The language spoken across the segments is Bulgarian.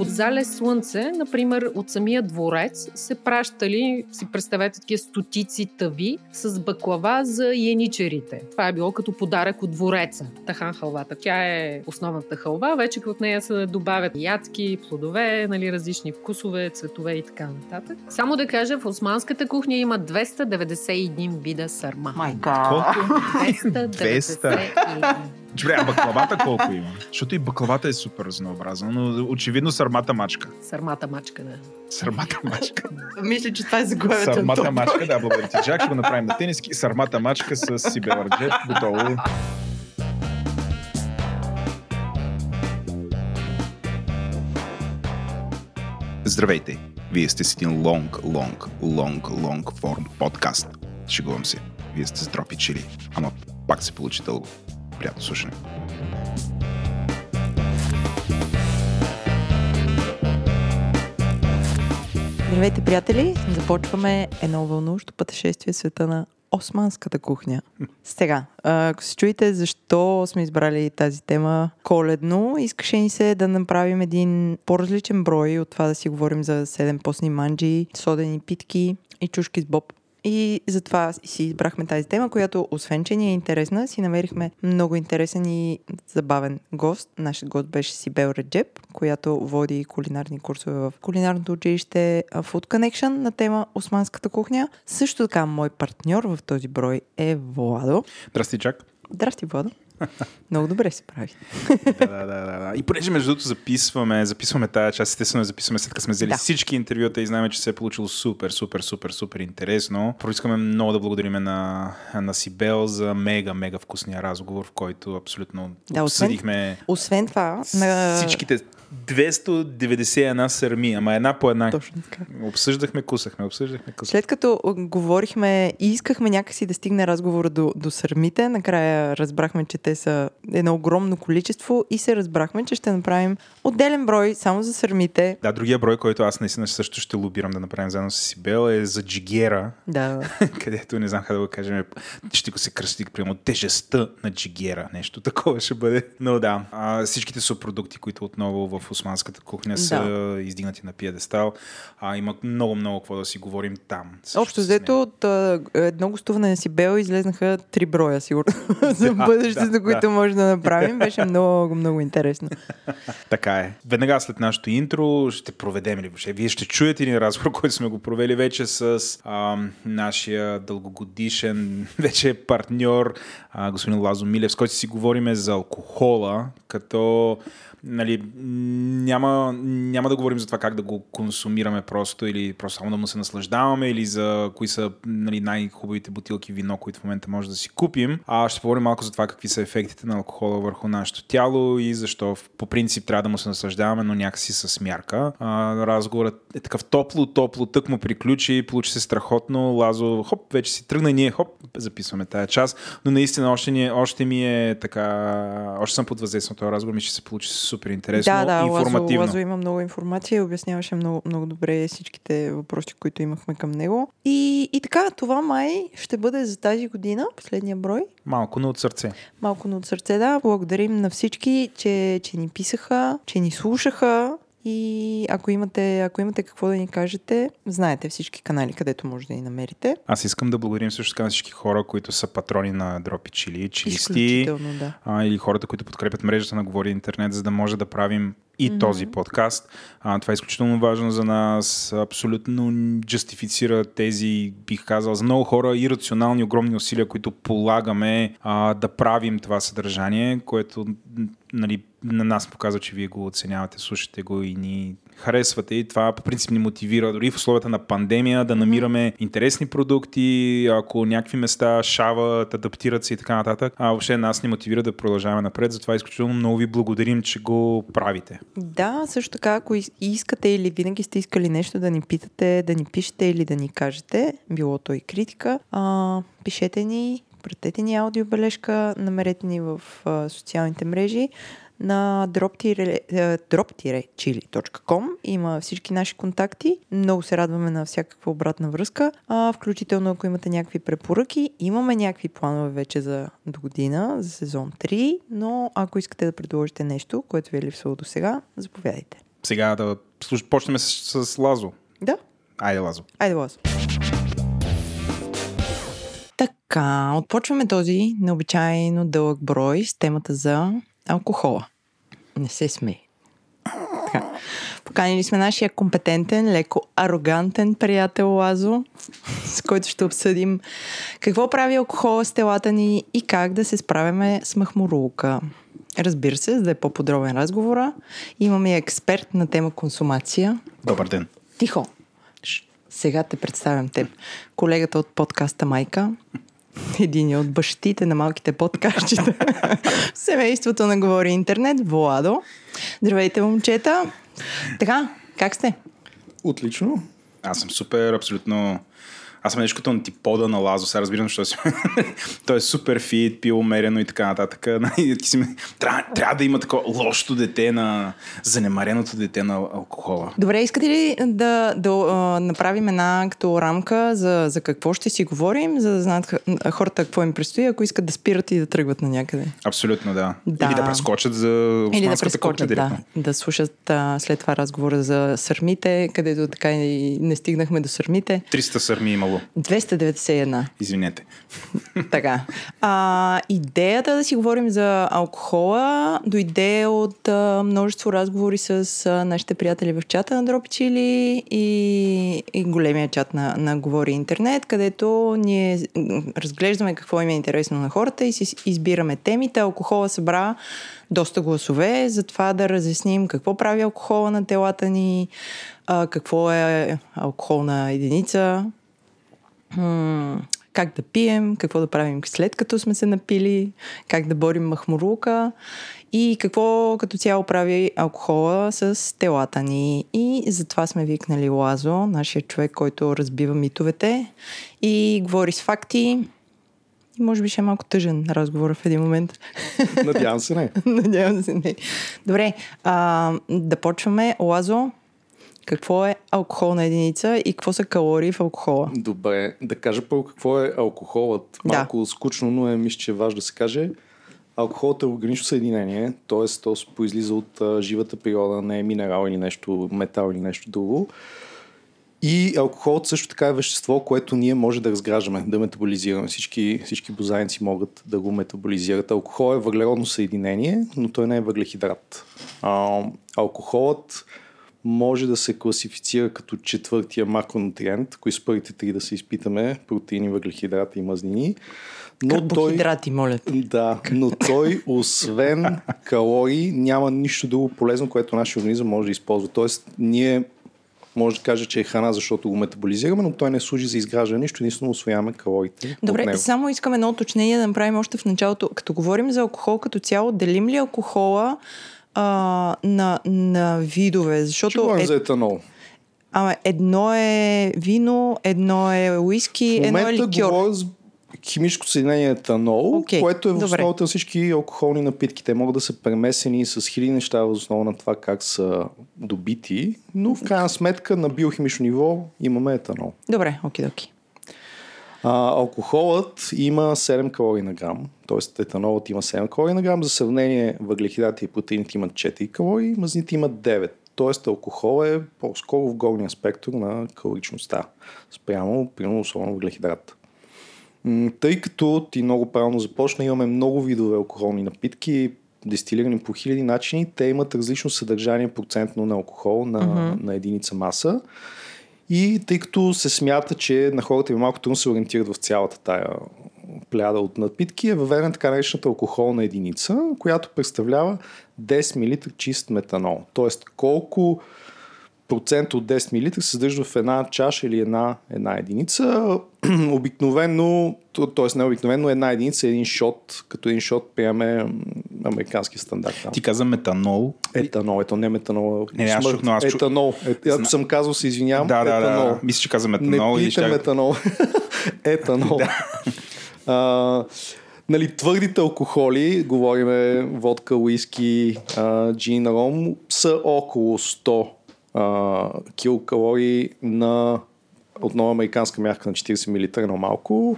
Под зале слънце, например, от самия дворец се пращали, си представете такива стотици тъви с баклава за яничерите. Това е било като подарък от двореца. Тахан халвата. Тя е основната халва, вече в нея се добавят ядки, плодове, нали, различни вкусове, цветове и така нататък. Само да кажа, в османската кухня има 291 вида сарма. Майка. Колко? 291. Добре, а баклавата колко има? Защото и баклавата е супер разнообразна, но очевидно сармата мачка. Сармата мачка, да. Сармата мачка. Мисля, че това е заглавието този мачка, да, благодаря ти, Джак. Ще го направим на тениски. Сармата мачка с Сибел Арджет. Готово. Здравейте! Вие сте с един лонг, лонг, лонг, лонг форм подкаст. Шегувам се. Вие сте с дропи чили. Ама пак се получи дълго. Приятно слушане. Здравейте, приятели! Започваме едно вълнуващо пътешествие в света на османската кухня. Сега, ако се чуете защо сме избрали тази тема коледно, искаше ни се да направим един по-различен брой от това да си говорим за 7 постни манджи, содени питки и чушки с боб. И затова си избрахме тази тема, която освен, че ни е интересна, си намерихме много интересен и забавен гост. Нашият гост беше Сибел Реджеп, която води кулинарни курсове в кулинарното училище Food Connection на тема Османската кухня. Също така, мой партньор в този брой е Владо. Здрасти, Джак. Здрасти, Владо. Много добре се прави. да, да, да, да. И понеже между другото записваме, записваме тази част, естествено записваме след като сме взели Да. всички интервюта и знаем, че се е получило супер, супер, супер, супер интересно. Първо искаме много да благодарим на, на Сибел за мега, мега вкусния разговор, в който абсолютно Да, освен- обсъдихме Освен това, на... всичките 291 сърми, ама една по една. Точно така. Обсъждахме, кусахме, обсъждахме, кусахме. След като говорихме и искахме някакси да стигне разговора до, до сърмите, накрая разбрахме, че те са едно огромно количество и се разбрахме, че ще направим отделен брой само за сърмите. Да, другия брой, който аз наистина също ще лобирам да направим заедно с Сибел е за джигера, Да, където не знам как да го кажем, ще го се кръсти, примерно тежестта на джигера, нещо такова ще бъде. Но да, а, всичките са продукти, които отново в османската кухня са Да. издигнати на пиедестал. А, има много-много какво да си говорим там. Общо взето от а, едно гостуване на Сибел излезнаха три броя, сигурно, за бъдещето, да, които да. може да направим. Беше много, много интересно. Така е. Веднага след нашото интро ще проведем или въобще вие ще чуете един разговор, който сме го провели вече с а, нашия дългогодишен вече партньор, а, господин Лазо Милев, с който си говориме за алкохола, като нали, няма, няма да говорим за това как да го консумираме просто или просто само да му се наслаждаваме или за кои са нали, най-хубавите бутилки вино, които в момента може да си купим. А ще поговорим малко за това какви са ефектите на алкохола върху нашето тяло и защо по принцип трябва да му се наслаждаваме, но някакси с мярка. А, разговорът е такъв топло, топло, тък му приключи, получи се страхотно. Лазо, хоп, вече си тръгна и ние, хоп, записваме тая част. Но наистина още, ни, още ми е така, още съм под въздействието на този разговор, ми ще се получи супер интересно да, да, и Лазо, информативно. Лазо има много информация и обясняваше много, много добре всичките въпроси, които имахме към него. И, и така, това май ще бъде за тази година, последния брой. Малко, но от сърце. Малко но от сърце, да. Благодарим на всички, че, че ни писаха, че ни слушаха. И ако имате, ако имате какво да ни кажете, знаете всички канали, където може да ни намерите. Аз искам да благодарим също така на всички хора, които са патрони на Дропи Чили, чилисти, да. а, или хората, които подкрепят мрежата на Говори Интернет, за да може да правим и mm-hmm. този подкаст. А, това е изключително важно за нас. Абсолютно джастифицира тези, бих казал, за много хора и рационални огромни усилия, които полагаме а, да правим това съдържание, което нали, на нас показва, че вие го оценявате, слушате го и ни харесвате и това по принцип ни мотивира дори в условията на пандемия да намираме интересни продукти, ако някакви места шават, адаптират се и така нататък. А въобще нас ни мотивира да продължаваме напред, затова изключително много ви благодарим, че го правите. Да, също така, ако искате или винаги сте искали нещо да ни питате, да ни пишете или да ни кажете, било то и критика, а, пишете ни, пратете ни аудиобележка, намерете ни в а, социалните мрежи на drop-chili.com има всички наши контакти. Много се радваме на всякаква обратна връзка, а, включително ако имате някакви препоръки. Имаме някакви планове вече за до година, за сезон 3, но ако искате да предложите нещо, което ви е липсвало до сега, заповядайте. Сега да почнем с, с Лазо. Да, Айде, Лазо. айде Лазо. Така, отпочваме този необичайно дълъг брой с темата за алкохола. Не се смей. Така. Поканили сме нашия компетентен, леко арогантен приятел Лазо, с който ще обсъдим какво прави алкохола с телата ни и как да се справяме с махмурука. Разбира се, за да е по-подробен разговора, имаме експерт на тема консумация. Добър ден. Тихо! Сега те представям теб. Колегата от подкаста Майка, един от бащите на малките подкастчета, в семейството на Говори Интернет, Владо. Здравейте, момчета! Така, как сте? Отлично. Аз съм супер, абсолютно... Аз съм нещо като антипода на Лазо, сега разбирам, защо си... Той е супер фит, пил умерено и така нататък. Нали, Трябва, трябва да има такова лошото дете на... Занемареното дете на алкохола. Добре, искате ли да, да а, направим една като рамка за, за какво ще си говорим, за да знаят хората какво им предстои, ако искат да спират и да тръгват на някъде? Абсолютно, да. Да. Или да прескочат за Или да прескочат, да, да слушат а, след това разговора за сърмите, където така и не стигнахме до сърмите. 300 сърми имало. 291. Извинете. Така. А, идеята да си говорим за алкохола дойде от а, множество разговори с а, нашите приятели в чата на Дропчили и, и големия чат на, на Говори Интернет, където ние разглеждаме какво им е интересно на хората и си избираме темите. Алкохола събра доста гласове, затова да разясним какво прави алкохола на телата ни, а, какво е алкохолна единица, м, как да пием, какво да правим след като сме се напили, как да борим махмурука и какво като цяло прави алкохола с телата ни. И затова сме викнали Лазо, нашия човек, който разбива митовете и говори с факти. И може би ще е малко тъжен разговор в един момент. Надявам се не. Надявам се не. Добре, а, да почваме. Лазо, какво е алкохолна единица и какво са калории в алкохола? Добре, да кажа първо какво е алкохолът. Да. Малко скучно, но е, мисля, че е важно да се каже. Алкохолът е органично съединение, т.е. то произлиза от а, живата природа, не е минерал или нещо, метал или нещо друго. И алкохолът също така е вещество, което ние може да разграждаме, да метаболизираме. Всички, всички бозайници могат да го метаболизират. Алкохол е въглеродно съединение, но той не е въглехидрат. А, алкохолът може да се класифицира като четвъртия макронутриент, кои са първите три да се изпитаме, протеини, въглехидрати и мазнини. Но той, Карбохидрати, моля. те. да, но той, освен калории, няма нищо друго полезно, което нашия организъм може да използва. Тоест, ние може да кажа, че е храна, защото го метаболизираме, но той не служи за изграждане, нищо единствено освояваме калориите. Добре, само искам едно уточнение да направим още в началото. Като говорим за алкохол като цяло, делим ли алкохола а, на, на видове? Ще Защото говорим е, за етанол. ама, едно е вино, едно е уиски, едно е ликьор. говоря за химическо съединение етанол, Окей, което е в основата на всички алкохолни напитки. Те могат да са премесени с хиляди неща в основа на това как са добити, но в крайна сметка на биохимично ниво имаме етанол. Добре, окей-доки. А, алкохолът има 7 калории на грам, т.е. етанолът има 7 калории на грам. За сравнение, въглехидрати и протеините имат 4 калории, мазните имат 9. Т.е. алкохол е по-скоро в горния спектър на калоричността, спрямо, примерно, особено въглехидрат. Тъй като ти много правилно започна, имаме много видове алкохолни напитки, дестилирани по хиляди начини. Те имат различно съдържание процентно на алкохол на, mm-hmm. на единица маса. И тъй като се смята, че на хората им е малко трудно се ориентират в цялата тая пляда от напитки, е въведена така наречената алкохолна единица, която представлява 10 мл чист метанол. Тоест колко процент от 10 мл се съдържа в една чаша или една, една единица. Обикновено, т.е. не обикновено, една единица е един шот, като един шот приеме американски стандарт. Там. Ти каза метанол. Етанол, ето не метанол. Не, аз смърт. чух, но аз чух- Етанол. Е, ако съм казал, се извинявам. Да, да, етанол. да. Мисля, че каза метанол. Не пийте метанол. Етанол. а, нали, твърдите алкохоли, говориме водка, уиски, а, джин, ром, са около 100 а, килокалории на отново американска мярка на 40 мл, но малко.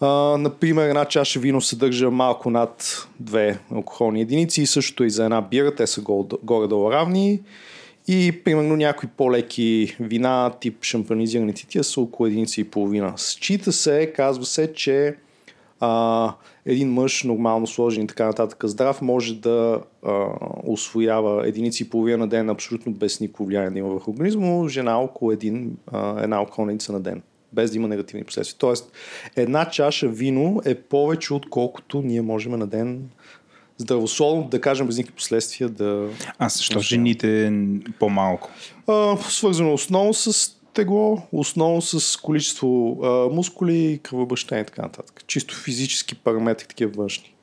А, например, една чаша вино съдържа малко над две алкохолни единици и същото и за една бира, те са горе-долу равни. И примерно някои по-леки вина, тип шампанизирани тия са около единица и половина. Счита се, казва се, че а, един мъж, нормално сложен и така нататък, здрав, може да а, освоява единици и половина на ден абсолютно без никакво влияние да има върху организма, жена около един, а, една околница на ден без да има негативни последствия. Тоест, една чаша вино е повече, отколкото ние можем на ден здравословно, да кажем, без никакви последствия да... А защо жените по-малко? А, свързано основно с тегло, основно с количество а, мускули, кръвобъщане и така нататък. Чисто физически параметри, такива външни.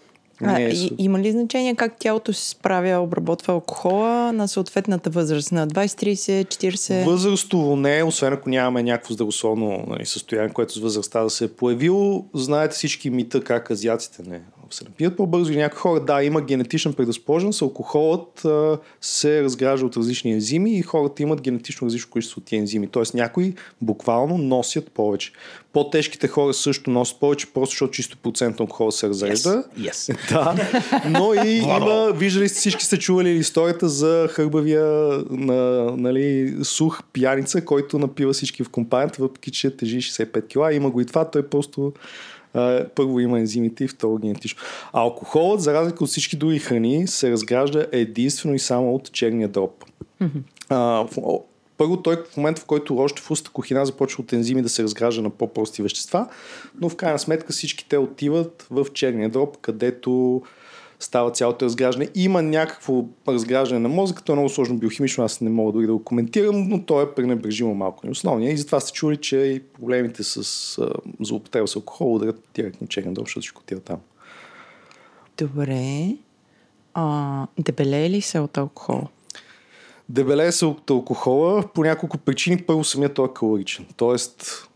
А, е и, има ли значение как тялото се справя, обработва алкохола на съответната възраст? На 20, 30, 40? Възрастово не, освен ако нямаме някакво здравословно нали, състояние, което с възрастта да се е появило. Знаете всички мита как азиаците не се напият по-бързо и някои хора, да, има генетична предразположеност, алкохолът а, се разгражда от различни ензими и хората имат генетично различно количество от тези ензими. Тоест някои буквално носят повече. По-тежките хора също носят повече, просто защото чисто процент алкохол се разрежда. Yes. yes. Да, но и има, виждали всички сте чували историята за хърбавия на, нали, сух пияница, който напива всички в компанията, въпреки че тежи 65 кг. Има го и това, той просто първо има ензимите и второ генетично. А алкохолът, за разлика от всички други храни, се разгражда единствено и само от черния дроб. А, първо той в момента, в който още в уста кухина започва от ензими да се разгражда на по-прости вещества, но в крайна сметка всички те отиват в черния дроб, където става цялото разграждане. Има някакво разграждане на мозъка, то е много сложно биохимично, аз не мога дори да го коментирам, но то е пренебрежимо малко неосновния. И затова сте чули, че и проблемите с а, злоупотреба с алкохол ударят директно черен дроб, защото всичко отива там. Добре. А, дебелее ли се от алкохол? Дебелее се от алкохола по няколко причини. Първо самият той е калоричен. Тоест,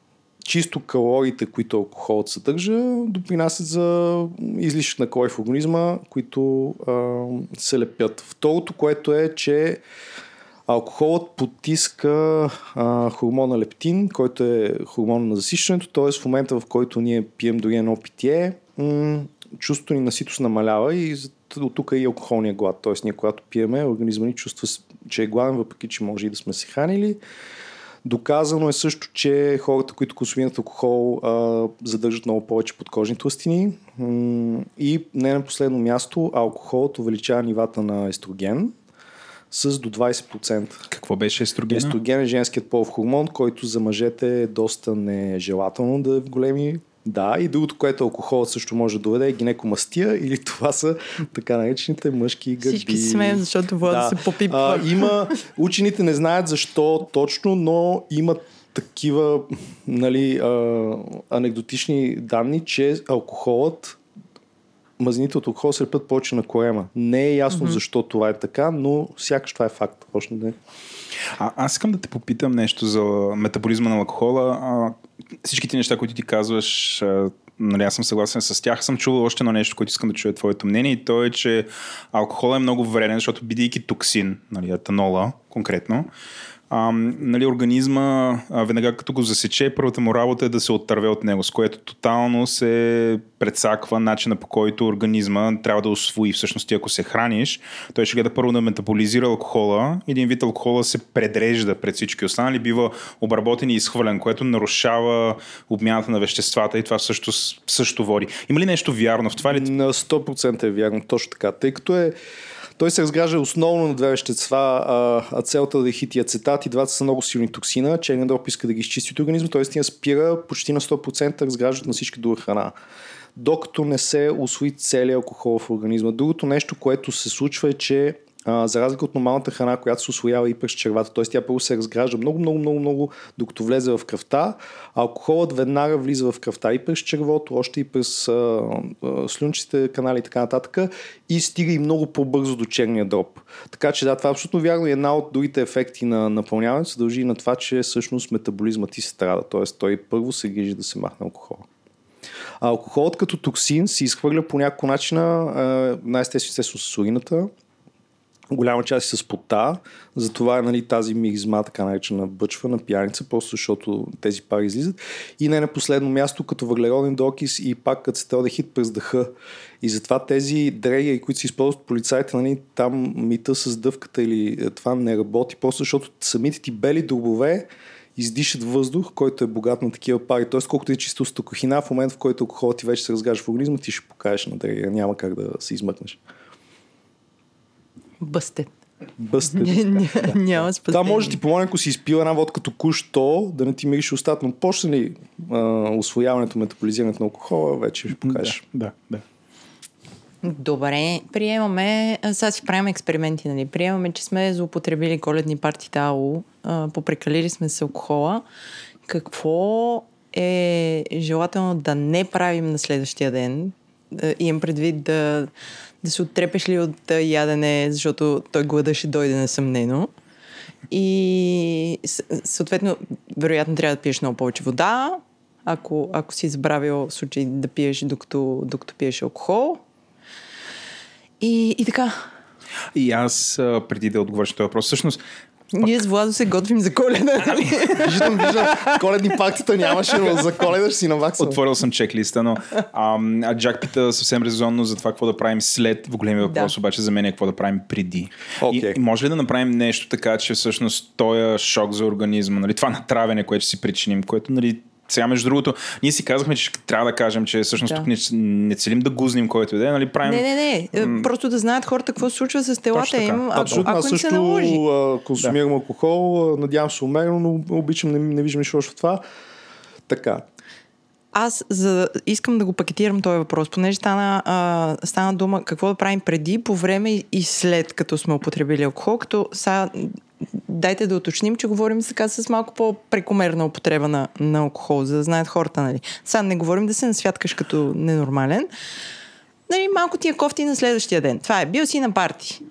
чисто калориите, които алкохолът съдържа, допринасят за излишък на калории в организма, които а, се лепят. Второто, което е, че алкохолът потиска а, хормона лептин, който е хормон на засищането, т.е. в момента в който ние пием дори едно питие, м- чувството ни на ситост намалява и от тук е и алкохолния глад. Т.е. ние когато пиеме, организма ни чувства, че е гладен, въпреки че може и да сме се хранили. Доказано е също, че хората, които консумират алкохол, а, задържат много повече подкожни тластини. И не на последно място, алкохолът увеличава нивата на естроген с до 20%. Какво беше естроген? Естроген е женският полов хормон, който за мъжете е доста нежелателно да е в големи да, и другото, което алкохолът също може да доведе е гинекомастия или това са така наречените мъжки гърди. Всички смеят, защото вода да. се попипва. А, има, учените не знаят защо точно, но има такива нали, а, анекдотични данни, че алкохолът мазнините от алкохол се лепят повече на корема. Не е ясно mm-hmm. защо това е така, но сякаш това е факт. Точно да е. А, аз искам да те попитам нещо за метаболизма на алкохола. А, всичките неща, които ти казваш, нали, аз съм съгласен с тях. Съм чувал още едно нещо, което искам да чуя твоето мнение и то е, че алкохол е много вреден, защото бидейки токсин, нали, етанола конкретно, а, нали, организма, а, веднага като го засече, първата му работа е да се оттърве от него, с което тотално се предсаква начина по който организма трябва да освои. Всъщност ти ако се храниш, той ще гледа първо да метаболизира алкохола. Един вид алкохола се предрежда пред всички останали, бива обработен и изхвърлен, което нарушава обмяната на веществата и това също, също води. Има ли нещо вярно в това? Ли? На 100% е вярно, точно така. Тъй като е той се разгражда основно на две вещества, ацелталдехид и ацетат и двата са много силни токсина. Черният дроб иска да ги изчисти от организма, т.е. тя спира почти на 100% разграждат на всички друга храна докато не се освои целият алкохол в организма. Другото нещо, което се случва е, че за разлика от нормалната храна, която се освоява и през червата, т.е. тя първо се разгражда много, много, много, много, докато влезе в кръвта, алкохолът веднага влиза в кръвта и през червото, още и през а, а, слюнчите канали и така нататък и стига и много по-бързо до черния дроб. Така че да, това е абсолютно вярно и една от другите ефекти на напълняването се дължи на това, че всъщност метаболизмът ти се страда, т.е. той първо се грижи да се махне алкохола. А алкохолът като токсин се изхвърля по някакъв начин, най-естествено с урината, голяма част е с пота, затова е нали, тази миризма, така наречена бъчва на пияница, просто защото тези пари излизат. И не на последно място, като въглероден докис и пак ацеталдехид през дъха. И затова тези дрегери, които се използват полицайите, нали, там мита с дъвката или е, това не работи, просто защото самите ти бели дробове издишат въздух, който е богат на такива пари. Тоест, колкото е чисто стокохина, в момента в който алкохолът ти вече се разгажда в организма, ти ще покажеш на дрегера. Няма как да се измъкнеш. Бъстет. Бъстет. Няма спасение. Това може да ти помогне, ако си изпил една водка току-що, да не ти мирише устата, но почне ли а, освояването, метаболизирането на алкохола, вече ще покажеш. Да, да. Добре, приемаме, сега си правим експерименти, нали? Приемаме, че сме злоупотребили коледни партита АУ, попрекалили сме с алкохола. Какво е желателно да не правим на следващия ден? Имам предвид да, да се оттрепеш ли от ядене, защото той глада ще дойде несъмнено. И съответно, вероятно трябва да пиеш много повече вода, ако, ако си забравил случай да пиеш докато, докато пиеш алкохол. И, и така. И аз, преди да отговоря на този въпрос, всъщност, Ние с Владо се готвим за коледа. нали? Виждам, виждам, коледни партита нямаше, но за коледа ще си наваксвам. Отворил съм чеклиста, но ам, а Джак пита съвсем резонно за това какво да правим след. В големия въпрос Да. обаче за мен е какво да правим преди. Окей. И, и може ли да направим нещо така, че всъщност този шок за организма, нали, това натравяне, което ще си причиним, което нали, сега, между другото, ние си казахме, че трябва да кажем, че всъщност Да. тук не, не целим да гузним който и да е, нали, правим... Не, не, не. е, Просто да знаят хората какво се случва с телата им, ако, Абсолютно, ако аз се също наложи. а, консумирам алкохол, а, надявам се умерено, но обичам, не, не виждам нищо лошо в това. Така, Аз за, искам да го пакетирам този въпрос, понеже стана, а, стана дума какво да правим преди, по време и- и след като сме употребили алкохол, като сега дайте да уточним, че говорим сега с малко по-прекомерна употреба на, на алкохол, за да знаят хората, нали. Сега не говорим да се насвяткаш като ненормален. Нали, малко ти е кофти на следващия ден. Това е, бил си на парти.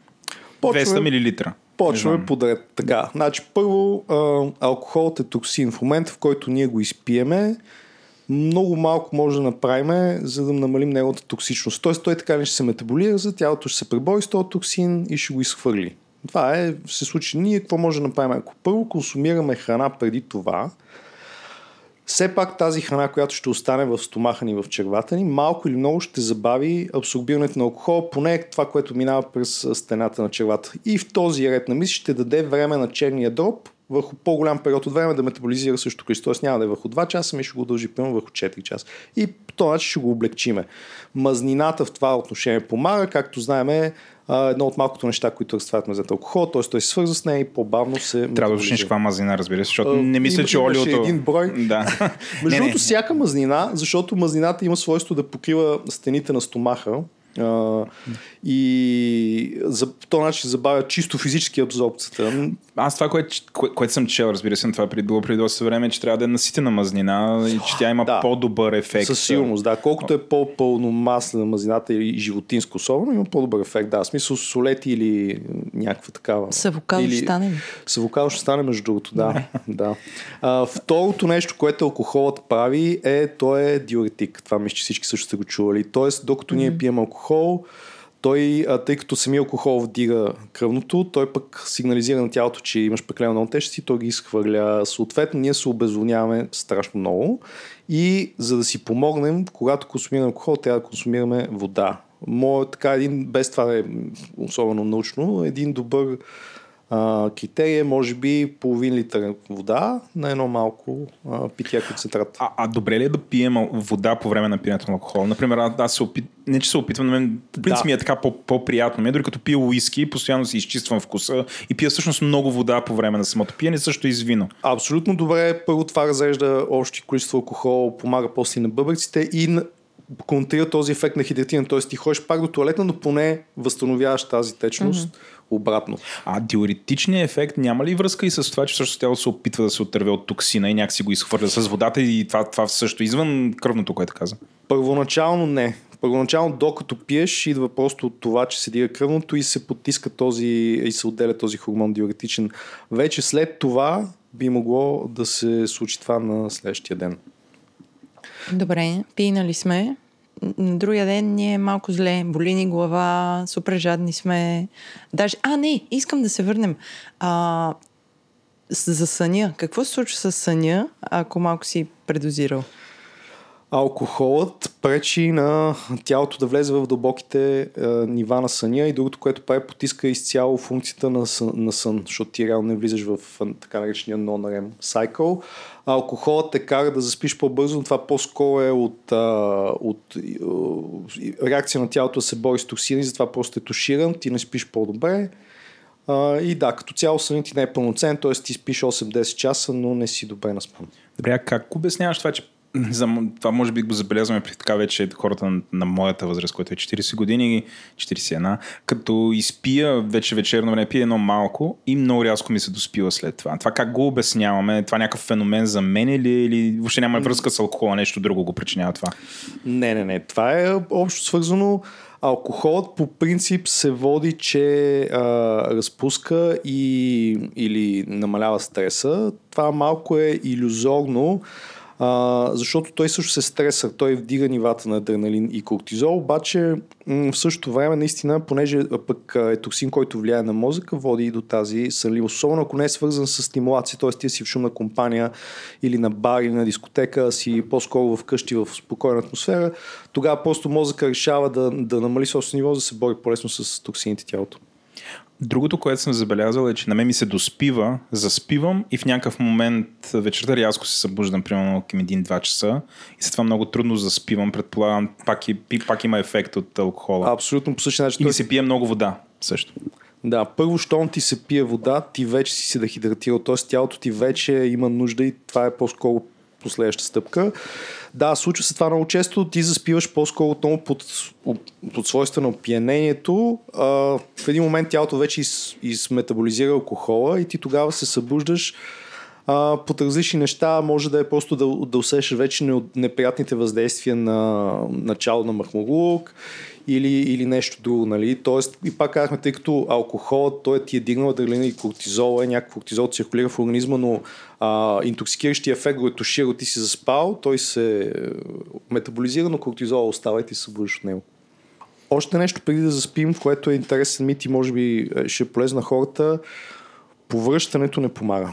200 мл. Почваме подред. Така, значи първо а, алкохолът е токсин. В момента, в който ние го изпиеме, много малко може да направим, за да намалим неговата токсичност. Тоест той така не ще се метаболира, за тялото ще се пребори с този токсин и ще го изхвърли. Това е, се случи. Ние какво може да направим? Ако първо консумираме храна преди това, все пак тази храна, която ще остане в стомаха ни, в червата ни, малко или много ще забави абсорбирането на алкохол, поне това, което минава през стената на червата. И в този ред на мисли ще даде време на черния дроб върху по-голям период от време да метаболизира също количество. Тоест няма да е върху 2 часа, ми ще го дължи примерно върху 4 часа. И по този начин ще го облегчиме. Мазнината в това отношение помага, както знаем, а, едно от малкото неща, които разтварят мазнината алкохол, т.е. той се свързва с нея и по-бавно се Трябва да уточниш каква мазнина, разбира се, защото А, не мисля, че олиото... един брой. Да. Между другото, всяка мазнина, защото мазнината има свойство да покрива стените на стомаха а, и за, този начин забавя чисто физически абсорбцията. Аз това, което, кое, което съм чел, разбира се, това преди, било преди доста време, е, че трябва да е наситена мазнина и че тя има Да. по-добър ефект. Със сигурност, да. Колкото е по-пълномаслена мазнината и животинско особено, има по-добър ефект. Да, в смисъл солети или някаква такава. С авокадо Или- ще стане ли? С авокадо ще стане, между другото, да. да. А, второто нещо, което алкохолът прави, е, той е диуретик. Това мисля, че всички също сте го чували. Тоест, докато ние пием алкохол, той, а, тъй като самия алкохол вдига кръвното, той пък сигнализира на тялото, че имаш прекалено много тежести, той ги изхвърля. Съответно, ние се обезводняваме страшно много и за да си помогнем, когато консумираме алкохол, трябва да консумираме вода. Моят така един, без това е особено научно, един добър а, е може би половин литър вода на едно малко а, питие концентрат. А, а добре ли е да пием вода по време на пиенето на алкохол? Например, аз, се опит... не че се опитвам, но мен по принцип Да. ми е така по- по-приятно. Ми е, дори като пия уиски, постоянно си изчиствам вкуса и пия всъщност много вода по време на самото пиене, също и с вино. Абсолютно добре. Първо това разрежда общи количество алкохол, помага после на бъбреците и на контрира този ефект на хидратина. Т.е. ти ходиш пак до туалетна, но поне възстановяваш тази течност mm-hmm. Обратно. А диуретичният ефект няма ли връзка и с това, че всъщност тялото се опитва да се отърве от токсина и някакси го изхвърля с водата и това, това също извън кръвното, което каза? Първоначално не. Първоначално, докато пиеш, идва просто от това, че се дига кръвното и се потиска този и се отделя този хормон диуретичен. Вече след това би могло да се случи това на следващия ден. Добре, пинали сме. На другия ден ни е малко зле, боли ни глава, супер жадни сме. Даже, а не, искам да се върнем. А, за съня. Какво се случва с съня, ако малко си предозирал? Алкохолът пречи на тялото да влезе в дълбоките е, нива на съня и другото, което прави, потиска изцяло функцията на сън, на сън защото ти реално не влизаш в така наречения non-REM cycle. Алкохолът те кара да заспиш по-бързо, но това по-скоро е от, а, от а, реакция на тялото да се бори с токсини, затова просто е туширан, ти не спиш по-добре. А, и да, като цяло сънят ти не е пълноценен, т.е. ти спиш 8-10 часа, но не си добре наспан. Добре, а как обясняваш това, че за, това може би го забелязваме при така вече хората на, на моята възраст, което е 40 години, 41, като изпия вече вечерно време, пие едно малко и много рязко ми се доспива след това. Това как го обясняваме? Това е някакъв феномен за мен или, или въобще няма връзка с алкохола, нещо друго го причинява това? Не, не, не. Това е общо свързано. Алкохолът по принцип се води, че а, разпуска и, или намалява стреса. Това малко е иллюзорно, а, защото той също се стреса, той вдига нивата на адреналин и кортизол, обаче в същото време наистина, понеже пък е токсин, който влияе на мозъка, води и до тази сънливост. Особено ако не е свързан с стимулация, т.е. ти си в шумна компания или на бар или на дискотека, си по-скоро вкъщи в спокойна атмосфера, тогава просто мозъка решава да, да намали собствено ниво, за да се бори по-лесно с токсините тялото. Другото, което съм забелязал е, че на мен ми се доспива, заспивам и в някакъв момент вечерта рязко се събуждам, примерно към 1-2 часа и след това много трудно заспивам. Предполагам, пак, и, пак има ефект от алкохола. Абсолютно по същия начин. и ми се пие много вода също. Да, първо, щом ти се пие вода, ти вече си се дехидратирал, т.е. тялото ти вече има нужда и това е по-скоро последваща стъпка. Да, случва се това много често, ти заспиваш по-скоро отново под, под свойства на опиянението. А, в един момент тялото вече из, изметаболизира алкохола и ти тогава се събуждаш а, под различни неща. Може да е просто да, да усещаш вече не- неприятните въздействия на начало на махмурлук или, или нещо друго, нали? Тоест, и пак казахме, тъй като алкохолът, той ти е дигнал адреналин и кортизол, е някакъв кортизол циркулира в организма, но а, интоксикиращия ефект го е ти си заспал, той се е, метаболизира, но кортизол остава и ти се от него. Още нещо преди да заспим, което е интересен мит и може би е, ще е полезно хората, повръщането не помага.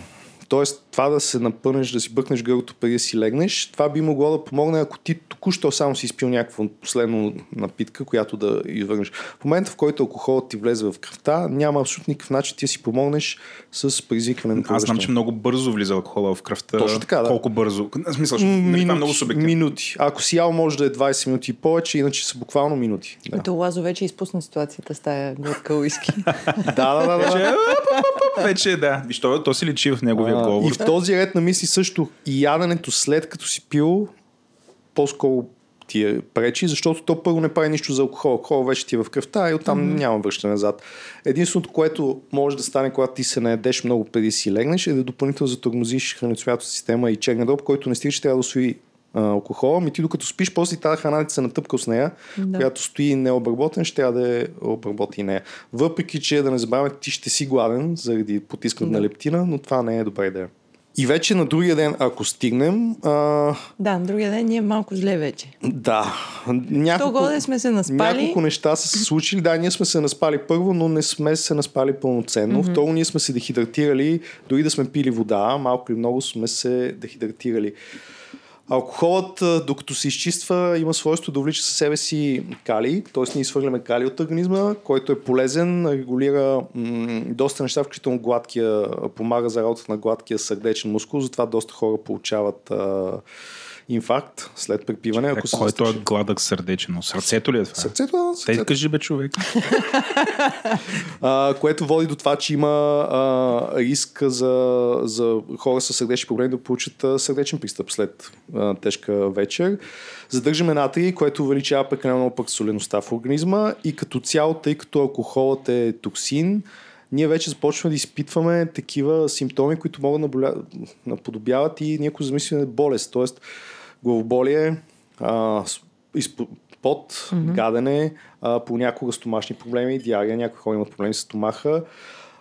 Тоест, това да се напънеш, да си бъкнеш гърлото преди да си легнеш, това би могло да помогне, ако ти току-що само си изпил някаква последно напитка, която да извърнеш. В момента, в който алкохолът ти влезе в кръвта, няма абсолютно никакъв начин ти да си помогнеш с предизвикване на Аз знам, че много бързо влиза алкохола в кръвта. Точно така, да. Колко бързо? В смисъл, нали, това е много субективно. минути. Ако си ял, може да е 20 минути и повече, иначе са буквално минути. Да, Ето Лазо вече изпусна ситуацията с тая глътка уиски. да, да. да, да. Вече, вече да. Виж, то, то си личи в неговия А. И в този ред на мисли също и яденето след като си пил по-скоро ти е пречи, защото то първо не прави нищо за алкохол. Алкохол вече ти е в кръвта и оттам mm-hmm. няма връщане назад. Единственото, което може да стане, когато ти се наедеш много преди да си легнеш, е да допълнително затормозиш храносмятната система и черния дроб, който не стига, че трябва да освои а, алкохола, ми ти докато спиш, после тази храна ти се натъпка с нея, Да. която стои необработен, ще трябва да обработи и нея. Въпреки, че да не забравяме, ти ще си гладен заради потискането Да. на лептина, но това не е добра идея. И вече на другия ден, ако стигнем, а, да, на другия ден ние малко зле вече. да, няколко, годе сме се наспали. няколко неща са се случили. Да, ние сме се наспали първо, но не сме се наспали пълноценно. Mm-hmm. Второ, ние сме се дехидратирали, дори да сме пили вода, малко или много сме се дехидратирали. Алкохолът, докато се изчиства, има свойство да влича със себе си калий, т.е. ние изхвърляме калий от организма, който е полезен, регулира м- доста неща, включително гладкия, помага за работата на гладкия сърдечен мускул, затова доста хора получават а, инфаркт след препиване. Ако се Който е гладък сърдечно. Сърцето ли е това? Сърцето, Те сърцето. кажи бе човек. а, което води до това, че има а, риск за, за хора с сърдечни проблеми да получат а, сърдечен пристъп след а, тежка вечер. Задържаме натрий, което увеличава прекалено много пък солеността в организма и като цяло, тъй като алкохолът е токсин, ние вече започваме да изпитваме такива симптоми, които могат да наподобяват и някои замислени болест, т.е. главоболие, а, пот, mm-hmm. гадене, а, понякога стомашни проблеми, диария, някои хора имат проблеми с стомаха.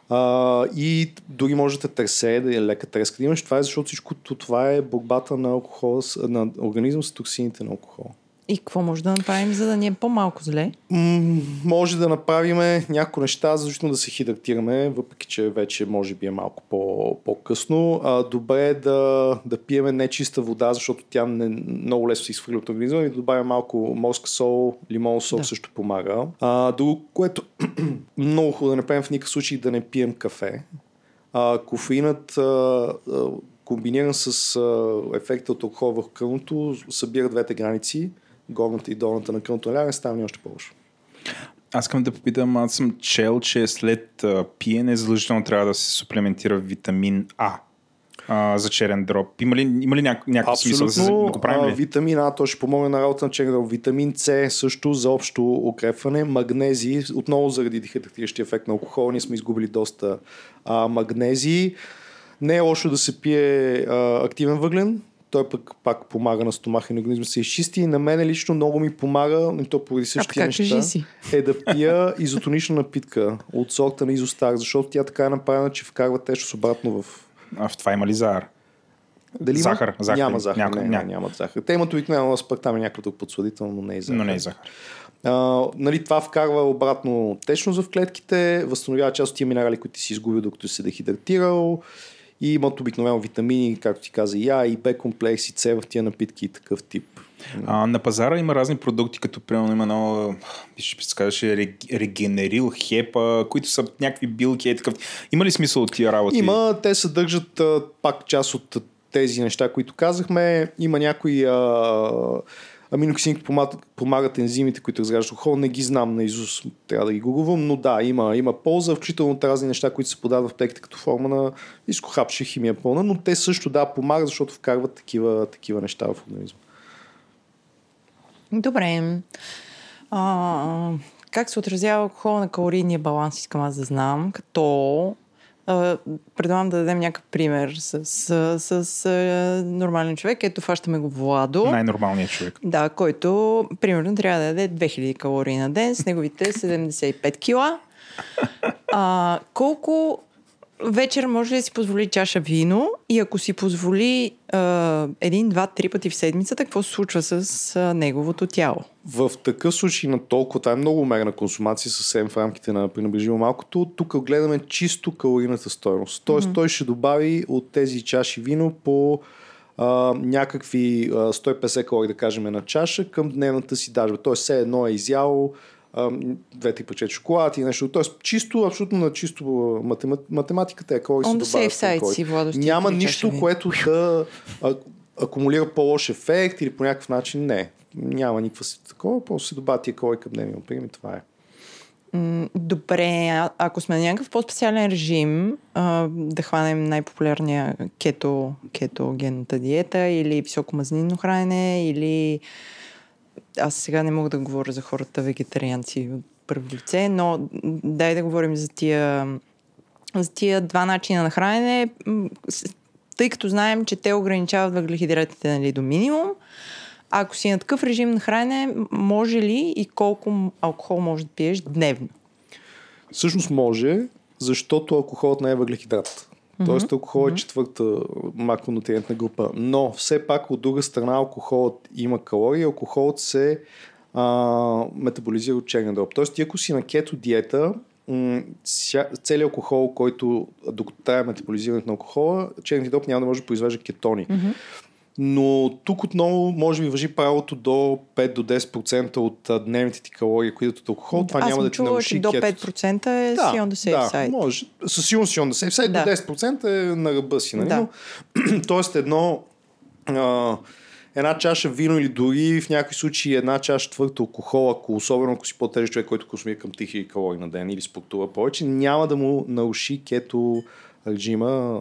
А, и дори може да те тресе, да е лека треска да имаш. Това е защото всичко това е борбата на, алкохола, с- на организма с токсините на алкохола. И какво може да направим, за да ни е по-малко зле? М- може да направим някои неща, защото да се хидратираме, въпреки че вече може би е малко по- по-късно. А, добре е да, да пиеме нечиста вода, защото тя не, много лесно се изхвърля от организма и да добавя малко морска сол, лимон сок Да. също помага. А, друго, което много хубаво да не правим в никакъв случай да не пием кафе. А, кофеинът а, комбиниран с а, ефекта от алкохол върху кръвното събира двете граници, горната и долната на наляне, става ни още по-лошо. Аз искам да попитам, аз съм чел, че след а, пиене задължително трябва да се суплементира витамин А а, за черен дроб. Има ли, има ли няк- някакъв смисъл да, се, да го правим а, ли? витамин А, то ще помогне на работа на черен дроб. Витамин С също за общо укрепване. Магнези, отново заради дихидратиращия ефект на алкохола, ние сме изгубили доста а, магнези. Не е лошо да се пие а, активен въглен, той пък пак помага на стомаха и на организма да се изчисти. И на мен лично много ми помага, и то поради така, неща, си. е да пия изотонична напитка от сорта на изостар, защото тя така е направена, че вкарва тежест обратно в А в това има ли захар? дали има? Захар, захар. Няма захар. Няко- не, няма. нямат захар. Те имат обикновено аспартам и някакъв друг подсладител, но не и захар. Но не е захар. А, нали, това вкарва обратно течност в клетките, възстановява част от тия минерали, които си изгубил докато си се дехидратирал и имат обикновено витамини, както ти каза, и А, и Б комплекс, и С в тия напитки и такъв тип. А, на пазара има разни продукти, като примерно има едно, ще се казваше рег- регенерил, хепа, които са някакви билки и такъв. Има ли смисъл от тия работи? Има, те съдържат пак част от тези неща, които казахме. Има някои а, аминоксини, които помагат, помагат ензимите, които разграждат алкохол. Не ги знам на Изус, трябва да ги гугувам, но да, има, има полза, включително разни неща, които се подават в аптеките като форма на изкохапши химия пълна, но те също да помагат, защото вкарват такива, такива неща в организма. Добре. А, как се отразява алкохол на калорийния баланс, искам аз да знам, като предлагам да дадем някакъв пример с, с, с а, нормален човек. Ето, фащаме го Владо. Най-нормалният човек. Да, който примерно трябва да яде 2000 калории на ден с неговите 75 кила. А, колко вечер може ли да си позволи чаша вино и ако си позволи а, един, два, три пъти в седмицата, какво се случва с а, неговото тяло? В такъв случай на толкова, това е много умерена консумация, съвсем в рамките на пренебрежимо малкото. Тук гледаме чисто калорийната стоеност. Тоест mm-hmm. той ще добави от тези чаши вино по а, някакви а, 150 калории, да кажем, на чаша към дневната си дажба. Тоест все едно е изял а, две-три пачета шоколад и нещо. Тоест чисто, абсолютно на чисто математ, математиката е On се калории. си, Владо, Няма нищо, вино. което да а, акумулира по-лош ефект или по някакъв начин. Не. Няма никаква си такова, просто се добавя тия калории към дневния прием и това е. Добре, а- ако сме на някакъв по-специален режим, а, да хванем най-популярния кето, кетогенната диета или високомазнино хранене, или аз сега не мога да говоря за хората вегетарианци от първо лице, но дай да говорим за тия, за тия два начина на хранене, тъй като знаем, че те ограничават въглехидратите нали, до минимум. Ако си на такъв режим на хранене, може ли и колко алкохол може да пиеш дневно? Всъщност може, защото алкохолът не е въглехидрат. Тоест алкохол е четвърта макронутриентна група. Но все пак от друга страна алкохолът има калории. Алкохолът се а, метаболизира от черен дроб. Тоест ти ако си на кето диета, целият алкохол, който докато трае метаболизирането на алкохола, черният дроб няма да може да произвежда кетони. Но тук отново може би въжи правилото до 5 до 10% от дневните ти калории, които идват от алкохол. Това Аз няма да ти наруши до кетото. 5% е Да, си on the safe да, side. може. Със сигурност си on the safe side. Да. До 10% е на ръба си. Нали? Да. Но, тоест едно а, една чаша вино или дори в някои случаи една чаша твърд алкохол, ако особено ако си по-тежък човек, който консумира към 3000 калории на ден или спортува повече, няма да му наруши кето режима.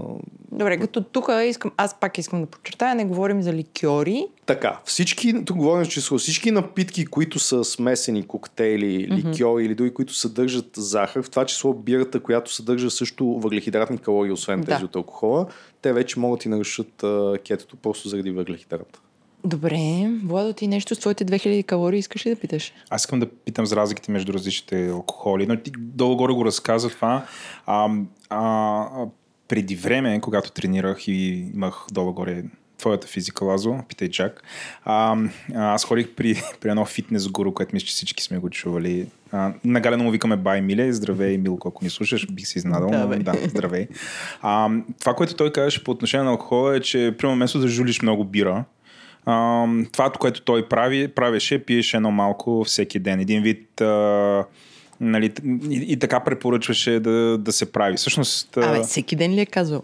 Добре, като тук искам, аз пак искам да подчертая, не говорим за ликьори. Така, всички, тук говорим, че са всички напитки, които са смесени, коктейли, ликьори или други, които съдържат захар, в това число бирата, която съдържа също въглехидратни калории, освен Да. тези от алкохола, те вече могат и нарушат а, кетото просто заради въглехидрата. Добре, Владо, ти нещо с твоите 2000 калории искаш ли да питаш? Аз искам да питам за разликите между различните алкохоли, но ти долу-горе го разказа това. А, а, преди време, когато тренирах и имах долу-горе твоята физика, Лазо, питай Чак. А, аз ходих при, при едно фитнес гуру, което мисля, че всички сме го чували. А, на Галено му викаме Бай Миле. Здравей, Милко, ако ни слушаш, бих се изнадал. Да, но, да, здравей. А, това, което той казваше по отношение на алкохола е, че примерно вместо да жулиш много бира, а, това, което той прави, правеше, пиеше едно малко всеки ден. Един вид а, нали, и, и така препоръчваше да, да се прави. Всъщност, Абе, всеки ден ли е казал?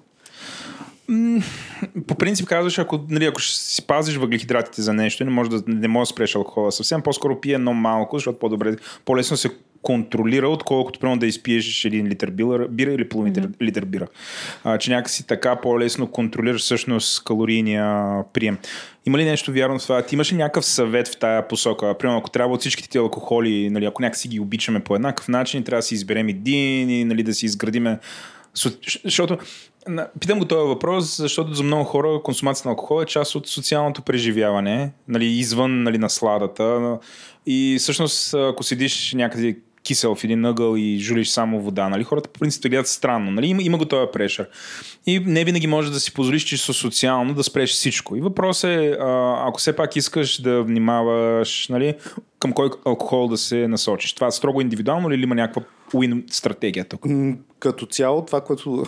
По принцип казваш, ако, нали, ако ще си пазиш въглехидратите за нещо, не може да, не може да спреш алкохола съвсем, по-скоро пие едно малко, защото по-добре, по-лесно се контролира, отколкото примерно да изпиеш един литър бира, бира или половин mm-hmm. литър бира. А, че някакси така по-лесно контролираш всъщност калорийния прием. Има ли нещо вярно в това? Ти имаш ли някакъв съвет в тая посока? Примерно, ако трябва от всичките ти алкохоли, нали, ако някакси ги обичаме по еднакъв начин, трябва да си изберем един и нали, да си изградиме Защото, питам го този въпрос, защото за много хора консумацията на алкохол е част от социалното преживяване, нали, извън нали, насладата. И всъщност, ако седиш някъде кисел в един ъгъл и жулиш само вода, нали, хората по принцип гледат странно. Нали, има, има го този прешър. И не винаги можеш да си позволиш чисто социално да спреш всичко. И въпросът е, ако все пак искаш да внимаваш, нали, към кой алкохол да се насочиш. Това е строго индивидуално или има някаква уин стратегия тук? Като цяло, това, което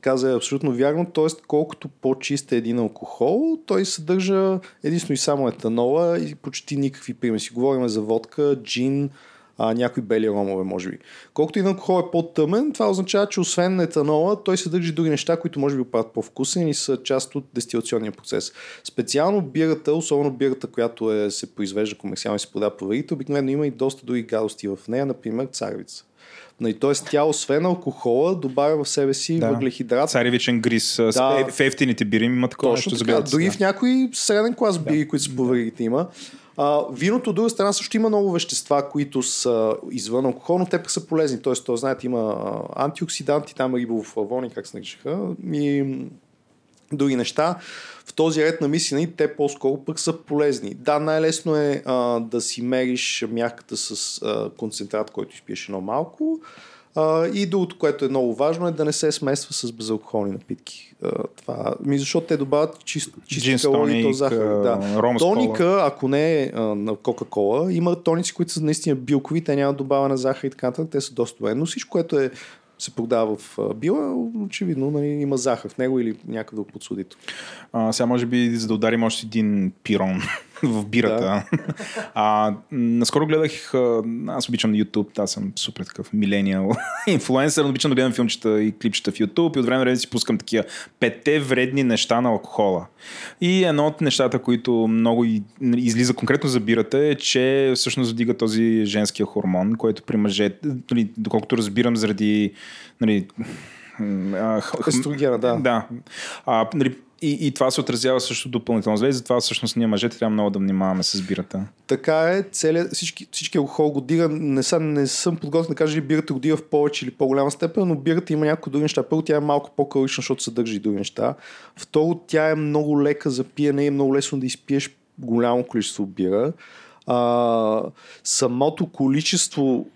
каза е абсолютно вярно. Тоест, колкото по-чист е един алкохол, той съдържа единствено и само етанола и почти никакви примеси. Говорим за водка, джин, а, някои бели ромове, може би. Колкото един алкохол е по-тъмен, това означава, че освен етанола, той съдържа и други неща, които може би правят по-вкусен и са част от дестилационния процес. Специално бирата, особено бирата, която е, се произвежда комерциално и се продава по веригите, обикновено има и доста други гадости в нея, например царевица. Нали, Тоест тя освен алкохола добавя в себе си Да. да. въглехидрат. Царевичен гриз. Да. Да. В ефтините бири има такова Точно нещо. така. се, Дори да. в някои среден клас бири, които са по веригите има. А, виното от друга страна също има много вещества, които са извън алкохол, но те пък са полезни. Тоест, то, знаете, има антиоксиданти, там рибофлавони, как се наричаха, и други неща. В този ред на мисли, нали, те по-скоро пък са полезни. Да, най-лесно е а, да си мериш мярката с а, концентрат, който изпиеш едно малко. А, и другото, което е много важно, е да не се смесва с безалкохолни напитки. А, това, ми, защото те добавят чист, чисти Джин с калории тоник, захар. Да. ром. Тоника, ако не е на Кока-Кола, има тоници, които са наистина билкови, те нямат добавена захар и така нататък, те са доста добре. Но всичко, което е се продава в била, очевидно нали, има захар в него или някакъв друг подсудител. А, сега може би за да ударим още един пирон в бирата. Да. А, наскоро гледах, аз обичам YouTube, аз съм супер такъв милениал инфлуенсър, обичам да гледам филмчета и клипчета в YouTube и от време на време си пускам такива петте вредни неща на алкохола. И едно от нещата, които много излиза конкретно за бирата е, че всъщност вдига този женския хормон, който при мъже, нали, доколкото разбирам, заради нали, Естрогена, да. да. А, нали, и, и това се отразява също допълнително зле, и затова всъщност ние мъжете трябва много да внимаваме с бирата. Така е, целият, всички, всички алкохол го дига. Не, са, не съм подготвен да кажа, ли бирата го дига в повече или по-голяма степен, но бирата има някои други неща. Първо, тя е малко по-калорична, защото съдържа и други неща. Второ, тя е много лека за пиене и е много лесно да изпиеш голямо количество бира. А, самото количество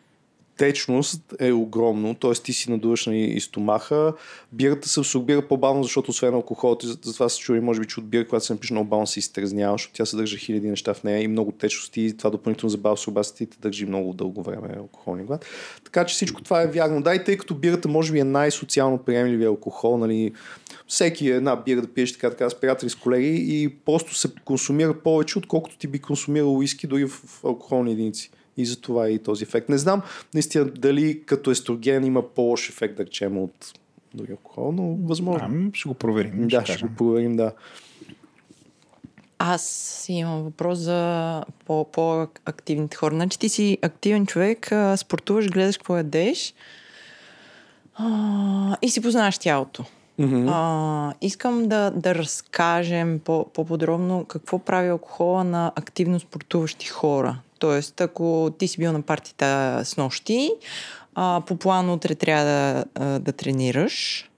течност е огромно, т.е. ти си надуваш нали, и стомаха. Бирата се абсорбира по-бавно, защото освен алкохол, ти- затова се чули, може би, че от бира, когато се напише много бавно се изтрезнява, защото тя съдържа хиляди неща в нея и много течности и това допълнително забавя абсорбацията и те държи много дълго време алкохолни глад. Така че всичко това е вярно. Да, и тъй като бирата може би е най-социално приемливия алкохол, нали, всеки една бира да пиеш така, така с приятели, с колеги и просто се консумира повече, отколкото ти би консумирал уиски дори в алкохолни единици. И за това е и този ефект. Не знам наистина дали като естроген има по-лош ефект, да речем, от други алкохол, но възможно. Ами, ще го проверим. да, ще ще го проверим, да. Аз имам въпрос за по- по-активните хора. Значи ти си активен човек, спортуваш, гледаш какво ядеш а, и си познаваш тялото. Mm-hmm. А, искам да, да разкажем по- по-подробно какво прави алкохола на активно спортуващи хора. Тоест, ако ти си бил на партията с нощи, а, по план утре трябва да, а, да тренираш,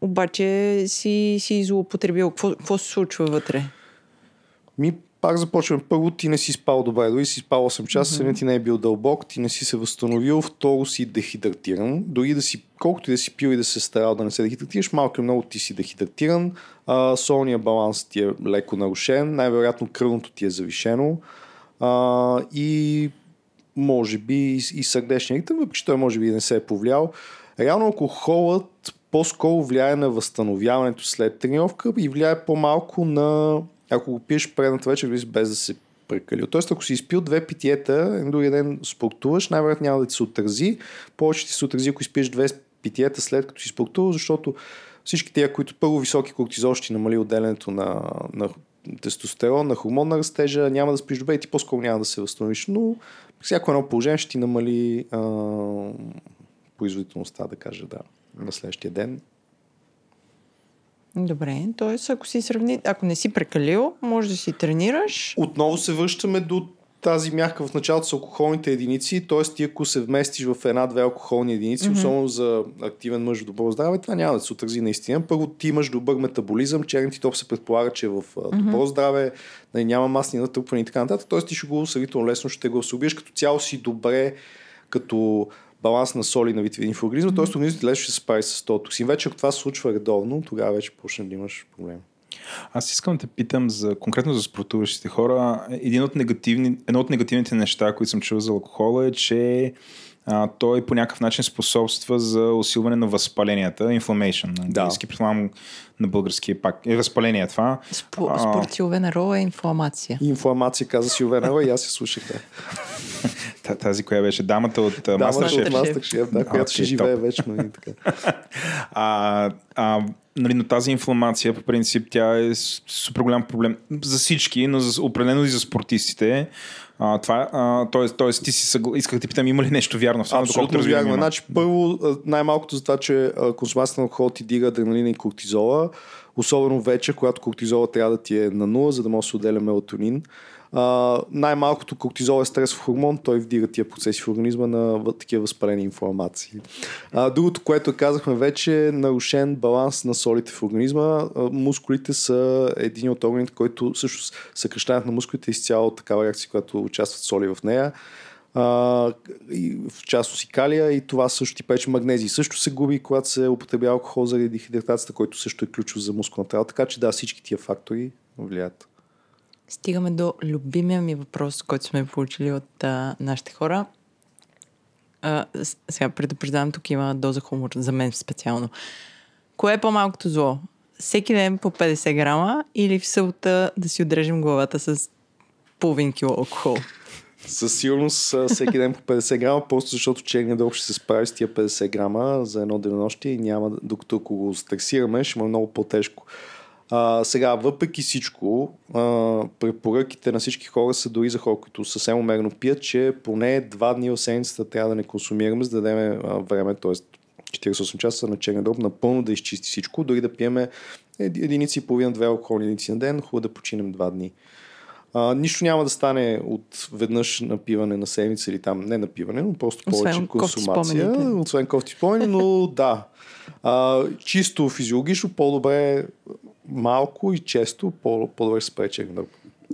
обаче си, си злоупотребил. Какво, какво се случва вътре? Ми, пак започваме. Първо, ти не си спал добре, дори си спал 8 часа, mm-hmm. ти не е бил дълбок, ти не си се възстановил, второ си дехидратиран. Дори да си, колкото и да си пил и да се старал да не се дехидратираш, малко и много ти си дехидратиран, а, солния баланс ти е леко нарушен, най-вероятно кръвното ти е завишено а, и може би и, и сърдечния ритъм, въпреки че той може би не се е повлиял. Реално алкохолът по-скоро влияе на възстановяването след тренировка и влияе по-малко на ако го пиеш предната вечер, без да се прекалил. Тоест, ако си изпил две питиета, другия ден спортуваш, най-вероятно няма да ти се отрази. Повече ти се отрази, ако изпиеш две питиета след като си спортувал, защото всички тия, които първо високи кортизол ще намали отделянето на, на тестостерон, на хормон на растежа, няма да спиш добре и ти по-скоро няма да се възстановиш, но всяко едно положение ще ти намали а, производителността, да кажа, да, на следващия ден Добре, т.е. ако си сравни, ако не си прекалил, може да си тренираш. Отново се връщаме до тази мярка в началото с алкохолните единици, т.е. ти ако се вместиш в една-две алкохолни единици, mm-hmm. особено за активен мъж в добро здраве, това няма да се отрази наистина. Първо ти имаш добър метаболизъм, черен ти топ се предполага, че е в добро mm-hmm. здраве, нали, няма масни натрупвания и така нататък, т.е. ти ще го сравнително лесно ще го убиеш, като цяло си добре, като баланс на соли на витамини в организма, mm-hmm. т.е. организмът лесно ще се справи с този токсин. Вече ако това се случва редовно, тогава вече почне да имаш проблем. Аз искам да те питам за, конкретно за спортуващите хора. Един от негативни, едно от негативните неща, които съм чул за алкохола е, че а, той по някакъв начин способства за усилване на възпаленията, inflammation на английски, да. предполагам на български е пак е възпаление това. Спо, спорт Силвена Рола е инфламация. Инфламация, каза Силвена Рола и аз се слушах. Да. Тази, коя беше дамата от Мастер Мастер да, която ще живее вечно и така. а, а, нали, но тази инфламация, по принцип, тя е супер голям проблем за всички, но за, определено и за спортистите. А, това, а, тоест, тоест, ти си съгл... исках да ти питам, има ли нещо вярно в това? Абсолютно вярно. Значи, първо, най-малкото за това, че консумацията на алкохол ти дига адреналина и кортизола, особено вече, когато кортизола трябва да ти е на нула, за да може да се отделя мелатонин. Uh, най-малкото кортизол е стресов хормон, той вдига тия процеси в организма на такива възпалени инфламации. Uh, другото, което казахме вече, е нарушен баланс на солите в организма. Uh, мускулите са един от органите, който също съкръщават на мускулите изцяло такава реакция, която участват соли в нея. Uh, и в частност и калия и това също ти пече магнезий. Също се губи, когато се употребява алкохол заради дехидратацията, който също е ключов за мускулната работа. Така че да, всички тия фактори влияят. Стигаме до любимия ми въпрос, който сме получили от а, нашите хора. А, сега предупреждавам, тук има доза хумор за мен специално. Кое е по-малкото зло? Всеки ден по 50 грама или в сълта да си отрежем главата с половин кило алкохол? Със сигурност всеки ден по 50 грама, просто защото черния дроб ще се справи с тия 50 грама за едно денонощие и няма, докато ако го стресираме, ще му е много по-тежко. А, сега, въпреки всичко, а, препоръките на всички хора са дори за хора, които съвсем умерено пият, че поне два дни в седмицата трябва да не консумираме, за да дадем време, т.е. 48 часа на черен дроб, напълно да изчисти всичко, дори да пиеме единици и половина, две алкохолни единици на ден, хубаво да починем два дни. А, нищо няма да стане от веднъж напиване на седмица или там не напиване, но просто повече освен консумация. освен кофти спомени, но да. А, чисто физиологично по-добре малко и често по- по-добре се прави.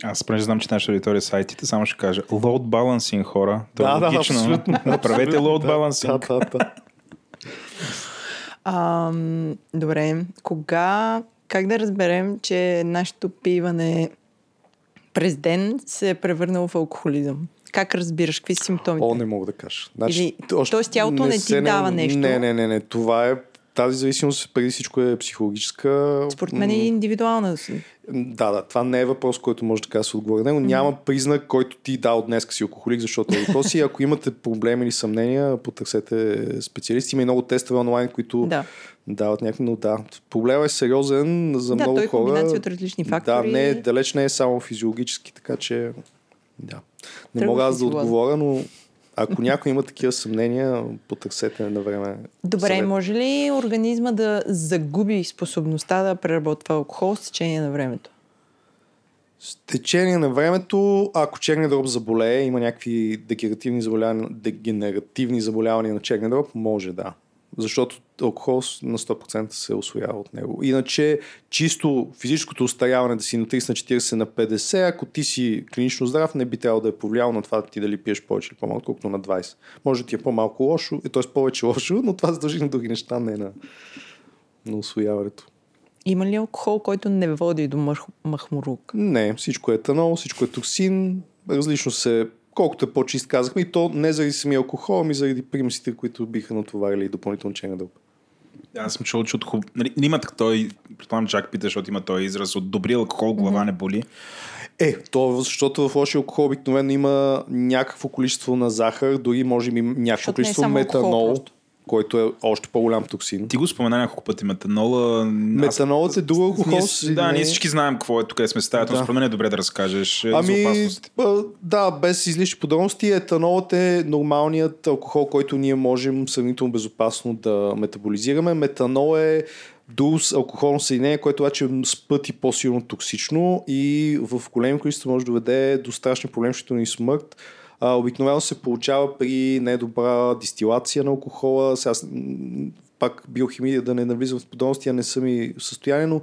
Аз понеже знам, че нашата аудитория е сайтите, само ще кажа load balancing хора. Това да, е логично. Да, абсолютно. Направете load balancing. Да, да, да. А, добре, кога, как да разберем, че нашето пиване през ден се е превърнало в алкохолизъм? Как разбираш? Какви са симптомите? О, не мога да кажа. Значи, Или, тоест тялото не, не ти дава нещо? Не, не, не, не. Това е тази зависимост преди всичко е психологическа. Според мен е индивидуална. Да, да, това не е въпрос, който може така да се отговори. Mm-hmm. Няма признак, който ти да от днес си алкохолик, защото е въпрос. И ако имате проблеми или съмнения, потърсете специалисти. Има и много тестове онлайн, които да. дават някакви, но да. Проблемът е сериозен за да, много той е хора. комбинация от различни фактори. Да, не, далеч не е само физиологически, така че да. Не Тръгва мога аз да отговоря, но ако някой има такива съмнения, потърсете на време. Добре, съвет. може ли организма да загуби способността да преработва алкохол с течение на времето? С течение на времето, ако черния дроб заболее, има някакви дегенеративни заболявания, дегенеративни заболявания на черния дроб, може да. защото алкохол на 100% се освоява от него. Иначе, чисто физическото устаряване да си на 30 на 40 на 50, ако ти си клинично здрав, не би трябвало да е повлияло на това ти дали пиеш повече или по-малко, колкото на 20. Може да ти е по-малко лошо, т.е. повече лошо, но това задължи на други неща, не на, на освояването. Има ли алкохол, който не води до мъх... махмурук? Не, всичко е етанол, всичко е токсин, различно се колкото е по-чист казахме, и то не заради самия алкохол, ами заради примесите, които биха натоварили допълнително дълба. Аз съм чул, че от хуб... нали, има той, предполагам, Джак пита, защото има този израз, от добри алкохол глава mm-hmm. не боли. Е, то защото в лошия алкохол обикновено има някакво количество на захар, дори може би някакво Защото е количество алкохол метанол, просто. Който е още по-голям токсин. Ти го спомена няколко пъти, метанола. Метанолът е друг алкохол. Ние, да, не- ние всички знаем какво е тук, сме в стаята, Да. но според мен е добре да разкажеш ами... Ами, за да, без излишни подробности, етанолът е нормалният алкохол, който ние можем сравнително безопасно да метаболизираме. Метанол е друго с- алкохолно съединение, което обаче е с пъти по-силно токсично и в големи количества може да доведе до страшни проблеми, ни смърт. Обикновено се получава при недобра дистилация на алкохола. Сега пак биохимия да не навлизам в подробности, а не съм и в състояние, но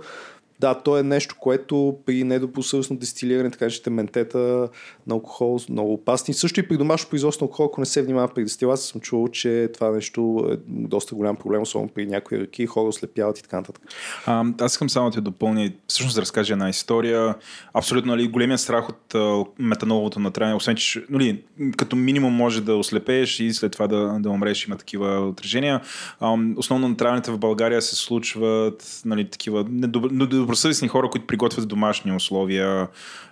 да, то е нещо, което при недобросъвестно дестилиране, така че ментета на алкохол много опасни. Също и при домашно производство на алкохол, ако не се внимава при дестилация, съм чувал, че това нещо е доста голям проблем, особено при някои ръки, хора ослепяват и така нататък. А, аз искам само да те допълня, всъщност да разкажа една история. Абсолютно, нали, големия страх от а, метаноловото натраяване, освен че нали, като минимум може да ослепееш и след това да, да умреш, има такива отражения. А, основно натравянето в България се случват нали, такива недобр, недобросъвестни хора, които приготвят домашни условия.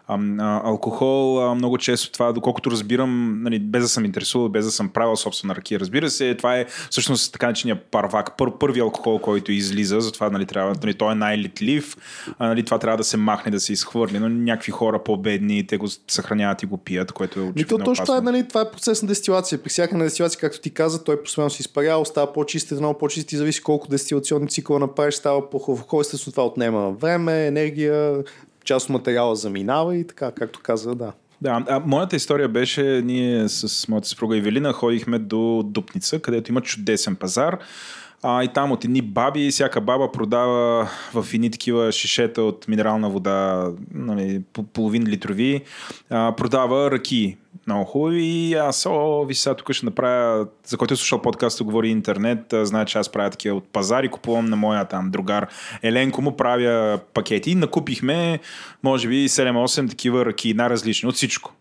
А, а, алкохол, а, много често това, доколкото разбирам, нали, без да съм интересувал, без да съм правил собствена ракия, разбира се, това е всъщност така начиния парвак, пър, първи алкохол, който излиза, затова нали, трябва, нали, той е най-литлив, а, нали, това трябва да се махне, да се изхвърли, но някакви хора по-бедни, те го съхраняват и го пият, което е очевидно точно това е, нали, това е процес на дестилация. При всяка на дестилация, както ти каза, той постоянно се изпарява, става по-чист, едно по-чист и зависи колко дестилационни цикъла направиш, става по-хубаво. Естествено, това отнема време, енергия, част от материала заминава и така, както каза, да. Да, а, моята история беше, ние с моята съпруга Евелина ходихме до Дупница, където има чудесен пазар. А, и там от едни баби, всяка баба продава в едни такива шишета от минерална вода, нали, по- половин литрови, а, продава ръки. Много хубави и аз, о, виж сега тук ще направя, за който е слушал подкаста, говори интернет, знае, че аз правя такива от пазари, купувам на моя там другар Еленко му правя пакети. Накупихме, може би, 7-8 такива ръки, най-различни от всичко.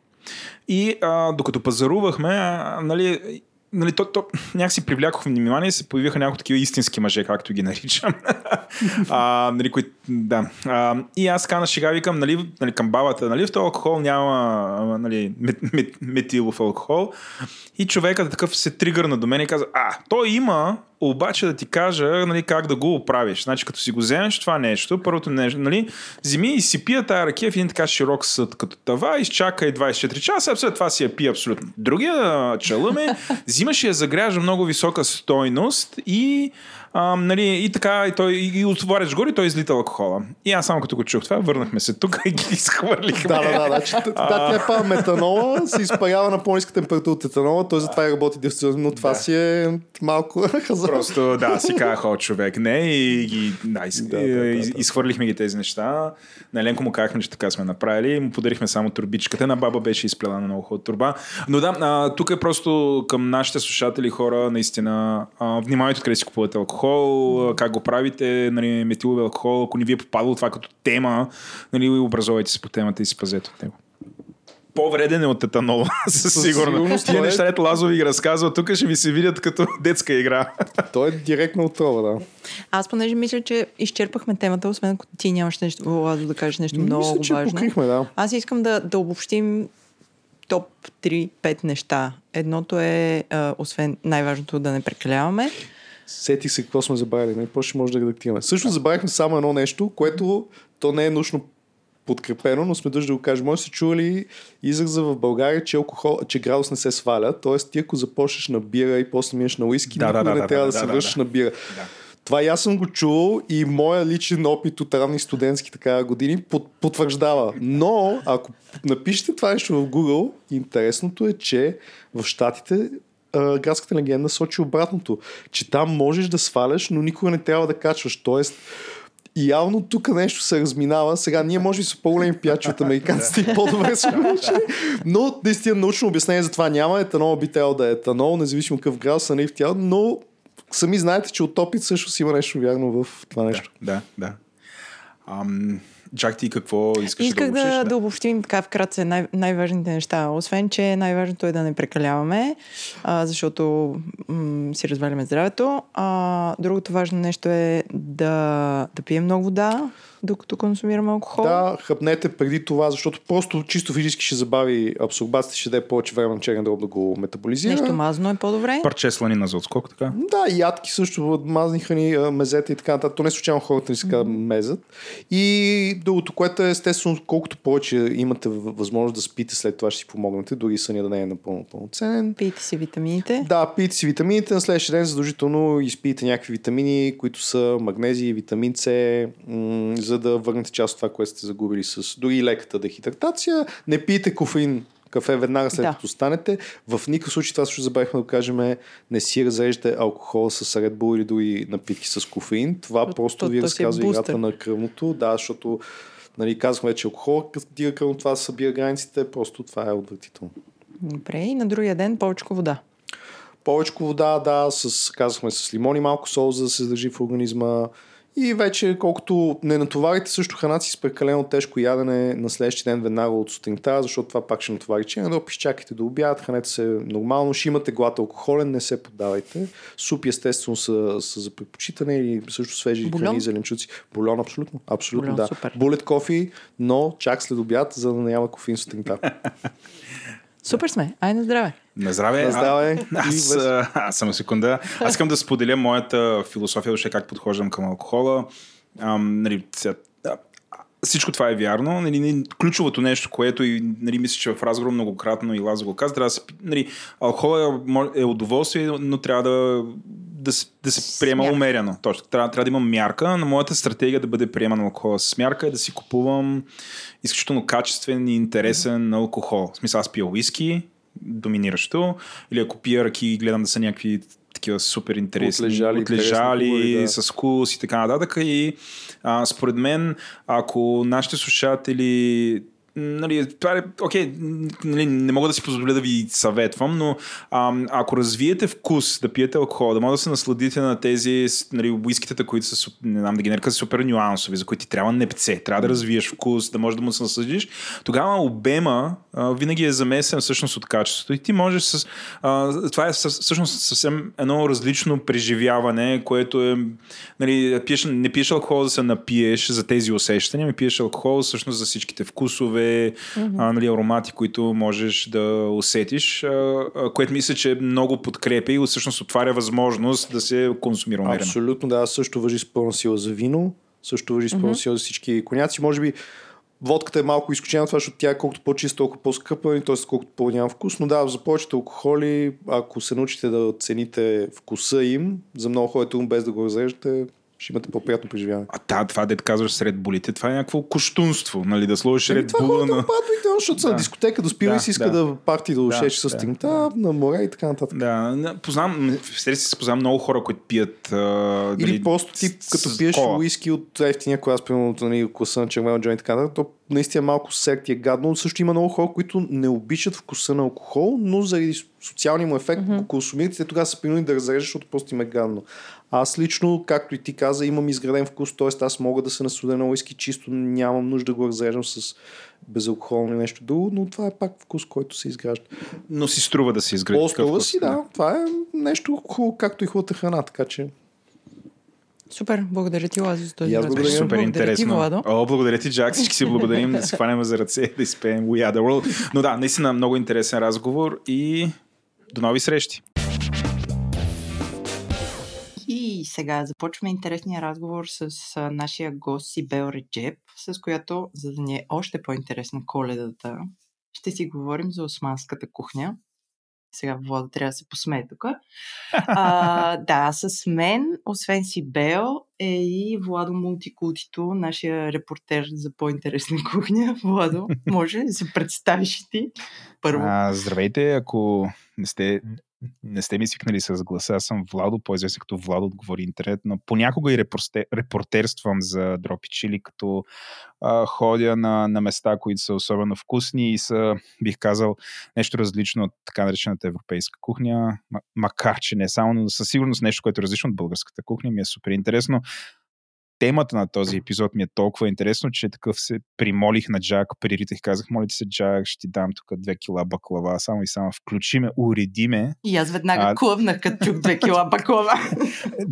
И а, докато пазарувахме, а, нали, нали, то, то, някакси привлякох внимание и се появиха няколко такива истински мъже, както ги наричам. а, нали, кои, да. а, и аз така на шега викам, нали, нали, към бабата, нали, в този алкохол няма нали, мет, мет, метилов алкохол. И човекът такъв се тригърна до мен и каза, а, той има, обаче да ти кажа нали, как да го оправиш. Значи, като си го вземеш това нещо, първото нещо, нали, вземи и си пия тая ракия в един така широк съд като тава, изчакай 24 часа, а след това си я пия абсолютно. Другия чалъм е, взимаш и я загряжа много висока стойност и а, нали, и така, и, той, и, и отваряш горе, той излита алкохола. И аз само като го чух това, върнахме се тук и ги изхвърлихме. Да, да, да. Значи, т- да, тя пава метанола, се изпарява на по-ниска температура от етанола, той затова и работи дестилация, но това си е малко хазар. Просто да, си казах, о, човек, не, и ги, да, из, Да, да, да, из, да. изхвърлихме ги тези неща. На Еленко му казахме, че така сме направили му подарихме само турбичката. На баба беше изплела на много хубава турба. Но да, а, тук е просто към нашите слушатели хора, наистина, а, внимавайте къде си купувате алкохол, а, как го правите, нали, метилови алкохол, ако не ви е попадало това като тема, нали, образовайте се по темата и си пазете от него. По-вреден е от етанола, със сигурност. сигурност Тия е- неща, ето Лазо ви ги разказва, тук ще ви се видят като детска игра. Той е директна отрова, да. Аз понеже мисля, че изчерпахме темата, освен ако ти нямаш нещо, Ладо, да кажеш нещо много Мисля, че важно. покрихме, да. Аз искам да, да обобщим топ 3-5 неща. Едното е, а, освен най-важното, да не прекаляваме. Сетих се какво сме забравили, нали? После ще може да редактираме. Също забравихме само едно нещо, което то не е научно подкрепено, но сме дължи да го кажем. Може да се чували израза в България, че, алкохол, че градус не се сваля. Тоест ти ако започнеш на бира и после минеш на уиски, Да, да, никога да, не да, трябва да, да, се да, връщаш да. на бира. Това и аз съм го чувал и моя личен опит от равни студентски така години под, потвърждава. Но ако напишете това нещо в Google, интересното е, че в Штатите а, градската легенда сочи обратното, че там можеш да сваляш, но никога не трябва да качваш. Тоест, явно тук нещо се разминава. Сега ние може би са по-големи пиячи от американците и по-добре са научили. Но наистина научно обяснение за това няма. Етанол би трябвало да е етанол, независимо какъв град са нали, в тяло, но сами знаете, че от опит също си има нещо вярно в това нещо. Да, да. Ам, Джак, ти какво искаш Исках да, да, да, да обобщим така вкратце най- най-важните неща. Освен, че най-важното е да не прекаляваме, а, защото м- си разваляме здравето. А, другото важно нещо е да, да пием много вода, докато консумираме алкохол. Да, хъпнете преди това, защото просто чисто физически ще забави абсорбацията, ще даде повече време на черен дроб да го метаболизира. Нещо мазно е по-добре. Парче сланина азот, сколко така? Да, и ядки също, мазни храни, а, мезета и така нататък. То не случайно хората ни се казват мезът. И другото, което е естествено, колкото повече имате възможност да спите, след това ще си помогнете, дори съня да не е напълно пълноценен. Пийте си витамините. Да, пийте си витамините, на следващия ден задължително изпийте някакви витамини, които са магнезии, витамин С, м- за да върнете част от това, което сте загубили с дори леката дехидратация. Не пийте кофеин, кафе веднага след Да. като станете. В никакъв случай това също забравихме да кажем, не си разреждате алкохол с Red Bull или дори напитки с кофеин. Това То- просто то- ви то е разказва играта на кръвното. Да, защото нали, казахме, че алкохол дига кръвно, това събира границите, просто това е отвратително. Добре, и на другия ден повече вода. Повече вода, да, с, казахме с лимон и малко сол, за да се задържи в организма. И вече, колкото не натоварите също храната си с прекалено тежко ядене на следващия ден веднага от сутринта, защото това пак ще натовари черен дроб, изчакайте до обяд, хранете се нормално, ще имате глад алкохолен, не се поддавайте. Супи естествено са, са за предпочитане или също свежи Бульон? храни, зеленчуци. Бульон, абсолютно. Абсолютно, Бульон, да. супер. Булет кофи, но чак след обяд, за да няма кофеин сутринта. Супер сме. Ай на здраве. На здраве. На здраве. А, Аз, аз само секунда. Аз искам да споделя моята философия, въобще как подхождам към алкохола. Ам, нали, всичко това е вярно. Нали, нали, ключовото нещо, което и нали, мисля, че в разговор многократно и Лазо го каза, трябва да се, нали, алкохола е, е удоволствие, но трябва да, да, се- да се приема мярка. умерено. Точно. Трябва, трябва да имам мярка, но моята стратегия да бъде приеман алкохола с мярка е да си купувам изключително качествен и интересен алкохол. В смисъл, аз пия уиски, доминиращо, или ако пия ръки и гледам да са някакви такива супер интересни, Отлежали, отлежали да. с вкус и така нататък. И а, според мен, ако нашите слушатели Нали, това е, окей, нали, не мога да си позволя да ви съветвам, но а, ако развиете вкус да пиете алкохол, да може да се насладите на тези нали, уискитата, които са, не знам да ги нарека, супер нюансови, за които ти трябва непце, трябва да развиеш вкус, да можеш да му се насладиш, тогава обема а, винаги е замесен всъщност от качеството и ти можеш с... А, това е всъщност съвсем едно различно преживяване, което е... Нали, пиеш, не пиеш алкохол да се напиеш за тези усещания, ми пиеш алкохол всъщност за всичките вкусове, mm-hmm. а, нали, аромати, които можеш да усетиш, а, а, което мисля, че много подкрепя и всъщност отваря възможност да се консумира умерено. Абсолютно, да. Също въжи с пълна сила за вино. Също въжи с пълна сила за всички коняци. Може би водката е малко изключение това, защото тя е колкото по-чиста, толкова по-скъпа, т.е. колкото по-няма вкус. Но да, за повечето алкохоли, ако се научите да цените вкуса им, за много хора е без да го разрежете, ще имате по-приятно преживяване. А та, това, дете казваш сред болите, това е някакво куштунство, нали, да сложиш Еми, ред това була хората на... обикновено, защото са Да. на дискотека, да спива Да, и си иска да. да, парти да ушече да, с сутринта, на море и така нататък. Да, познавам, в серия си познавам много хора, които пият... А, Или дали, просто ти, с- като с пиеш кола. уиски от ефтиния клас, примерно от нали, класа на червено джойнт и така нататък, то наистина малко сек ти е гадно. Но Също има много хора, които не обичат вкуса на алкохол, но заради социалния му ефект mm-hmm. го консумират и те тогава са принудени да разрежат, защото просто им е гадно. Аз лично, както и ти каза, имам изграден вкус, т.е. аз мога да се насудя на уиски чисто, нямам нужда да го разреждам с безалкохолно или нещо друго, но това е пак вкус, който се изгражда. Но си струва да се изгради. вкус, си, да. Това е нещо хубаво, както и хубавата храна, така че Супер, благодаря ти, Лазо, за този разговор. благодаря. Супер благодаря ти, интересно. Владо. О, благодаря ти, Джак. Всички си благодарим да се хванем за ръце да изпеем We Are The World. Но да, наистина много интересен разговор и до нови срещи. Сега започваме интересния разговор с нашия гост Сибел Реджеп, с която, за да ни е още по-интересна коледата, ще си говорим за османската кухня. Сега Влада трябва да се посмее тук. А, да, с мен, освен Сибел, е и Владо Мултикултито, нашия репортер за по-интересна кухня. Владо, може да се представиш ти първо. А, здравейте, ако не сте не сте ми свикнали с гласа. Аз съм Владо, по-известен като Владо отговори интернет, но понякога и репортерствам за дропи чили, като а, ходя на, на места, които са особено вкусни и са, бих казал, нещо различно от така наречената европейска кухня, макар че не само, но със сигурност нещо, което е различно от българската кухня, ми е супер интересно темата на този епизод ми е толкова интересно, че такъв се примолих на Джак, приритах, казах, моля ти се, Джак, ще ти дам тук две кила баклава, само и само включи ме, уреди ме. И аз веднага а... клъвнах, като чух две кила баклава.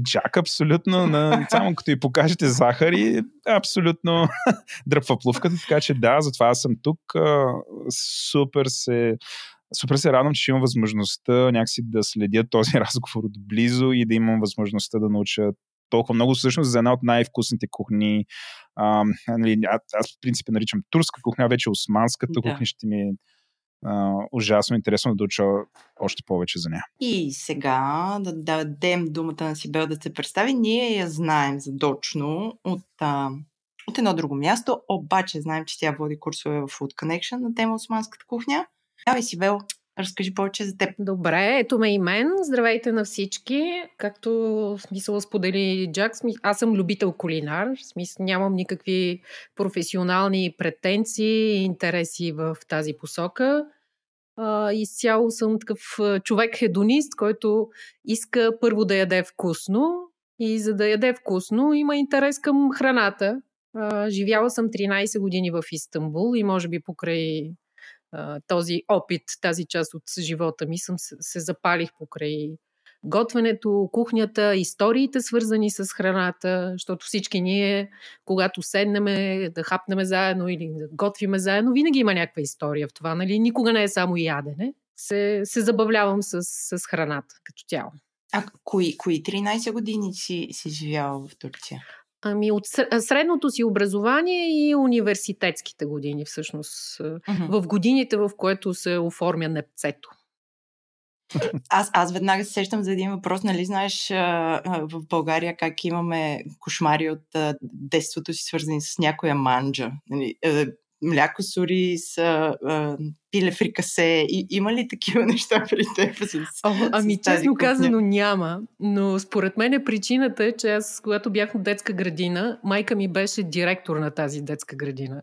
Джак абсолютно, на, само като и покажете захари, абсолютно дръпва плувката, така че да, затова аз съм тук. Супер се супер се радвам, че имам възможността някакси да следя този разговор отблизо и да имам възможността да науча толкова много, всъщност за една от най-вкусните кухни. А, нали, аз в принцип наричам турска кухня, вече османската да. кухня ще ми е ужасно интересно да уча още повече за нея. И сега да дадем думата на Сибел да се представи. Ние я знаем задочно от, а, от едно друго място, обаче знаем, че тя води курсове в Food Connection на тема османската кухня. Давай, Сибел, Разкажи повече за теб. Добре, ето ме и мен. Здравейте на всички. Както смисъл сподели Джак, аз съм любител кулинар. Смисъл, нямам никакви професионални претенции и интереси в тази посока. Изцяло съм такъв човек хедонист, който иска първо да яде вкусно и за да яде вкусно има интерес към храната. Живяла съм 13 години в Истанбул и може би покрай този опит, тази част от живота ми съм се запалих покрай готвенето, кухнята, историите свързани с храната, защото всички ние, когато седнеме да хапнеме заедно или да готвиме заедно, винаги има някаква история в това, нали? Никога не е само ядене. Се, се забавлявам с, с храната като цяло. А кои, кои 13 години си, си живяла в Турция? Ами от средното си образование и университетските години, всъщност. Uh-huh. В годините, в което се оформя непцето. Аз, аз веднага се сещам за един въпрос. Нали знаеш в България как имаме кошмари от детството си, свързани с някоя манджа? Нали, мляко сури с а, пиле фрикасе. И, има ли такива неща при теб? С, О, ами, с честно кухня? казано няма. Но според мен е причината е, че аз, когато бях в детска градина, майка ми беше директор на тази детска градина.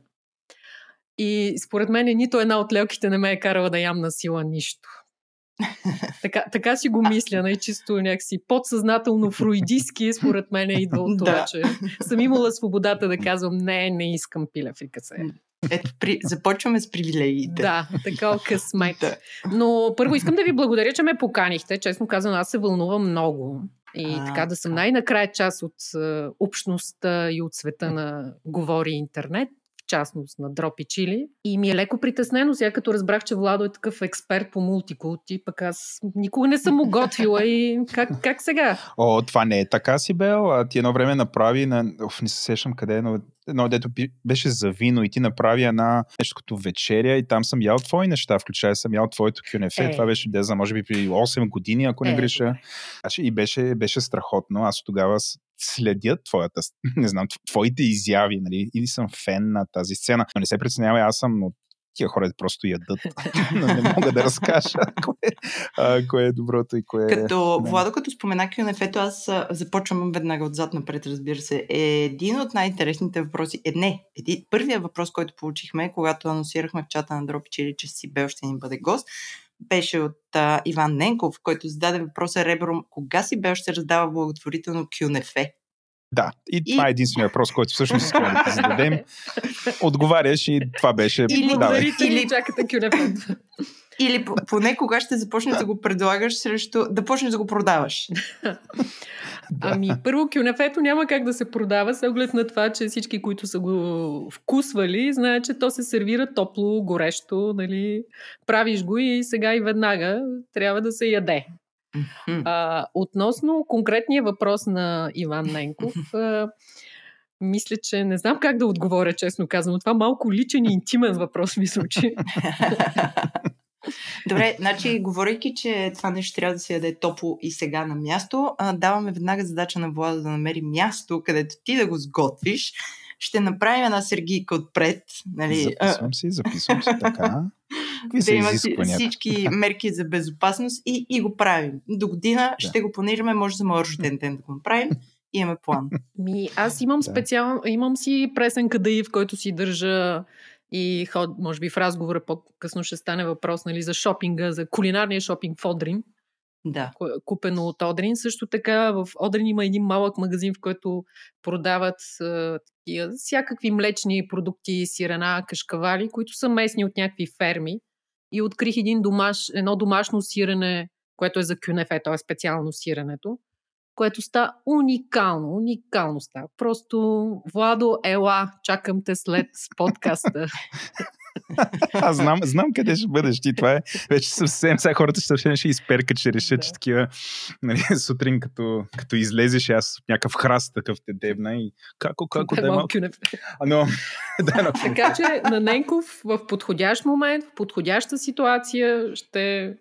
И според мен нито една от лелките не ме е карала да ям на сила нищо. така, така си го мисля, най-чисто някакси подсъзнателно, фруидистки, според мен идва от това, да. че съм имала свободата да казвам не, не искам пиле фрикасе. Ето, при... започваме с привилегиите. Да, така късмет. да. Но първо искам да ви благодаря, че ме поканихте. Честно казано, аз се вълнувам много. И а, така да съм най-накрая част от общността и от света на Говори интернет частност на Дропи Чили. И ми е леко притеснено сега, като разбрах, че Владо е такъв експерт по мултикулти, пък аз никога не съм го готвила и как, как сега? О, това не е така си, Бел. А ти едно време направи, на... Оф, не се сещам къде, но едно дето беше за вино и ти направи една нещо като вечеря и там съм ял твои неща, включая съм ял твоето кюнефе. Е. Това беше, де, за може би при 8 години, ако не е, греша. Значи, и беше, беше страхотно. Аз тогава следя твоята, не знам, твоите изяви, нали? Или съм фен на тази сцена. Но не се преценявай, аз съм от тия хора просто ядат, но не мога да разкажа кое, а, кое е доброто и кое е... Като, Владо, като спомена кюнефето, аз започвам веднага отзад напред, разбира се. Е един от най-интересните въпроси, е не, един, първият въпрос, който получихме, когато анонсирахме в чата на Дропичили, че си Бел ще ни бъде гост, беше от а, Иван Ненков, който зададе въпроса ребром, кога си Бел ще раздава благотворително кюнефе? Да, и, и това е единствения въпрос, който всъщност искаме да ти зададем. Отговаряш и това беше... Или, давай. или чакате кюлефът. Или поне кога ще започнеш да го предлагаш срещу да почнеш да го продаваш. Ами, първо кюнефето няма как да се продава с оглед на това, че всички, които са го вкусвали, знаят, че то се сервира топло, горещо, нали? Правиш го и сега и веднага трябва да се яде. А, относно конкретния въпрос на Иван Ненков, а, мисля, че не знам как да отговоря, честно казано. Това малко личен и интимен въпрос ми звучи. Добре, значи, говорейки, че това нещо трябва да се яде топло и сега на място, а, даваме веднага задача на Влада да намери място, където ти да го сготвиш. Ще направим една сергийка отпред. Нали? Записвам си, записвам си така. Какви да има всички мерки за безопасност и, и го правим. До година Да. ще го планираме, може за моят рожден ден да го направим. Имаме план. Ми, аз имам специално, имам си пресен кадаи, в който си държа и ход, може би в разговора по-късно ще стане въпрос нали, за шопинга, за кулинарния шопинг в Одрин, Да. купено от Одрин. Също така в Одрин има един малък магазин, в който продават а, такива всякакви млечни продукти, сирена, кашкавали, които са местни от някакви ферми. И открих един домаш, едно домашно сирене, което е за кюнефе, т.е. специално сиренето, което ста уникално, уникално става. Просто, Владо, ела, чакам те след подкаста. Аз знам, знам къде ще бъдеш ти. Това е вече съвсем. Сега хората ще съвсем ще изперкат, ще решат, Да. че такива нали, сутрин, като, като излезеш, аз някакъв храст такъв те дебна и како, како да е малко. но, да, но, Така че на Ненков в подходящ момент, в подходяща ситуация ще,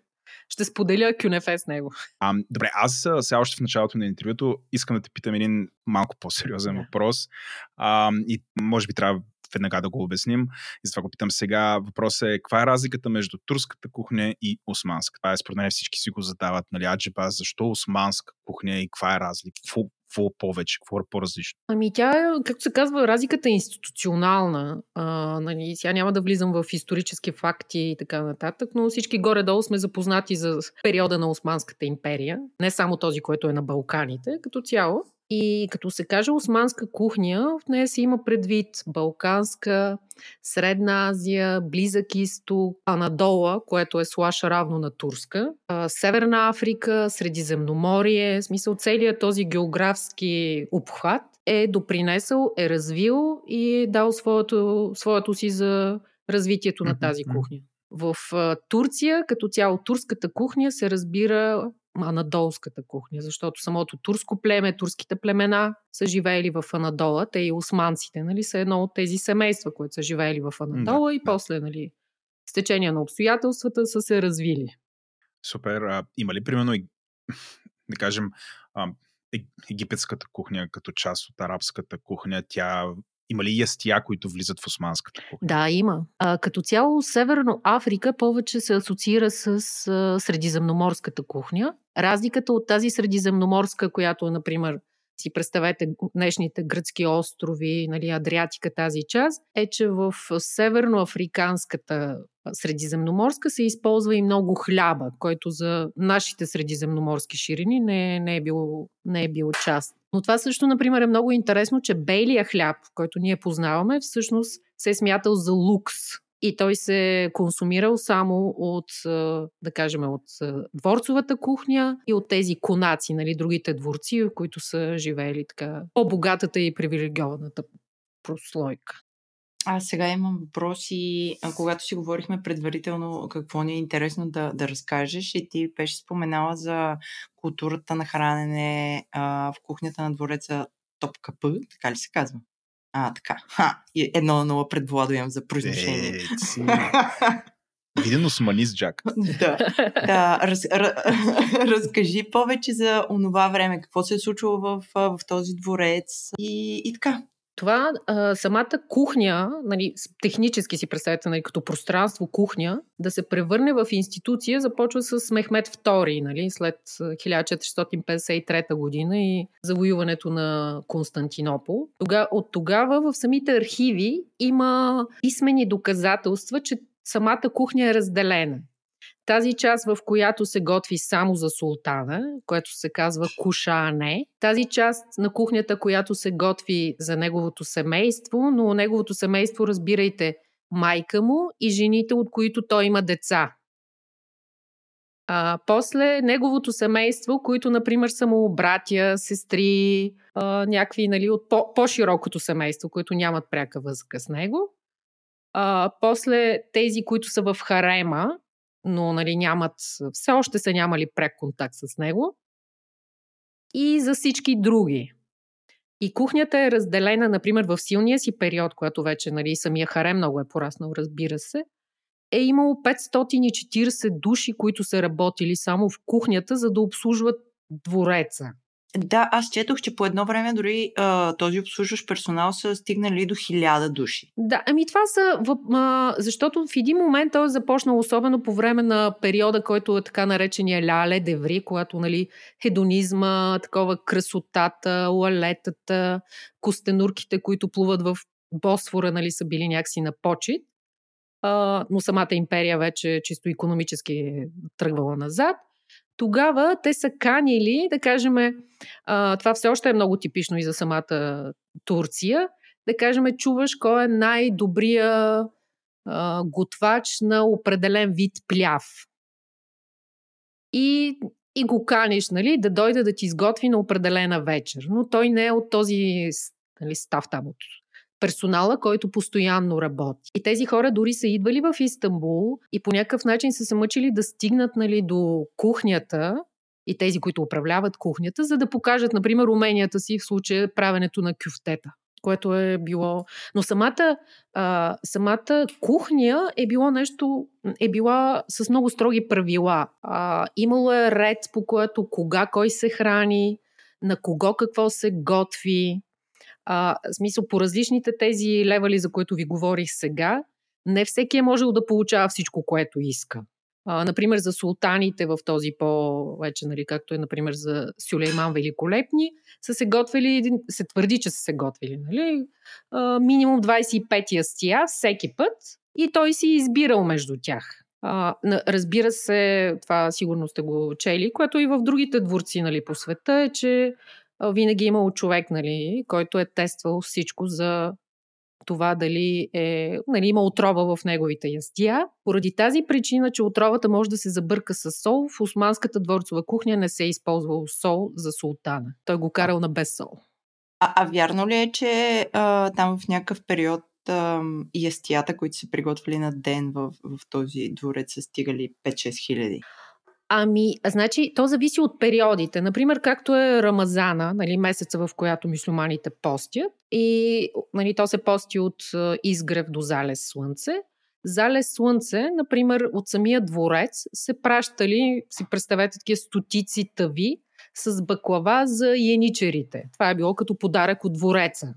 ще споделя кюнефе с него. А, добре, аз сега още в началото на интервюто искам да те питам един малко по-сериозен Да. въпрос. А, и може би трябва веднага да го обясним. И затова го питам сега. Въпросът е, каква е разликата между турската кухня и османска? Това е според мен всички си го задават, нали, аджиба, защо османска кухня и каква е разлика? Какво, какво повече, какво е по-различно? Ами тя, както се казва, разликата е институционална. А, нали, сега няма да влизам в исторически факти и така нататък, но всички горе-долу сме запознати за периода на Османската империя. Не само този, който е на Балканите, като цяло. И като се каже османска кухня, в нея се има предвид Балканска, Средна Азия, Близък изток, Анадола, което е слаш равно на Турска, Северна Африка, Средиземноморие, в смисъл целият този географски обхват е допринесъл, е развил и е дал своето, своето си за развитието на тази кухня. В Турция, като цяло турската кухня, се разбира анадолската кухня, защото самото турско племе, турските племена са живеели в Анадола, те и османците, нали, са едно от тези семейства, които са живеели в Анадола Да, и после, нали, с течение на обстоятелствата са се развили. Супер. А, има ли, примерно, да кажем, а, египетската кухня като част от арабската кухня? Тя има ли ястия, които влизат в османската кухня? Да, има. А, като цяло Северно Африка повече се асоциира с а, средиземноморската кухня. Разликата от тази средиземноморска, която например, си представете днешните гръцки острови, нали, Адриатика тази част, е, че в северноафриканската средиземноморска се използва и много хляба, който за нашите средиземноморски ширини не, не, е, бил, не е бил част. Но това също, например, е много интересно, че белия хляб, който ние познаваме, всъщност се е смятал за лукс. И той се е консумирал само от, да кажем, от дворцовата кухня и от тези конаци, нали, другите дворци, които са живеели така по-богатата и привилегиованата прослойка. Аз сега имам въпроси, когато си говорихме предварително какво ни е интересно да, да разкажеш и ти беше споменала за културата на хранене а, в кухнята на двореца Топкапъ, така ли се казва? А, така. Ха, едно на нула пред Владо имам за произношение. Е. Виден османист, Джак. да. да раз, раз, разкажи повече за онова време, какво се е случило в, в този дворец и, и така. Това, а, самата кухня, нали, технически си представете, нали, като пространство кухня, да се превърне в институция, започва с Мехмед II, нали, след а, 1453 година и завоюването на Константинопол. Тога, от тогава в самите архиви има писмени доказателства, че самата кухня е разделена. Тази част, в която се готви само за султана, което се казва кушане. Тази част на кухнята, която се готви за неговото семейство, но неговото семейство, разбирайте, майка му и жените, от които той има деца. А, после неговото семейство, които, например, са му братя, сестри, а, някакви нали, от по- по-широкото семейство, които нямат пряка връзка с него. А, после тези, които са в харема, но нали, нямат, все още са нямали пряк контакт с него. И за всички други. И кухнята е разделена, например, в силния си период, когато вече нали, самия харем много е пораснал, разбира се, е имало 540 души, които са работили само в кухнята, за да обслужват двореца. Да, аз четох, че по едно време дори а, този обслужващ персонал са стигнали до хиляда души. Да, ами това са, в, а, защото в един момент той е започнал, особено по време на периода, който е така наречения ляле деври, когато нали, хедонизма, такова красотата, лалетата, костенурките, които плуват в Босфора, нали, са били някакси на почет. А, но самата империя вече чисто економически е тръгвала назад тогава те са канили, да кажем, това все още е много типично и за самата Турция, да кажем, чуваш кой е най-добрия готвач на определен вид пляв. И, и го каниш, нали, да дойде да ти изготви на определена вечер. Но той не е от този нали, став там от персонала, който постоянно работи. И тези хора дори са идвали в Истанбул и по някакъв начин са се мъчили да стигнат нали, до кухнята и тези, които управляват кухнята, за да покажат, например, уменията си в случая правенето на кюфтета което е било... Но самата, а, самата кухня е било нещо, е била с много строги правила. А, имало е ред, по което кога кой се храни, на кого какво се готви, а, смисъл, по различните тези левали, за които ви говорих сега, не всеки е можел да получава всичко, което иска. А, например, за султаните в този по-вече, нали, както е, например, за Сюлейман Великолепни, са се готвили, се твърди, че са се готвили, нали, а, минимум 25 стия всеки път и той си избирал между тях. А, разбира се, това сигурно сте го чели, което и в другите дворци нали, по света е, че винаги е имал човек, нали, който е тествал всичко за това дали е, нали, има отрова в неговите ястия. Поради тази причина, че отровата може да се забърка с сол, в османската дворцова кухня не се е използвал сол за султана. Той го карал на без сол. А, а вярно ли е, че а, там в някакъв период а, ястията, които се приготвили на ден в, в този дворец, са стигали 5-6 хиляди? Ами, значи, то зависи от периодите. Например, както е Рамазана, нали, месеца, в която мусулманите постят. И нали, то се пости от изгрев до залез слънце. Залез слънце, например, от самия дворец се пращали, си представете такива стотици тъви с баклава за яничерите. Това е било като подарък от двореца.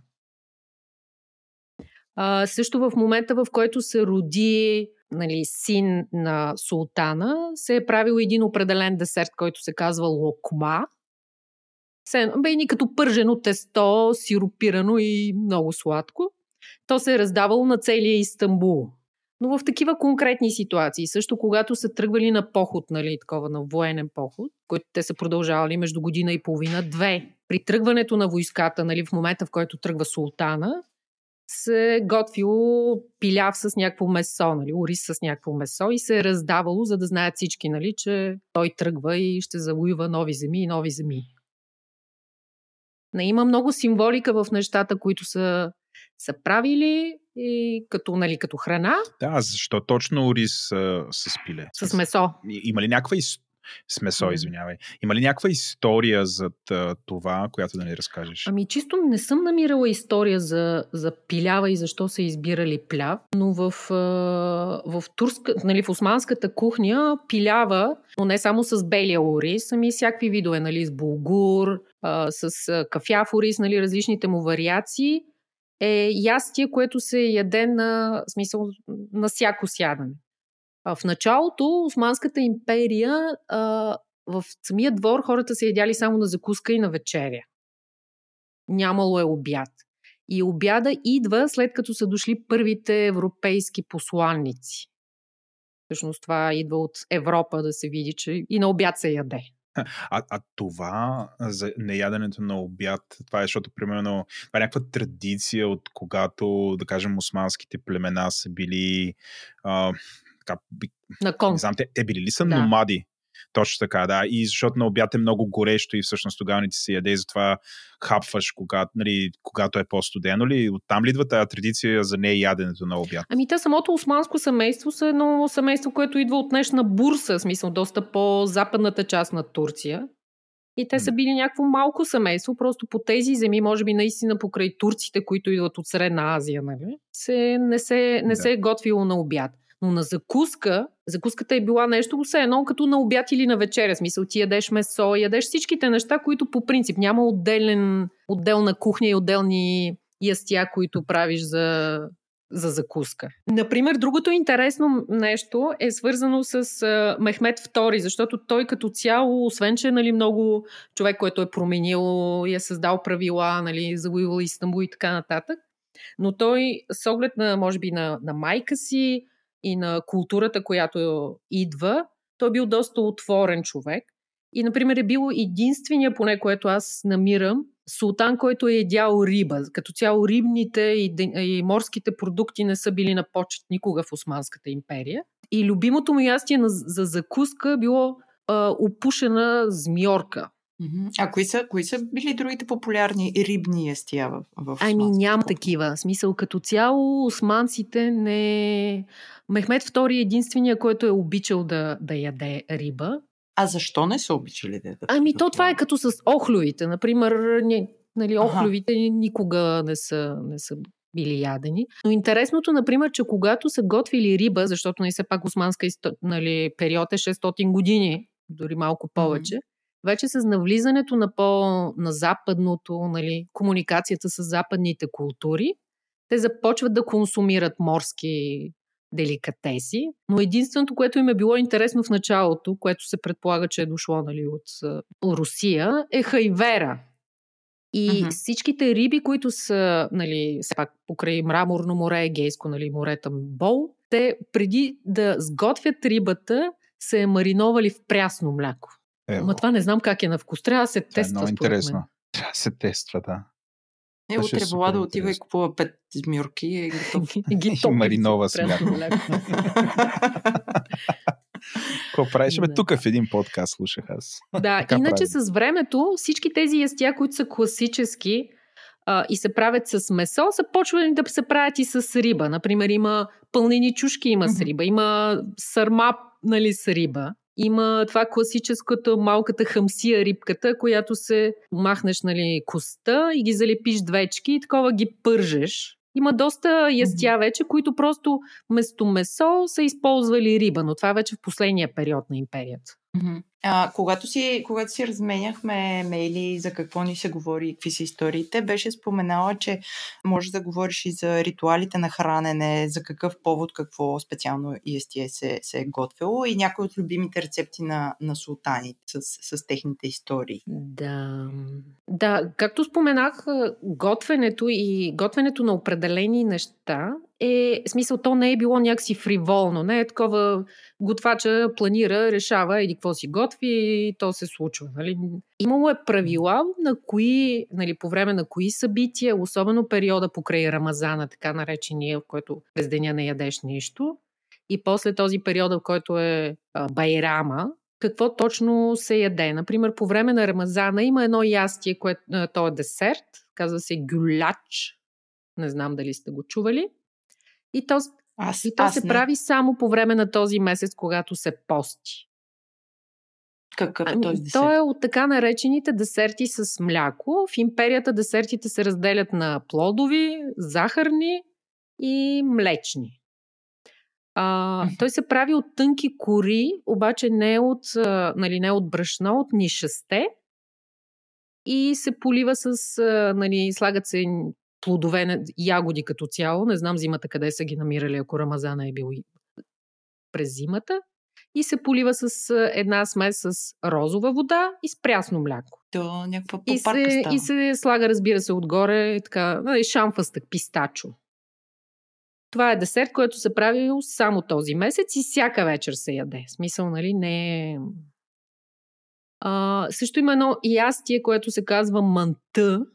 А, също в момента, в който се роди нали, син на султана, се е правил един определен десерт, който се казва локма. Бе ни като пържено тесто, сиропирано и много сладко. То се е раздавало на целия Истанбул. Но в такива конкретни ситуации, също когато са тръгвали на поход, нали, такова на военен поход, който те са продължавали между година и половина-две, при тръгването на войската, нали, в момента в който тръгва султана, се готвило пиляв с някакво месо, нали, ориз с някакво месо и се е раздавало, за да знаят всички, нали, че той тръгва и ще завоюва нови земи и нови земи. Не, има много символика в нещата, които са, са правили и като, нали, като храна. Да, защо точно ориз с, с пиле? С месо. Има ли някаква история? С месо, извинявай. Има ли някаква история за това, която да ни разкажеш? Ами чисто не съм намирала история за, за пилява и защо са избирали пляв, но в, в, турска, нали, в османската кухня пилява, но не само с белия ориз, ами всякакви видове, нали, с булгур, с кафяв ориз, нали, различните му вариации, е ястие, което се яде на, смисъл, на всяко сядане. В началото Османската империя в самия двор хората се ядяли само на закуска и на вечеря. Нямало е обяд. И обяда идва след като са дошли първите европейски посланници. Всъщност това идва от Европа да се види, че и на обяд се яде. А, а това за неяденето на обяд, това е защото, примерно, това е някаква традиция от когато, да кажем, османските племена са били така, на кон. Не знам, те, те били ли са да. номади? Точно така, да. И защото на обяд е много горещо и всъщност тогава не ти се яде и затова хапваш, когато, нали, когато е по-студено ли? Оттам ли идва тази традиция за не яденето на обяд? Ами те самото османско семейство са едно семейство, което идва от днешна бурса, смисъл доста по-западната част на Турция. И те са били някакво малко семейство, просто по тези земи, може би наистина покрай турците, които идват от Средна Азия, нали? Се, не, се, не да. се е готвило на обяд. Но на закуска, закуската е била нещо, все едно като на обяд или на вечеря. Смисъл, ти ядеш месо, ядеш всичките неща, които по принцип няма отделен, отделна кухня и отделни ястия, които правиш за, за закуска. Например, другото интересно нещо е свързано с uh, Мехмед II, защото той като цяло, освен че е нали, много човек, който е променил и е създал правила, нали, завоювал Истанбул и така нататък, но той с оглед на, може би, на, на майка си и на културата, която идва, той е бил доста отворен човек. И, например, е бил единствения, поне което аз намирам, султан, който е едял риба. Като цяло рибните и, и морските продукти не са били на почет никога в Османската империя. И любимото му ястие за закуска било а, опушена змиорка. А кои са, кои са били другите популярни рибни ястия в, в Ами няма такива. Смисъл като цяло османците не... Мехмед II е единствения, който е обичал да, да яде риба. А защо не са обичали да ядат? Ами то това е като с охлювите. Например, не, нали, охлювите ага. никога не са, не са били ядени. Но интересното, например, че когато са готвили риба, защото не нали, все пак османска нали, период е 600 години, дори малко повече, mm-hmm вече с навлизането на по-на западното, нали, комуникацията с западните култури, те започват да консумират морски деликатеси, но единственото, което им е било интересно в началото, което се предполага, че е дошло нали, от Русия, е хайвера. И uh-huh. всичките риби, които са нали, пак покрай мраморно море, Егейско нали, море Бол, те преди да сготвят рибата, се е мариновали в прясно мляко. Ево. Ма това не знам как е на вкус. Трябва да се тества. Е много интересно. Трябва да се тества, да. Е, утре вола да отива и купува пет змюрки и ги, ги топи. Маринова смяка. Какво правиш? Бе, тук в един подкаст слушах аз. Да, така иначе правим. с времето всички тези ястия, които са класически а, и се правят с месо, са почвали да се правят и с риба. Например, има пълнени чушки има с риба, има сърма нали, с риба. Има това класическото малката хамсия рибката, която се махнеш нали, коста и ги залепиш двечки и такова ги пържеш. Има доста ястия вече, които просто вместо месо са използвали риба, но това вече в последния период на империята. А, когато, си, когато си разменяхме мейли за какво ни се говори и какви са историите, беше споменала, че може да говориш и за ритуалите на хранене, за какъв повод, какво специално ястие се, се е готвило и някои от любимите рецепти на, на султаните с, с техните истории. Да. Да, както споменах, готвенето и готвенето на определени неща е, смисъл, то не е било някакси фриволно, не е такова готвача планира, решава или какво си готви и то се случва. Нали? Имало е правила на кои, нали, по време на кои събития, особено периода покрай Рамазана, така наречения, в който през деня не ядеш нищо, и после този период, в който е а, Байрама, какво точно се яде. Например, по време на Рамазана има едно ястие, което то е десерт, казва се гюляч. Не знам дали сте го чували. И то, аз, и то аз се не. прави само по време на този месец, когато се пости. Какъв е този десерт? То е от така наречените десерти с мляко. В империята десертите се разделят на плодови, захарни и млечни. А, той се прави от тънки кори, обаче не от, нали, не от брашно, от нишесте. И се полива с, нали, слагат се плодове, ягоди като цяло. Не знам зимата къде са ги намирали, ако Рамазана е бил през зимата. И се полива с една смес с розова вода и с прясно мляко. То някаква и се, става. и се слага, разбира се, отгоре така, нали, шамфастък, пистачо. Това е десерт, който се прави само този месец и всяка вечер се яде. Смисъл, нали, не е... А, също има едно ястие, което се казва манта,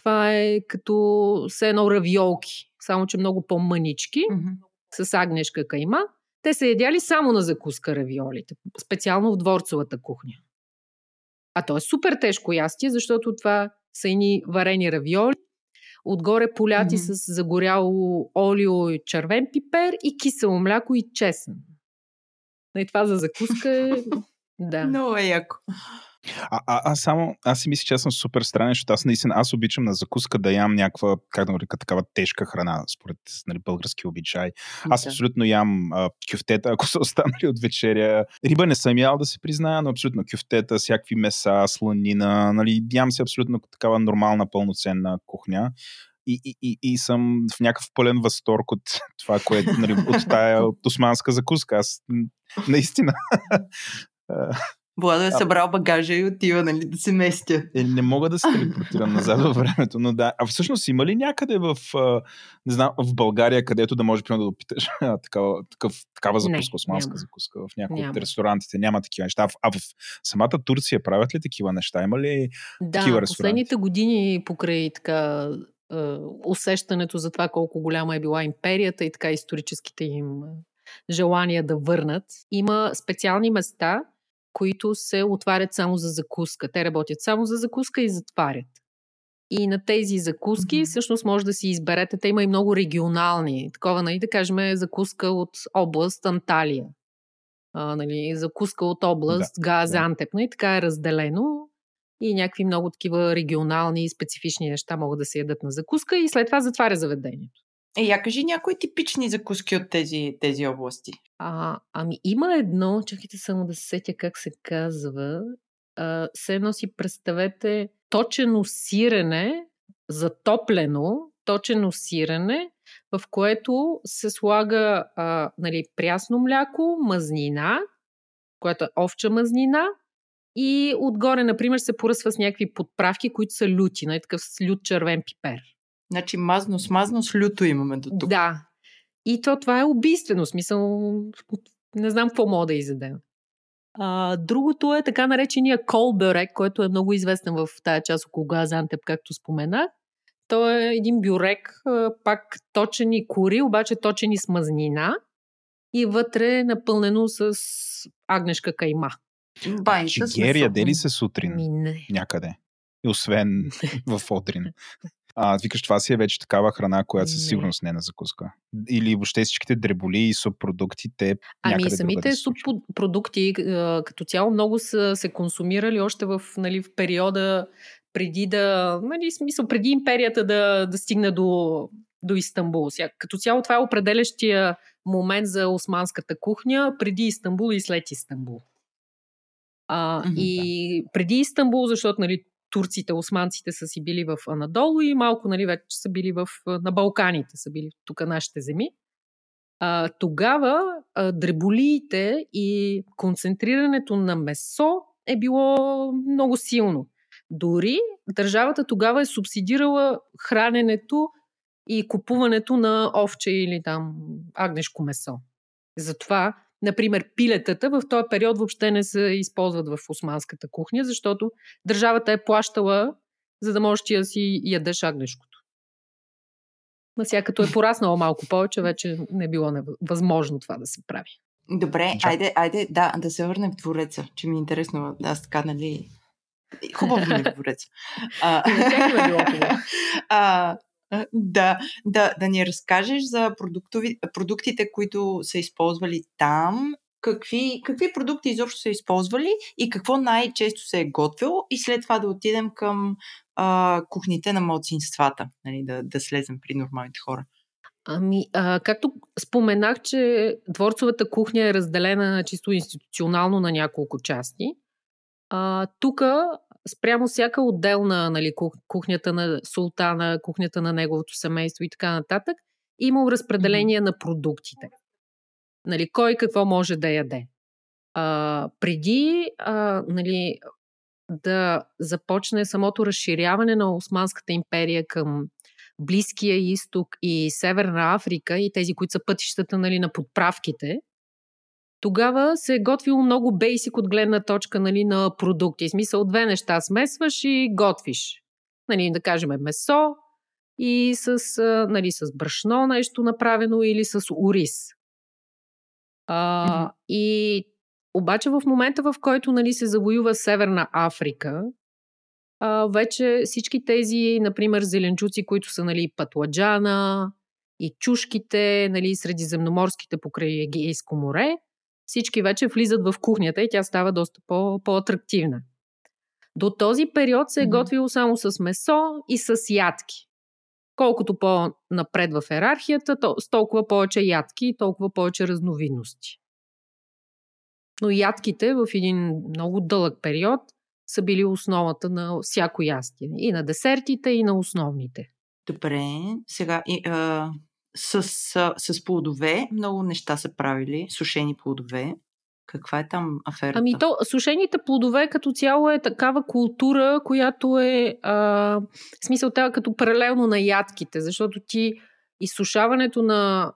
това е като все едно равиолки, само че много по-мънички, mm-hmm. с агнешка кайма. Те са ядяли само на закуска равиолите, специално в дворцовата кухня. А то е супер тежко ястие, защото това са едни варени равиоли, отгоре поляти mm-hmm. с загоряло олио и червен пипер и кисело мляко и чесън. И това за закуска е... да. Много е яко. А, а, аз само, аз си мисля, че аз съм супер странен, защото аз наистина, аз обичам на закуска да ям някаква, как да нарека, такава тежка храна, според нали, български обичай. Аз Да. абсолютно ям а, кюфтета, ако са останали от вечеря. Риба не съм ял да се призная, но абсолютно кюфтета, всякакви меса, сланина, нали, ям се абсолютно такава нормална, пълноценна кухня. И, и, и, и съм в някакъв пълен възторг от това, което, нали, от тая от османска закуска. Аз наистина Владо е събрал багажа и отива, нали, да се местя. Е, не мога да се телепортирам назад във времето, но да. А всъщност има ли някъде в, не знам, в България, където да можеш примерно да опиташ такава, такъв, такава закуска, османска няма. закуска в някои от ресторантите? Няма такива неща. А в- А в самата Турция правят ли такива неща? Има ли? Да, такива ресторанти. последните години покрай така усещането за това колко голяма е била империята и така историческите им желания да върнат, има специални места, които се отварят само за закуска. Те работят само за закуска и затварят. И на тези закуски Мгм. всъщност може да си изберете. Те има и много регионални. Такова, нали, да кажем, закуска от област Анталия. А, нали, закуска от област да, Газантеп. Нали, така е разделено. И някакви много такива регионални и специфични неща могат да се ядат на закуска и след това затваря заведението. Е, я кажи някои типични закуски от тези, тези области. А, ами има едно, чакайте само да се сетя как се казва. А, се едно си представете точено сирене, затоплено, точено сирене, в което се слага а, нали, прясно мляко, мазнина, която е овча мазнина, и отгоре, например, се поръсва с някакви подправки, които са люти, нали, такъв с лют червен пипер. Значи мазно с мазно с люто имаме до тук. Да. И то това е убийствено. Смисъл, не знам какво мога да изядем. А, другото е така наречения колберек, който е много известен в тая част около Газантеп, както споменах. То е един бюрек, пак точени кури, обаче точени с мазнина и вътре е напълнено с агнешка кайма. Баница Чигер яде ли се сутрин Ми не. някъде? И освен в Одрин. А, викаш, това си е вече такава храна, която със сигурност не е на закуска. Или въобще всичките дреболи и субпродукти, те Ами самите субпродукти като цяло много са се консумирали още в, нали, в периода преди да, нали, смисъл, преди империята да, да стигне до, до Истанбул. Сега, като цяло това е определящия момент за османската кухня преди Истанбул и след Истанбул. А, Мгм, и преди Истанбул, защото нали, турците, османците са си били в Анадолу и малко нали, вече са били в, на Балканите, са били тук нашите земи. А, тогава а, дреболиите и концентрирането на месо е било много силно. Дори държавата тогава е субсидирала храненето и купуването на овче или там агнешко месо. Затова, например, пилетата в този период въобще не се използват в османската кухня, защото държавата е плащала, за да можеш ти да си ядеш агнешкото. На сега като е пораснало малко повече, вече не било невъ- възможно това да се прави. Добре, Чак. айде, айде, да, да се върнем в двореца, че ми е интересно. Аз така, нали... Хубаво ми е двореца. А, И на тях им е било хубаво. а, а, да, да, да ни разкажеш за продуктови, продуктите, които са използвали там, какви, какви продукти изобщо са използвали и какво най-често се е готвило и след това да отидем към а, кухните на малцинствата, нали, да, да слезем при нормалните хора. Ами, а, както споменах, че дворцовата кухня е разделена чисто институционално на няколко части. А, тук, спрямо всяка отделна нали, кух- кухнята на султана, кухнята на неговото семейство и така нататък, има разпределение на продуктите. Нали, кой какво може да яде. А, преди а, нали, да започне самото разширяване на Османската империя към Близкия изток и Северна Африка и тези, които са пътищата нали, на подправките, тогава се е готвило много бейсик от гледна точка нали, на продукти. В смисъл две неща смесваш и готвиш. Нали, да кажем месо и с, нали, с брашно нещо направено или с ориз. А. И обаче в момента, в който нали, се завоюва Северна Африка, а, вече всички тези, например, зеленчуци, които са нали, патладжана и чушките, нали, средиземноморските покрай Егейско море, всички вече влизат в кухнята и тя става доста по- по-атрактивна. До този период се е готвило само с месо и с ядки. Колкото по-напред в ерархията, то, с толкова повече ядки и толкова повече разновидности. Но ядките в един много дълъг период са били основата на всяко ястие. И на десертите, и на основните. Добре, сега и, а, с, с плодове много неща са правили, сушени плодове. Каква е там аферата? Ами то, сушените плодове като цяло е такава култура, която е а, в смисъл тя като паралелно на ядките, защото ти изсушаването на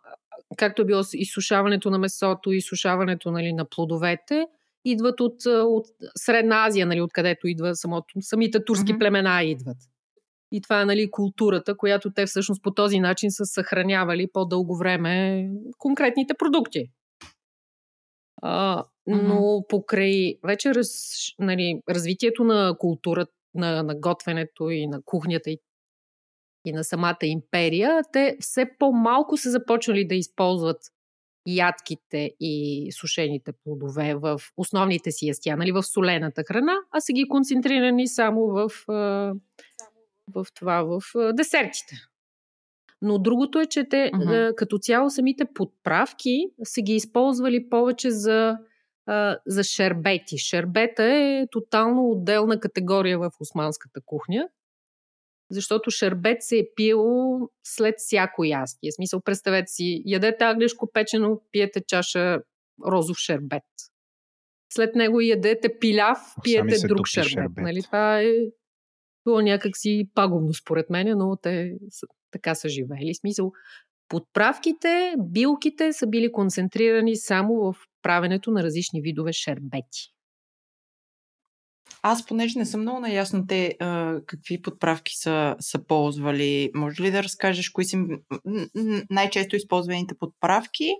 както е било изсушаването на месото, изсушаването нали, на плодовете, идват от, от Средна Азия, нали, откъдето идва самото, самите турски Мгм. племена идват. И това е нали, културата, която те всъщност по този начин са съхранявали по-дълго време конкретните продукти. А, но покрай вече раз, нали, развитието на културата, на, на готвенето и на кухнята и, и на самата империя, те все по-малко са започнали да използват ядките и сушените плодове в основните си ястия, нали, в солената храна, а са ги концентрирани само в, а, в това, в десертите. Но другото е, че те а, като цяло самите подправки са ги използвали повече за, за шербети. Шербета е тотално отделна категория в османската кухня, защото шербет се е пил след всяко ястие. В смисъл, представете си, ядете аглешко печено, пиете чаша розов шербет. След него ядете пиляв, пиете друг шербет. шербет. Нали? Това е било някакси пагубно според мен, но те са, така са живеели. В смисъл, подправките, билките са били концентрирани само в правенето на различни видове шербети. Аз, понеже не съм много наясно те а, какви подправки са, са ползвали, може ли да разкажеш кои са най-често използваните подправки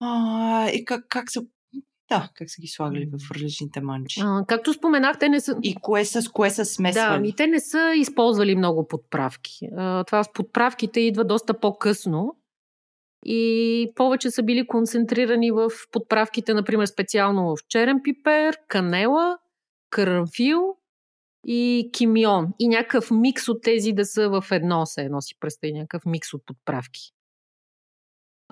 а, и как, как са да, как са ги слагали в различните манчи? А, както споменах, те не са... И кое с кое са смесвали? Да, ами те не са използвали много подправки. А, това с подправките идва доста по-късно и повече са били концентрирани в подправките, например, специално в черен пипер, канела, карамфил и кимион. И някакъв микс от тези да са в едно, се едно си представи, някакъв микс от подправки.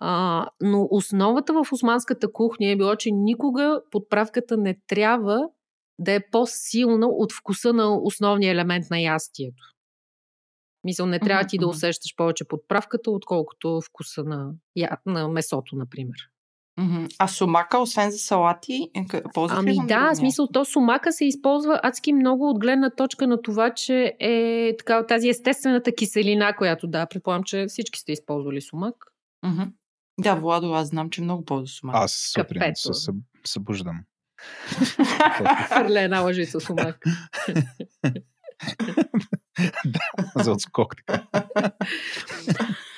А, но основата в османската кухня е било, че никога подправката не трябва да е по-силна от вкуса на основния елемент на ястието. Мисъл, не трябва ти да усещаш повече подправката, отколкото вкуса на, я, на месото, например. А сумака, освен за салати, е, ли Ами да, в смисъл, то сумака се използва адски много от гледна точка на това, че е така, тази естествената киселина, която да, предполагам, че всички сте използвали сумак. място? Да, Владо, аз знам, че много ползва сумака. Аз сутрин се съб- събуждам. Хвърля една лъжица сумак. За отскок така.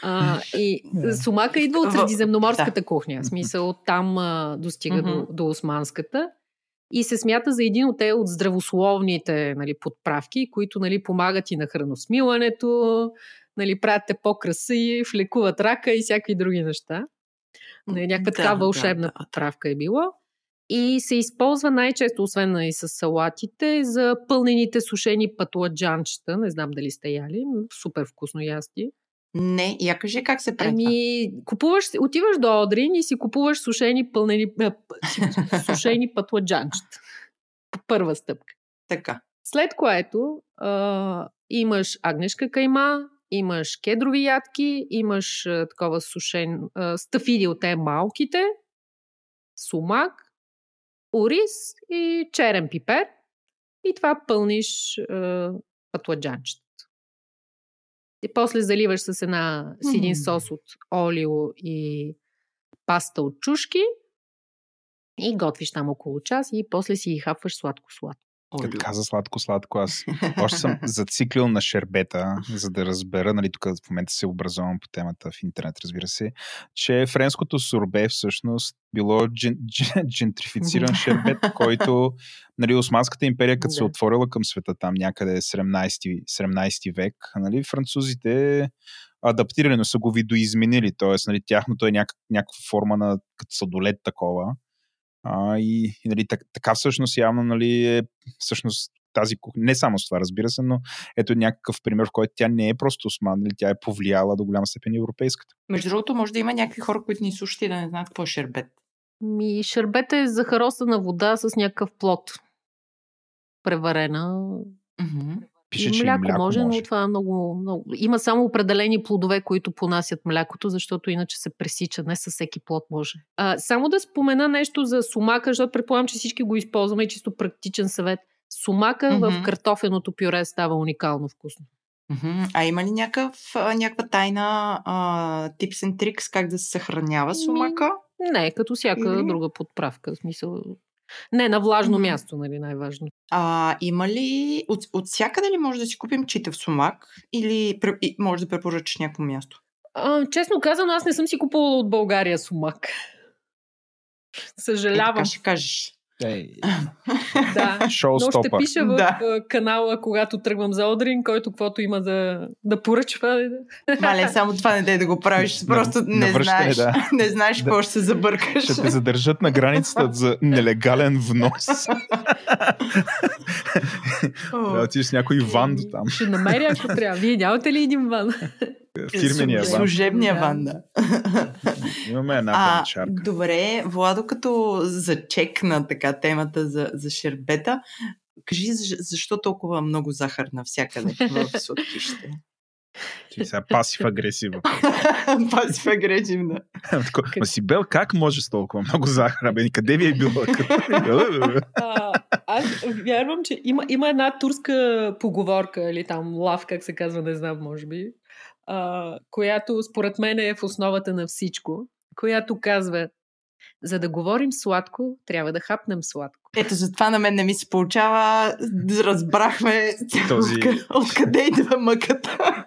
А, и Да. сумака идва от средиземноморската кухня. В смисъл, там а, достига до, до османската. И се смята за един от те от здравословните нали, подправки, които нали, помагат и на храносмилането, нали, правят те по-красив, лекуват рака и всякакви други неща. Нали, някаква Да, така вълшебна да, да. е било. И се използва най-често, освен и с салатите, за пълнените сушени пътладжанчета. Не знам дали сте яли. Супер вкусно ястие. Не, я кажи как се прави. Ами, купуваш, отиваш до Одрин и си купуваш сушени, пълнени, си- сушени пътладжанчета. Първа стъпка. Така. След което а, имаш агнешка кайма, имаш кедрови ядки, имаш а, такова сушен а, стафиди от те малките, сумак, ориз и черен пипер. И това пълниш а. И после заливаш с, една, с един М. сос от олио и паста от чушки и готвиш там около час и после си ги хапваш сладко-сладко. Като Олю. каза сладко-сладко, аз още съм зациклил на шербета, за да разбера, нали, тук в момента се образувам по темата в интернет, разбира се, че френското сорбе всъщност било джен, джен, джентрифициран шербет, който, нали, Османската империя, като се отворила към света там някъде 17, 17 век, нали, французите адаптирали, но са го видоизменили, т.е. Нали, тяхното е някак, някаква форма на като сладолет такова. А, и, и нали, так, така всъщност явно нали, е всъщност тази кухня, не само с това, разбира се, но ето някакъв пример, в който тя не е просто осман, нали, тя е повлияла до голяма степен европейската. Между другото, може да има някакви хора, които ни слушат и да не знаят какво е шербет. Ми, шербет е захаросана вода с някакъв плод. Преварена. Мгм. Пише, и че мляко, и мляко може, може. но това е много, много... Има само определени плодове, които понасят млякото, защото иначе се пресича. Не със всеки плод може. А, само да спомена нещо за сумака, защото предполагам, че всички го използваме и чисто практичен съвет. Сумака Мгм. в картофеното пюре става уникално вкусно. Мгм. А има ли някакъв, някаква тайна а, tips and tricks как да се съхранява сумака? Не, като всяка Или? друга подправка. В смисъл... Не, на влажно Мгм. място, нали, най-важно. А, има ли, от, от всякъде ли може да си купим читав сумак или може да препоръчаш някакво място? А, честно казано, аз не съм си купувала от България сумак. Е, Съжалявам. така ще кажеш. Ей, Да. Но ще пиша в Да. канала, когато тръгвам за Одрин, който каквото има да, да поръчва. Мале, само това не дай да го правиш. Просто На- не навръщане, знаеш. да. Не знаеш Да. какво ще се забъркаш. Ще те задържат на границата за нелегален внос. Да отидеш с някой ван до там. Ще намеря, ако трябва. Вие нямате ли един ван? Фирмения слу- ван. Служебния ван, да. Имаме една А, панчарка. добре, Владо, като зачекна така темата за, за шербета, кажи защо, защо толкова много захар навсякъде в сладкище? Ти сега пасив агресивно. Пасив агресивна. Ма си бел, как може с толкова много захар? Бе, къде ви е било? А, аз вярвам, че има, има една турска поговорка, или там лав, как се казва, не знам, може би, а, която според мен е в основата на всичко, която казва, за да говорим сладко, трябва да хапнем сладко. Ето, затова на мен не ми се получава. Разбрахме Този- откъде, идва мъката.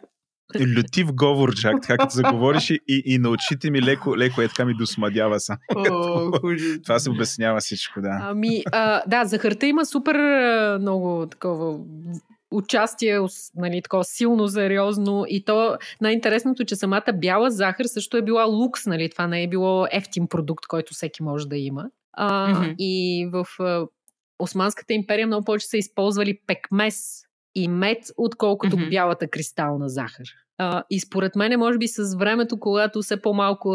Лютив говор, чак, така като заговориш и, и на очите ми леко, леко е така ми досмадява сам. О. Това се обяснява всичко, да. Ами, а, да, захарта има супер много такова участие, нали, такова силно, сериозно. И то най-интересното, че самата бяла захар също е била лукс, нали? Това не е било ефтин продукт, който всеки може да има. А, Мгм. И в а, Османската империя много повече са използвали пекмес и мед, отколкото Мгм. бялата кристална захар. А, и според мен, може би с времето, когато все по-малко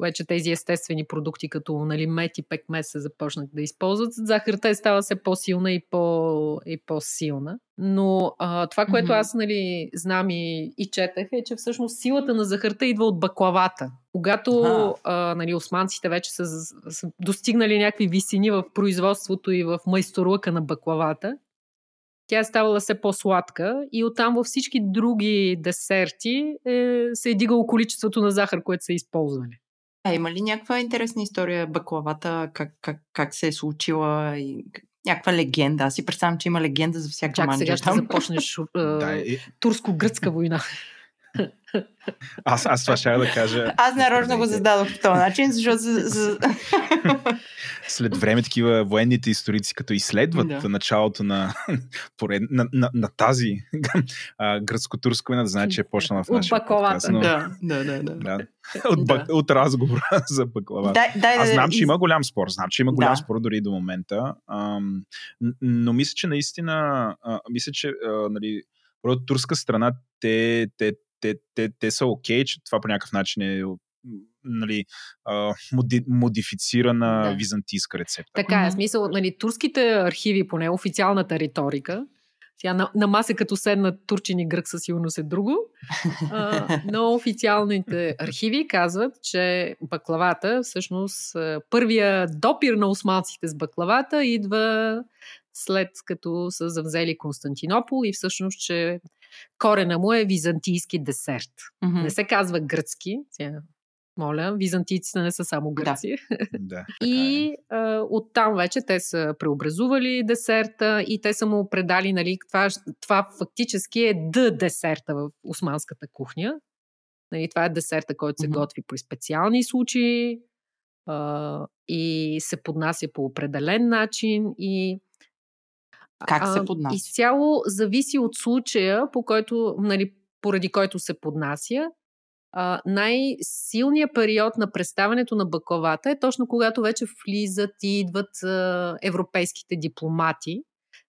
вече тези естествени продукти, като нали, мед и пекмес се започнат да използват, захарта е става все по-силна и, по, и по-силна. Но а, това, което Мгм. аз нали, знам и, и четах, е, че всъщност силата на захарта идва от баклавата. Когато а, нали, османците вече са, са достигнали някакви висини в производството и в майсторлъка на баклавата, тя е ставала все по-сладка и оттам във всички други десерти е, се е дигало количеството на захар, което са използвали. А има ли някаква интересна история баклавата, как, как, как се е случила и някаква легенда? Аз си представям, че има легенда за всяка Чак манджа сега ще там. започнеш е, турско-гръцка война. Аз, аз това ще да кажа. Аз нарочно го зададох по този начин, защото за, за... След време такива военните историци, като изследват Да. да. началото на, поред, на, на, на тази гръцко-турска война, да знаят, че е почнала в нашия подкаст, но- да, да, да, да. Да. От, бак, от разговора за баклава. Дай, дай, Аз да- знам, че из- има голям спор. Знам, че има голям Да. спор дори до момента. Ам, но мисля, че наистина, а, мисля, че а, нали, от турска страна те, те, те, те, те са окей, че това по някакъв начин е нали, моди, модифицирана Да. византийска рецепта. Така е, смисъл, нали, турските архиви, поне официалната риторика, сега на, на маса като седнат турчин и грък със сигурност е друго, а, но официалните архиви казват, че баклавата, всъщност първия допир на османците с баклавата идва след като са завзели Константинопол и всъщност, че корена му е византийски десерт. Мгм. Не се казва гръцки, сега, моля, византийците не са само гръци. Да, е. И а, оттам вече те са преобразували десерта и те са му предали, нали, това, това фактически е д десерта в османската кухня. Нали, това е десерта, който се готви при специални случаи а, и се поднася по определен начин и Как се а, поднася? Изцяло зависи от случая, по който, нали, поради който се поднася. а, най-силният период на представането на баклавата е точно когато вече влизат и идват а, европейските дипломати,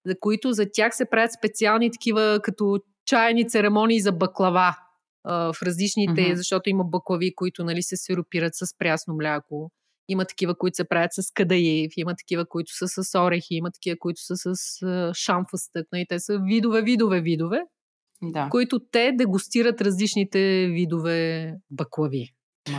за които за тях се правят специални такива като чайни церемонии за баклава а, в различните, mm-hmm. защото има баклави, които нали, се сиропират с прясно мляко. Има такива, които се правят с кадаев, има такива, които са с орехи, има такива, които са с а, шамфастък. Нали? Те са видове, видове, видове Да. които те дегустират различните видове баклави.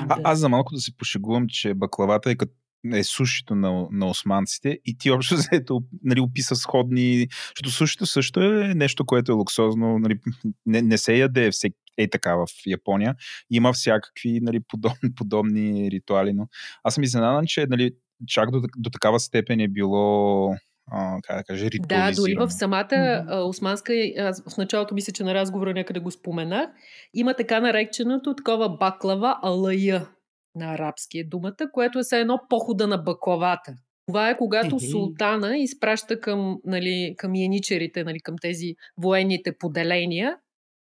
А, аз за малко да се пошегувам, че баклавата е като е сушито на, на османците и ти общо взето нали, описа сходни, защото сушито също е нещо, което е луксозно, нали, не, не се яде всеки, е така в Япония. Има всякакви нали, подобни, подобни ритуали, но аз съм изненадан, че нали, чак до, до такава степен е било а, как да кажа, Да, дори в самата а, османска, аз в началото мисля, че на разговора някъде го споменах, има така нареченото такова баклава алая на арабски е думата, което е все едно похода на баклавата. Това е когато султана изпраща към, нали, към яничерите, нали, към тези военните поделения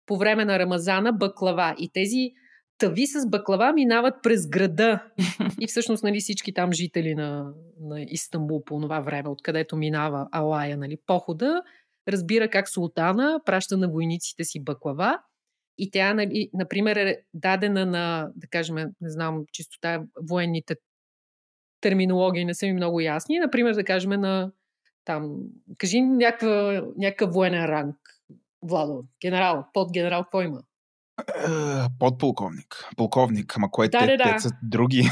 по време на Рамазана баклава. И тези тъви с баклава минават през града. И всъщност нали, всички там жители на, на Истанбул по това време, откъдето минава Алая, нали, похода, разбира как султана праща на войниците си баклава и тя, нали, например, е дадена на, да кажем, не знам, чисто тая военните терминологии не са ми много ясни, например, да кажем на там, кажи някакъв военен ранг, Владо, генерал, подгенерал, какво има? Е, Подполковник, полковник, ама кое Да, те, да, да. те са други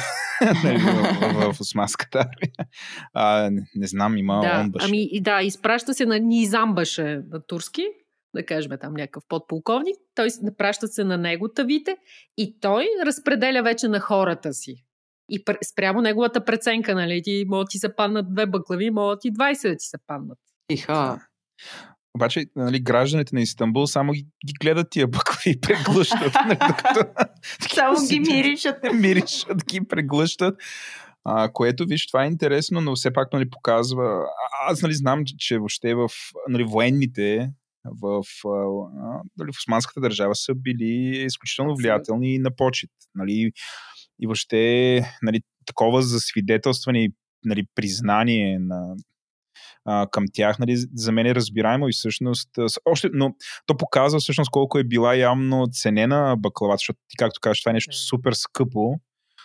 нали, в, в, в османската армия. А, не, не знам, има да, онбаш. ами и да, изпраща се на Низамбаше на турски, да кажем там някакъв подполковник, той пращат се на него тавите и той разпределя вече на хората си. И пр- спрямо неговата преценка, нали, ти могат ти се паднат две бъклави, могат и 20 да ти се паднат. Иха. Обаче, нали, гражданите на Истанбул само ги, ги гледат тия бъкви и преглъщат. нали, Само ги миришат. Миришат ги, преглъщат. А, което, виж, това е интересно, но все пак нали, показва... а- Аз нали, знам, че, че въобще в нали, военните в, а, нали, в османската държава са били изключително влиятелни на почет. Нали, и въобще нали, такова засвидетелстване и нали, признание на, а, към тях, нали, за мен е разбираемо и всъщност, още, но то показва всъщност колко е била явно ценена баклавата, защото ти, както кажеш, това е нещо супер скъпо.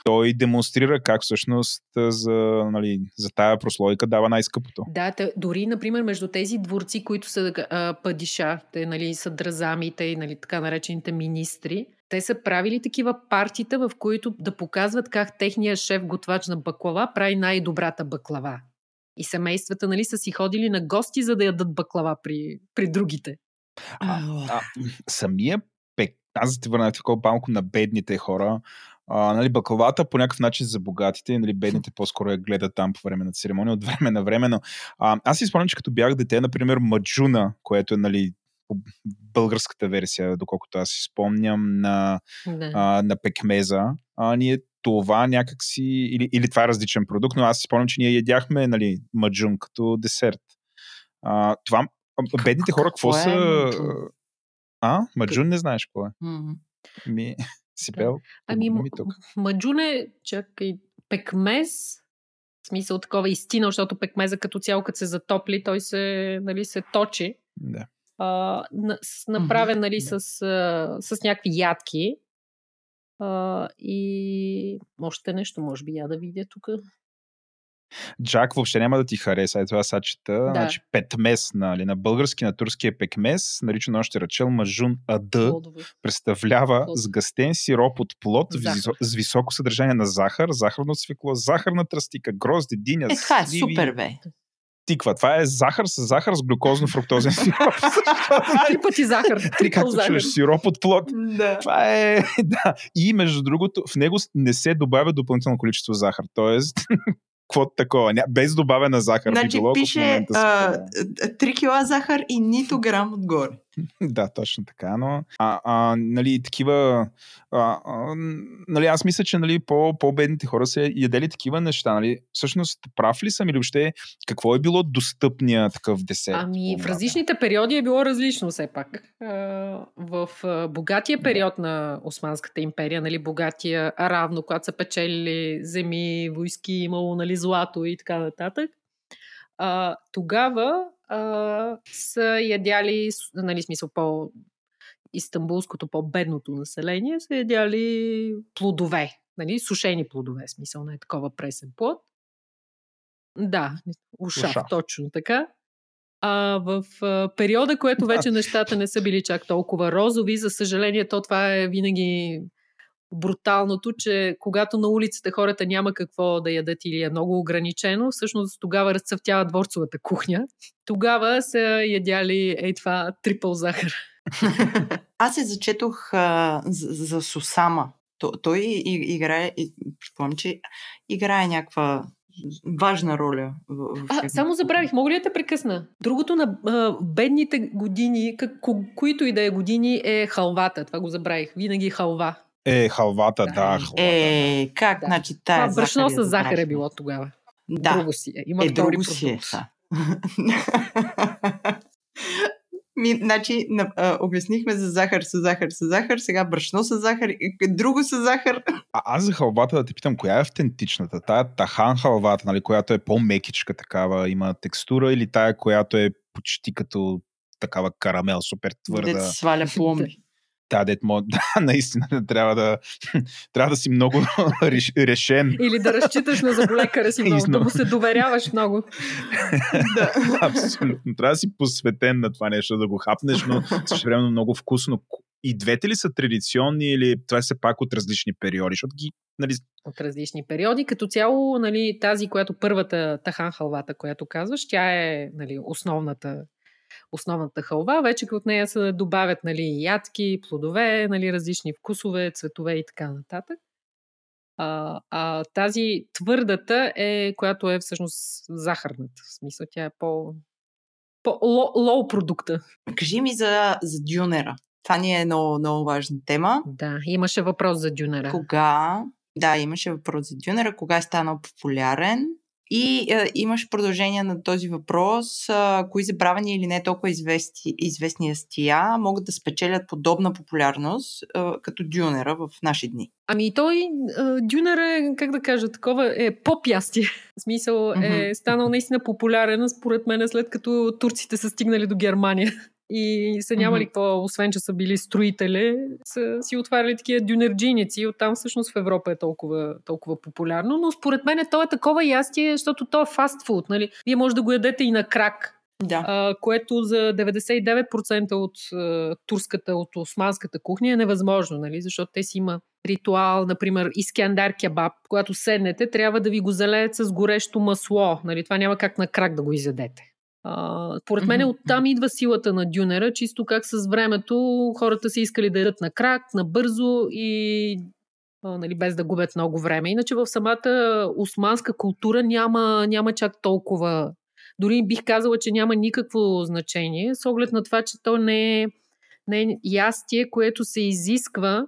Той демонстрира как всъщност за, нали, за тая прослойка дава най-скъпото. Да, те, дори, например, между тези дворци, които са а, падишахте, нали, съдразамите и нали, така наречените министри, те са правили такива партита, в които да показват как техният шеф готвач на баклава прави най-добрата баклава. И семействата нали, са си ходили на гости, за да ядат баклава при, при другите. А, а, самия пек, аз те върна такова малко на бедните хора, а, нали, баклавата по някакъв начин за богатите, нали, бедните по-скоро я гледат там по време на церемония, от време на време, но а, аз си спомням, че като бях дете, например, маджуна, което е, нали, по българската версия, доколкото аз си спомням, на, Да. а, на пекмеза, а, ние това някакси, или, или това е различен продукт, но аз си спомням, че ние ядяхме нали, маджун като десерт. А, това, бедните хора, какво, какво е са... А, маджун не знаеш какво е. Ми, си пел. Ами, ми тук. маджун е, чакай, пекмез, в смисъл такова истина, защото пекмеза като цяло, като се затопли, той се, нали, се точи. Да. А, с, направен нали, с, а, с някакви ядки. А, и още нещо, може би, я да видя тук. Джак въобще няма да ти хареса. Ето аз сега чета. Да. Значи петмес, нали, на български, на турски е пекмес, наричан още ръчел мажун ад, представлява Плод. сгъстен сироп от плод Захар. с високо съдържание на захар, захарно свекло, захарна тръстика, грозди, диня, Е, това е сливи, супер, бе. Тиква. Това е захар с захар с глюкозно-фруктозен сироп. Три пъти захар. Трипъл както захар. чуеш, сироп от плод. Да. Това е, да. И между другото, в него не се добавя допълнително количество захар. Тоест, какво такова? Ня, без добавена захар би Значи било, ако в пише момента се а, пада. 3 кила захар и нито грам отгоре. Да, точно така, но а, а, нали, такива а, а, нали, аз мисля, че нали, по, по-бедните хора са ядели такива неща. Нали. Всъщност, прав ли съм или въобще какво е било достъпния такъв десерт? Ами, в различните периоди е било различно все пак. В богатия период на Османската империя, нали, богатия равно, когато са печелили земи, войски, имало нали, злато и така нататък, а, тогава а, са ядяли, нали, смисъл по истанбулското, по-бедното население, са ядяли плодове, нали, сушени плодове, смисъл не е такова пресен плод. Да, ушав, ушав. точно така. А в а, периода, което вече нещата не са били чак толкова розови, за съжаление, то това е винаги бруталното, че когато на улицата хората няма какво да ядат или е много ограничено, всъщност тогава разцъфтява дворцовата кухня. Тогава са ядяли ей това трипъл захар. Аз се зачетох а, за, за Сусама. То, той играе, предполагам, че играе някаква важна роля. В, в а, само забравих, мога ли да те прекъсна? Другото на а, бедните години, как, ко, които и да е години, е халвата. Това го забравих. Винаги халва. Е, халвата, да. да халвата, е, как? Да. Значи, тая Това брашно с захар е било тогава. Да. Друго си е. Има е, втори друго си е, да. Ми, значи, на, а, обяснихме за захар с захар с захар, сега брашно с захар, друго с захар. А, аз за халвата да те питам, коя е автентичната? Тая тахан халвата, нали, която е по-мекичка такава, има текстура или тая, която е почти като такава карамел, супер твърда? Дет сваля пломби. Да, дет мод, да, наистина трябва да, трябва да си много решен. Или да разчиташ на заболекара си много, да му се доверяваш много. да. Абсолютно. Трябва да си посветен на това нещо, да го хапнеш, но също време много вкусно. И двете ли са традиционни или това е все пак от различни периоди? Защото ги Нали... От различни периоди. Като цяло, нали, тази, която първата тахан халвата, която казваш, тя е нали, основната основната халва. Вече от нея се добавят нали, ядки, плодове, нали, различни вкусове, цветове и така нататък. А, а тази твърдата е, която е всъщност захарната. В смисъл, тя е по, по лоу продукта. Кажи ми за, за дюнера. Това ни е много, много важна тема. Да, имаше въпрос за дюнера. Кога? Да, имаше въпрос за дюнера. Кога е станал популярен? И а, имаш продължение на този въпрос. А, кои забравени или не толкова извести, известни ястия могат да спечелят подобна популярност а, като дюнера в наши дни? Ами той, а, дюнер е, как да кажа, такова е поп-ястие. В смисъл е станал наистина популярен, според мен, след като турците са стигнали до Германия и са нямали mm-hmm. какво, освен че са били строители, са си отваряли такива дюнерджиници и оттам всъщност в Европа е толкова, толкова популярно. Но според мен то е такова ястие, защото то е фастфуд. Нали? Вие може да го ядете и на крак. Да. А, което за 99% от а, турската, от османската кухня е невъзможно, нали? защото те си има ритуал, например, искандар кебаб. Когато седнете, трябва да ви го залеят с горещо масло. Нали? Това няма как на крак да го изядете. Според мен оттам идва силата на дюнера, чисто как с времето хората са искали да ядат на крак, набързо и нали, без да губят много време. Иначе в самата османска култура няма, няма чак толкова. Дори бих казала, че няма никакво значение, с оглед на това, че то не е, не е ястие, което се изисква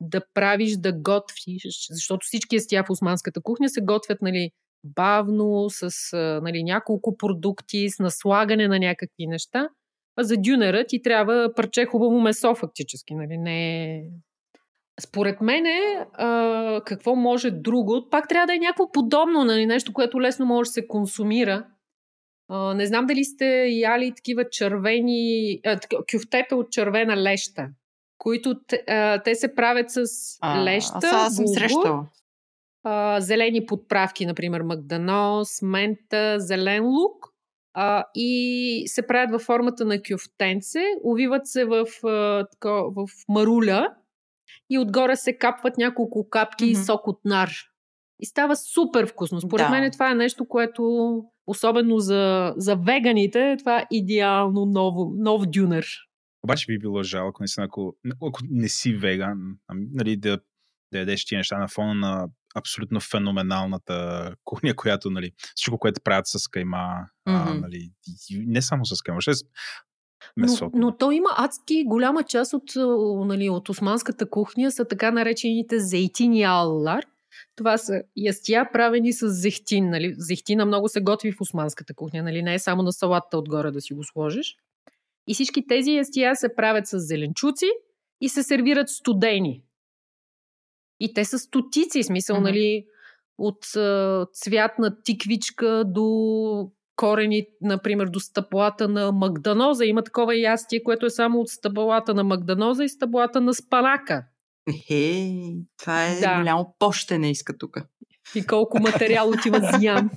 да правиш, да готвиш, защото всички ястия в османската кухня се готвят нали, бавно, с нали, няколко продукти, с наслагане на някакви неща. А за дюнера ти трябва парче хубаво месо фактически. Нали? Не е... Според мен е, а, какво може друго, пак трябва да е някакво подобно, нали? нещо, което лесно може да се консумира. А, не знам дали сте яли такива червени, а, кюфтета от червена леща, които а, те се правят с а, леща, аз съм срещала а, зелени подправки, например магданос, мента, зелен лук а, и се правят във формата на кюфтенце, увиват се в, а, тако, в маруля и отгоре се капват няколко капки mm-hmm. сок от нар. И става супер вкусно. Според да. мен това е нещо, което особено за, за веганите, това е идеално ново, нов дюнер. Обаче би било жалко, наистина, ако, ако не си веган, ами, нали, да, да ядеш тия неща на фона на абсолютно феноменалната кухня, която, нали, всичко, което правят с кайма, mm-hmm. а, нали, не само с кайма, ще Но, месото. но то има адски голяма част от, нали, от османската кухня са така наречените зейтини аллар. Това са ястия, правени с зехтин. Нали. Зехтина много се готви в османската кухня. Нали. Не е само на салата отгоре да си го сложиш. И всички тези ястия се правят с зеленчуци и се сервират студени. И те са стотици, смисъл, Мгм. нали, от а, цвят на тиквичка до корени, например, до стъплата на магданоза. Има такова ястие, което е само от стъплата на магданоза и стъплата на спанака. Е, това е Да. голямо пощене иска тук. И колко материал отива ям.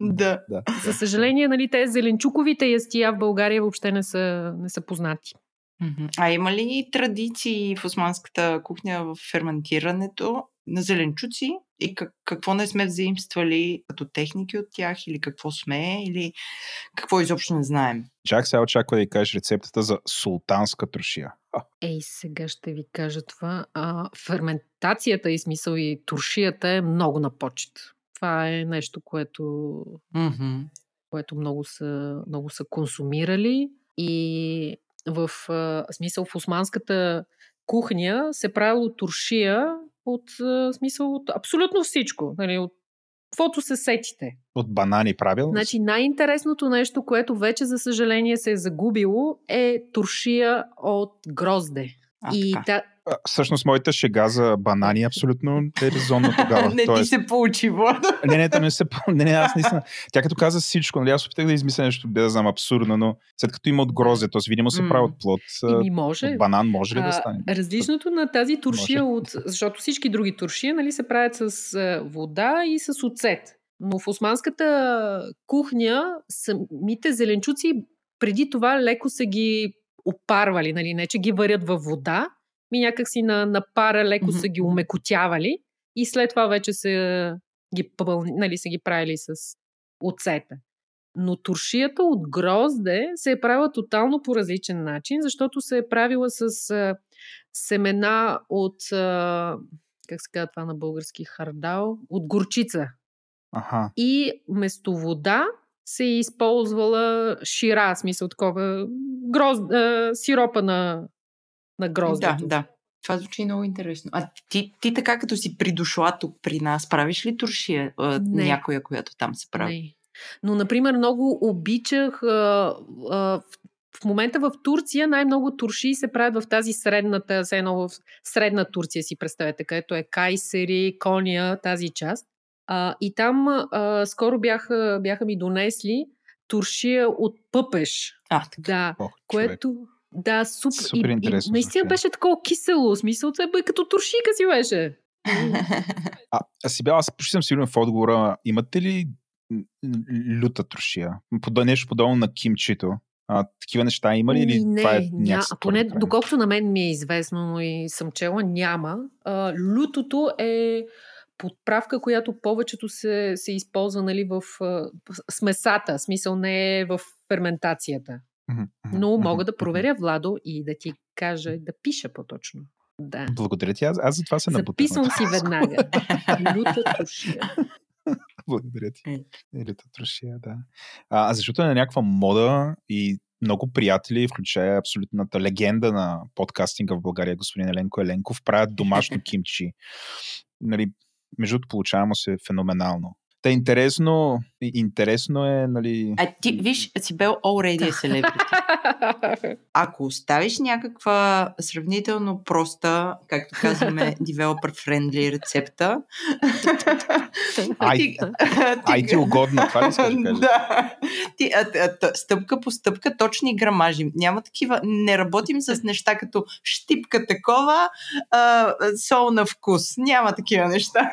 Да. Да. За съжаление, нали, те зеленчуковите ястия в България въобще не са, не са познати. А има ли традиции в османската кухня в ферментирането на зеленчуци? И как, какво не сме взаимствали като техники от тях? Или какво сме? Или какво изобщо не знаем? Чак сега очаква да ви кажеш рецептата за султанска трошия. Ей, сега ще ви кажа това. А, ферментацията и смисъл и туршията е много на почет. Това е нещо, което, Мгм. което много, са, много са консумирали и в а, смисъл в османската кухня се правило туршия от а, смисъл от абсолютно всичко. Нали, от каквото се сетите. От банани правилно? Значи най-интересното нещо, което вече за съжаление се е загубило, е туршия от грозде. А, и така. Всъщност моята шега за банани абсолютно е резонна тогава. не ти Тоест, се получи, Влада. не, не, не се... Не, не, аз наистина... Тя като каза всичко, нали, аз опитах да измисля нещо, да знам, абсурдно, но след като има от грозе, т.е. видимо се прави от плод, и може. от банан може ли да стане? Различното на тази туршия, Може. от, защото всички други туршия нали, се правят с вода и с оцет. Но в османската кухня самите зеленчуци преди това леко са ги опарвали, нали, не че ги варят във вода, ми някак си на, на пара леко са ги умекотявали и след това вече са ги, пълни, нали, са ги правили с оцета. Но туршията от грозде се е правила тотално по различен начин, защото се е правила с а, семена от, а, как се казва това на български, хардал, от горчица. Аха. И вместо вода се е използвала шира, смисъл такова, гроз, а, сиропа на, на гроздето. Да, да. Това звучи много интересно. А ти, ти така като си придошла тук при нас, правиш ли туршия? А, Не. някоя, която там се прави? Не. Но, например, много обичах. А, а, в, момента в Турция най-много турши се правят в тази средната, все едно в средна Турция си представете, където е Кайсери, Кония, тази част. А, и там а, скоро бяха, бяха ми донесли туршия от пъпеш. А, така. Да, Ох, човек. което... Да, суп. Супер и, интересно и, наистина звучи. беше такова кисело. Смисъл, това е като туршика си беше. А, а си бял, аз почти съм сигурен в отговора. Имате ли люта трошия? Подо, нещо подобно на кимчито. А, такива неща има ли? Или не, това е ня, някакси поне доколкото на мен ми е известно, но и съм чела, няма. А, лютото е подправка, която повечето се, се използва нали, в а, в смисъл не е в ферментацията. Но мога да проверя, Владо, и да ти кажа, да пиша по-точно. Да. Благодаря ти. Аз, аз за това се набутам. Записвам си веднага. Люта тушия. Благодаря ти. Е. Или трошия, да. А, защото е на някаква мода и много приятели, включая абсолютната легенда на подкастинга в България, господин Еленко Еленков, правят домашно кимчи. Нали, между другото, получава му се феноменално. Та интересно, и- интересно е, нали... А ти, виж, Сибел already е celebrity. Ако оставиш някаква сравнително проста, както казваме, developer friendly рецепта, Ай, ти- ай ти угодно, това ли искаш да? Да. Ти, а, а, стъпка по стъпка, точни грамажи. Няма такива. Не работим с неща като щипка такова, а, сол на вкус. Няма такива неща.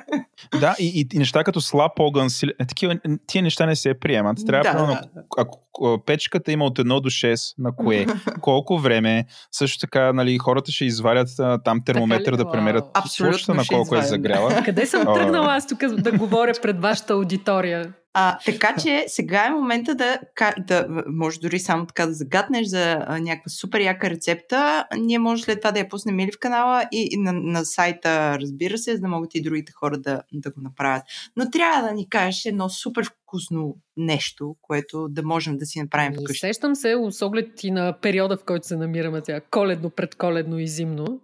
Да, и, и, и неща като слаб огън, е, такива, тия неща не се приемат. Трябва Да, да, ако печката има от 1 до 6, на кое, колко време, също така, нали, хората ще извадят а, там термометър да премерят Абсолютно площата на колко е загряла. Къде съм тръгнала аз тук да говоря пред вашата аудитория? А, така че сега е момента да, да, може дори само така да загаднеш за а, някаква супер яка рецепта. Ние може след това да я пуснем или в канала и, и на, на сайта, разбира се, за да могат и другите хора да, да го направят. Но трябва да ни кажеш едно супер вкусно нещо, което да можем да си направим Ами, вкъщи. Сещам се, с оглед и на периода, в който се намираме сега, коледно, предколедно и зимно,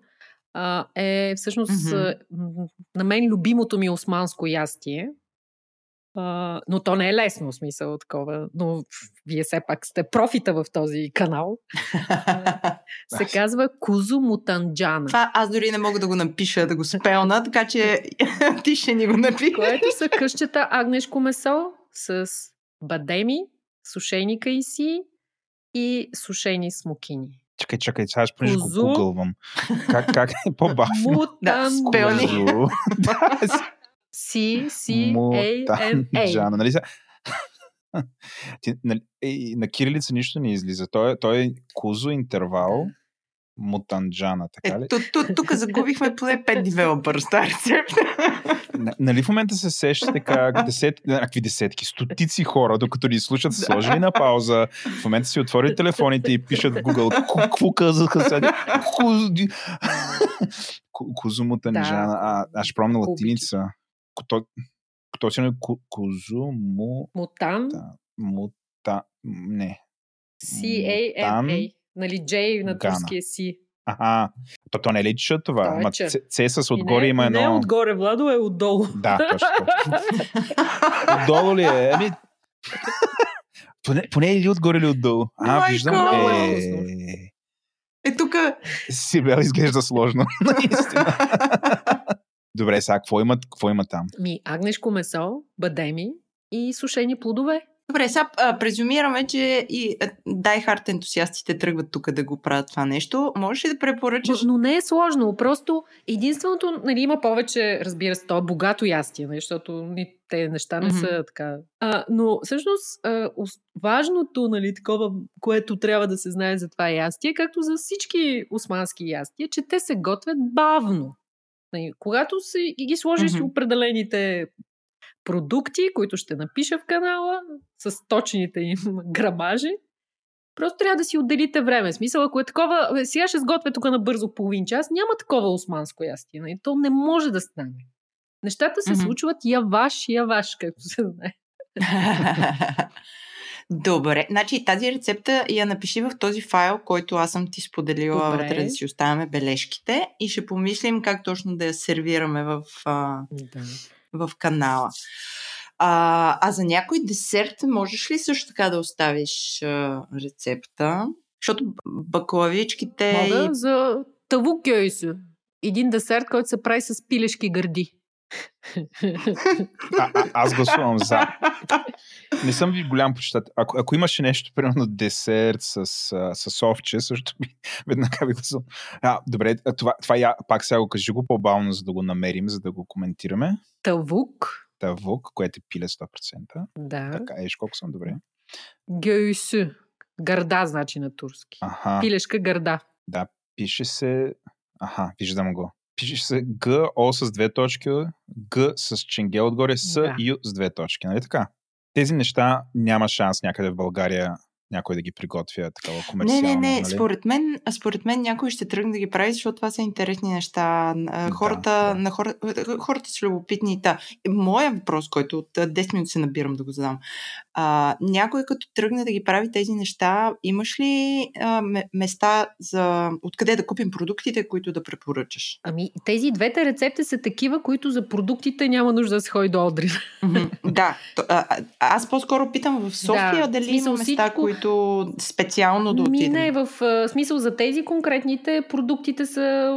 а, е всъщност mm-hmm. на мен любимото ми османско ястие. А, но то не е лесно, в смисъл такова. Но вие все пак сте профита в този канал. Се казва Кузу Мутанджана. Това аз дори не мога да го напиша, да го спелна, така че ти ще ни го напишеш. което са къщета агнешко месо с бадеми, сушени кайси и сушени смокини. Чакай, чакай, сега ще понеже го гугълвам. Как, как е по-бавно? Да, Мутан спелни. Да, N A. Мутанджана, нали са? Ти, нали, е, на кирилица нищо не излиза. Той, е- той е кузо интервал мутанджана, така ли? Ето, ту- тук загубихме поне 5 девелопър с тази рецепта. Н- Нали в момента се сещате как десет, някакви десетки, стотици хора, докато ни слушат, са сложили на пауза, в момента си отворят телефоните и пишат в Google «Ку- какво казаха сега? Кузди». Ку- Кузо мутанджана. А, аз ще пробвам на Кубики. латиница. Е ку- кузо му... Мутан Да, мута... Не. C A N A. Нали, J на турски е C. Аха. То, то не е ли че това? Е че. Ц- Цесъс И отгоре не, има едно... Не е отгоре, Владо, е отдолу. Да, точно. Отдолу ли е? Ами... Поне, поне или отгоре или отдолу. А, Майко! виждам. Е Е. Е, тук... Сибел изглежда сложно. Наистина. Добре, сега, какво има, какво има там? Ми, агнешко месо, бадеми и сушени плодове. Добре, сега а, презюмираме, че и Die Hard ентусиастите тръгват тук да го правят това нещо. Можеш ли да препоръчаш? Но не е сложно. Просто единственото, нали, има повече, разбира се, то е богато ястие, нали, защото ни, те неща не Мгм. са така. А, но всъщност а, важното, нали, такова, което трябва да се знае за това ястие, както за всички османски ястия, че те се готвят бавно. Нали, когато си ги сложиш Мгм. определените продукти, които ще напиша в канала, с точните им грамажи, Просто трябва да си отделите време. Смисъл, ако е такова, бе, сега ще сготвя тук на бързо половин час, няма такова османско ястие. нали? То не може да стане. Нещата се Мгм. случват яваш, яваш, както се знае. Добре, значи тази рецепта я напиши в този файл, който аз съм ти споделила Добре. вътре да си оставяме бележките и ще помислим как точно да я сервираме в, Да. в канала. А, а за някой десерт можеш ли също така да оставиш а, рецепта? Защото баклавичките Мога и за тавук гьойсу. Един десерт, който се прави с пилешки гърди. А, а, аз гласувам за. Не съм ви голям почитател. Ако, ако имаше нещо, примерно десерт с, с овче, също би, веднага би гласувал. А, добре, това, това я, пак сега го кажи го по-бавно, за да го намерим, за да го коментираме. Тавук. Тавук, което е пиле 100%. Да. Така, еш колко съм добре. Гьойсу. Гърда, значи на турски. Аха, Пилешка гърда. да, пише се... Аха, виждам го. Пише се Г, О с две точки, Г с ченгел отгоре, С, Да. Ю с две точки, нали така? Тези неща няма шанс някъде в България някой да ги приготвя такова Не, комерциално. не, не. нали? Според мен, според мен някой ще тръгне да ги прави, защото това са интересни неща. Хората, да. На хора, хората са любопитни. Та. Моя въпрос, който от а, 10 минути се набирам да го задам. А, някой като тръгне да ги прави тези неща, имаш ли а, ме- места за откъде да купим продуктите, които да препоръчаш? Ами, тези двете рецепти са такива, които за продуктите няма нужда да се ходи до Одрин. Да. То, а, аз по-скоро питам в София Да, дали смисъл има места, всичко- които специално да Ми отидем. не, в смисъл за тези конкретните продуктите са...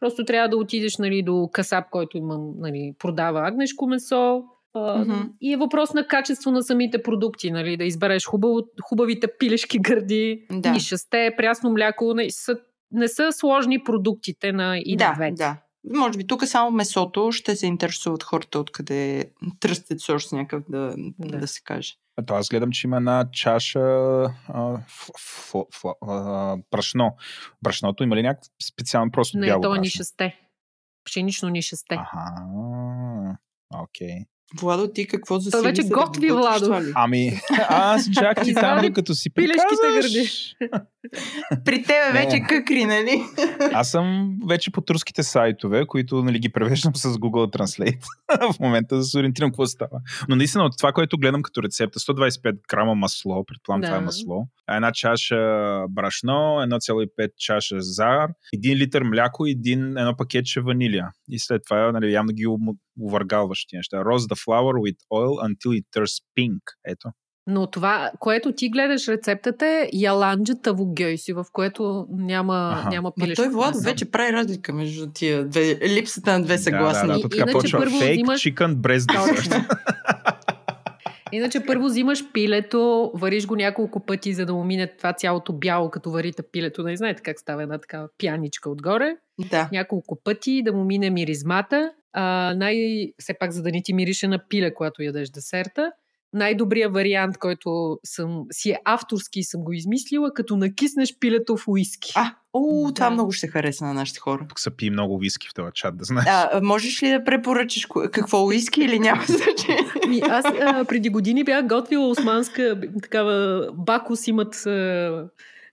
Просто трябва да отидеш нали, до касап, който има, нали, продава агнешко месо. Мгм. И е въпрос на качество на самите продукти, нали, да избереш хубаво, хубавите пилешки гърди, Да. нишасте, прясно мляко. Не са, не са сложни продуктите на и да, да. Може би тук само месото ще се интересуват хората откъде тръстят сорс някакъв да, да. Да. се каже. А то аз гледам, че има една чаша а, ф, ф, ф, а, брашно. Брашното има ли някакво специално просто Не, бяло то е брашно? нишасте. Пшенично нишасте. Аха, окей. Владо, ти какво за Той вече готви, Владо. Ами, аз чак ти там, докато си пилешките приказваш. При тебе вече Не. къкри, нали? Аз съм вече по турските сайтове, които нали, ги превеждам с Google Translate в момента, за да се ориентирам какво става. Но наистина от това, което гледам като рецепта, 125 грама масло, предполагам Да. това е масло, една чаша брашно, 1,5 чаша зар, 1 литър мляко и един, едно пакетче ванилия. И след това нали, явно ги увъргалваш ти неща. Roast the flour with oil until it turns pink. Ето. Но това, което ти гледаш рецептата е яланджа тавогьойси, в което няма, Аха. няма Ма пилешко той месо. вече прави разлика между тия две, липсата на две Да, съгласни. да, да, И- то така иначе почва. първо Fake взимаш- dessert. Точно. Иначе първо взимаш пилето, вариш го няколко пъти, за да му мине това цялото бяло, като варите пилето. Не знаете как става една такава пяничка отгоре. Да. Няколко пъти да му мине миризмата. А, най... Все пак, за да не ти мирише на пиле, когато ядеш десерта. Най-добрият вариант, който съм, си е авторски и съм го измислила, като накиснеш пилето в уиски. А, о, Да. това много ще хареса на нашите хора. Тук са пи много виски в този чат, да знаеш. А, можеш ли да препоръчаш какво уиски или няма значение? Ми, аз а, преди години бях готвила османска такава Бакус имат а,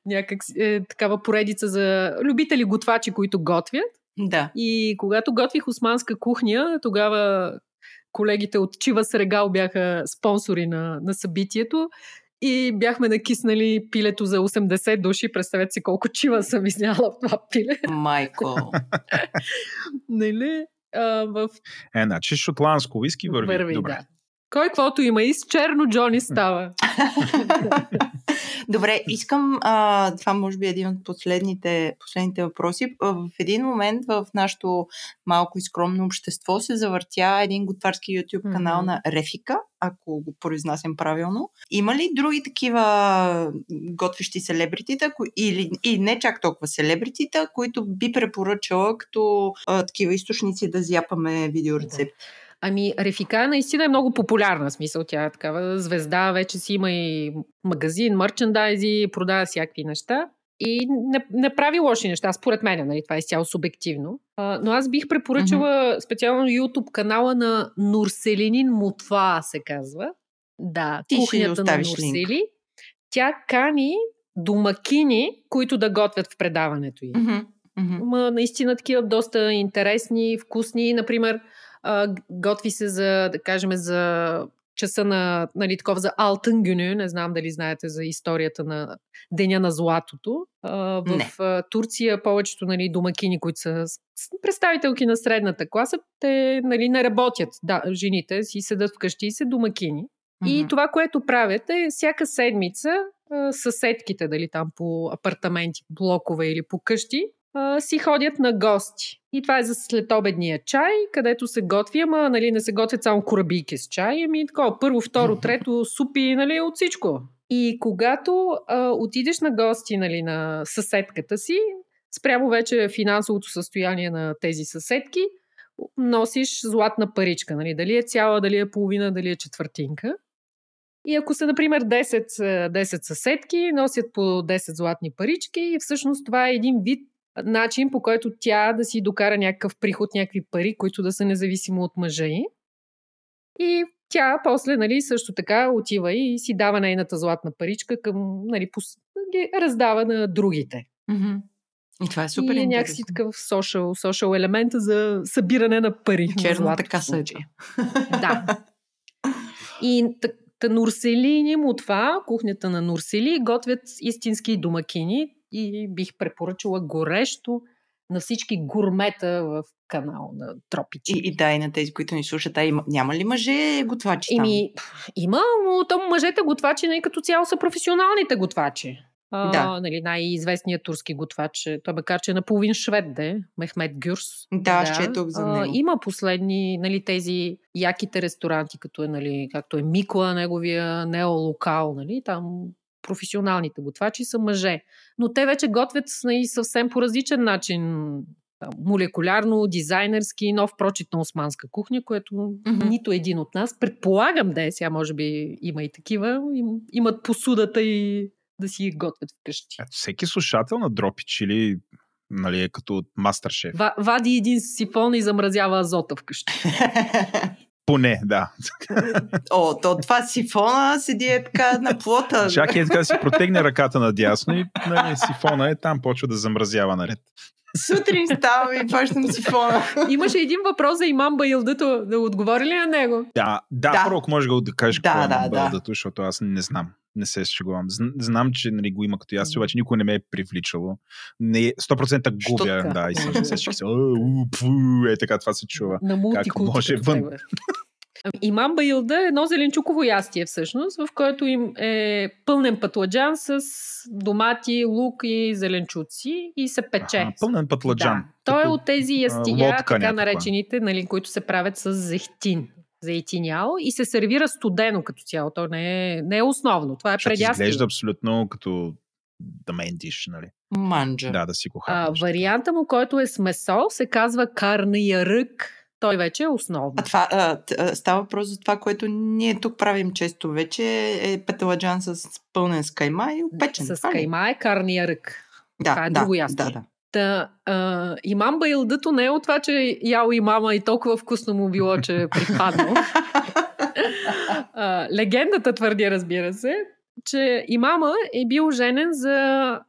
някак е, такава поредица за любители готвачи, които готвят. Да. И когато готвих османска кухня, тогава колегите от Чива Срегал бяха спонсори на, на събитието и бяхме накиснали пилето за 80 души. Представете си колко чива съм изняла в това пиле. Майко. Нали? А, в Е, значи шотландско виски върви. върви, Добре. да. Кой каквото има и с черно Джони става. Добре, искам, а, това може би е един от последните, последните въпроси. В един момент в нашото малко и скромно общество се завъртя един готварски YouTube канал Мгм. на Рефика, ако го произнасям правилно. Има ли други такива готвещи селебритита, или и не чак толкова селебритита, които би препоръчала като а, такива източници да зяпаме видеорецепти? Ами, Рефика наистина е много популярна. Смисъл, тя е такава звезда, вече си има и магазин, мерчендайзи, продава всякакви неща. И не, не прави лоши неща, според мен, нали? това е изцяло субективно. А, но аз бих препоръчала mm-hmm. специално YouTube канала на Нурселинин Мутва, се казва. Да, Ти кухнята на Нурсели. Тя кани домакини, които да готвят в предаването й. Мгм, мгм. Ма наистина такива доста интересни, вкусни. Например, а, готви се за, да кажем, за часа на, нали, такова за Алтънгюню. Не знам дали знаете за историята на Деня на златото. А, в Не. Турция повечето нали, домакини, които са представителки на средната класа, те нали, не работят. Да, жените си седат вкъщи и се домакини. И Мгм. това, което правят е всяка седмица съседките, дали там по апартаменти, блокове или по къщи, а, си ходят на гости. И това е за следобедния чай, където се готви, ама нали, не се готвят само корабийки с чай, ами такова първо, второ, трето, супи, нали, от всичко. И когато а, отидеш на гости нали, на съседката си, спрямо вече финансовото състояние на тези съседки, носиш златна паричка. Нали? Дали е цяла, дали е половина, дали е четвъртинка. И ако са, например, 10, а, 10 съседки, носят по 10 златни парички и всъщност това е един вид начин, по който тя да си докара някакъв приход, някакви пари, които да са независимо от мъжа й. И тя после, нали, също така отива и си дава нейната златна паричка към, нали, пос... ги раздава на другите. Мгм. И това е супер и е някакси такъв social, social елемент за събиране на пари. на Черната каса. Да. И та Нурсели им от това, кухнята на Нурсели, готвят истински домакини и бих препоръчала горещо на всички гурмета в канал на Тропичи. И, и да, и на тези, които ни слушат, а има, няма ли мъже готвачи там? Ими, има, но то мъжете готвачи не като цяло са професионалните готвачи. А, Да. нали, най-известният турски готвач, е- той макар че е наполовин швед, де, Мехмед Гюрс. Да, аз четох за А, него. има последни, нали, тези яките ресторанти, като е, нали, както е Микла, неговия неолокал, нали, там професионалните готвачи са мъже. Но те вече готвят нали, съвсем по различен начин молекулярно, дизайнерски, нов прочит на османска кухня, което Мгм. нито един от нас, предполагам да е, сега може би има и такива, им, имат посудата и да си готвят вкъщи. Ето, всеки слушател на Дропич или нали, е като мастер шеф. Ва, вади един сифон и замразява азота вкъщи. Поне, да. О, то това сифона седи е така на плота. Чакай, така си протегне ръката надясно и нали, сифона е там, почва да замразява наред. Сутрин ставам и почвам сифона. Имаше един въпрос за имам Байлдато. Да отговори ли на него? Да, да, Да. първо, ако можеш да, кажеш Да, какво е да, на да. защото аз не знам. Не се шегувам. Зн- Знам, че нали, го има като аз, обаче никой не ме е привличало. Не, 100% губя. Да, и съм се че е така, това се чува. На мултикулти. може вън? Имам Байлда е едно зеленчуково ястие всъщност, в което им е пълнен пътладжан с домати, лук и зеленчуци и се пече. Аха, пълнен пътладжан. Да. Той е от тези ястия, лодка така някаква. наречените, нали, които се правят с зехтин. Зейтинял и се сервира студено като цяло. То не е, не е основно. Това е предястие. изглежда абсолютно като the main dish, нали? Манджа. Да, да си го А, хапнеш. варианта му, който е с месо, се казва карния рък. Той вече е основно. А това а, става въпрос за това, което ние тук правим често вече, е петаладжан с пълнен с кайма и опечен. С Това кайма е карния рък. Да, това е да, друго ястие. Да, да. Та, а, имам байлдато не е от това, че ял и мама и толкова вкусно му било, че е припаднал. а, легендата твърди, разбира се, че имама е бил женен за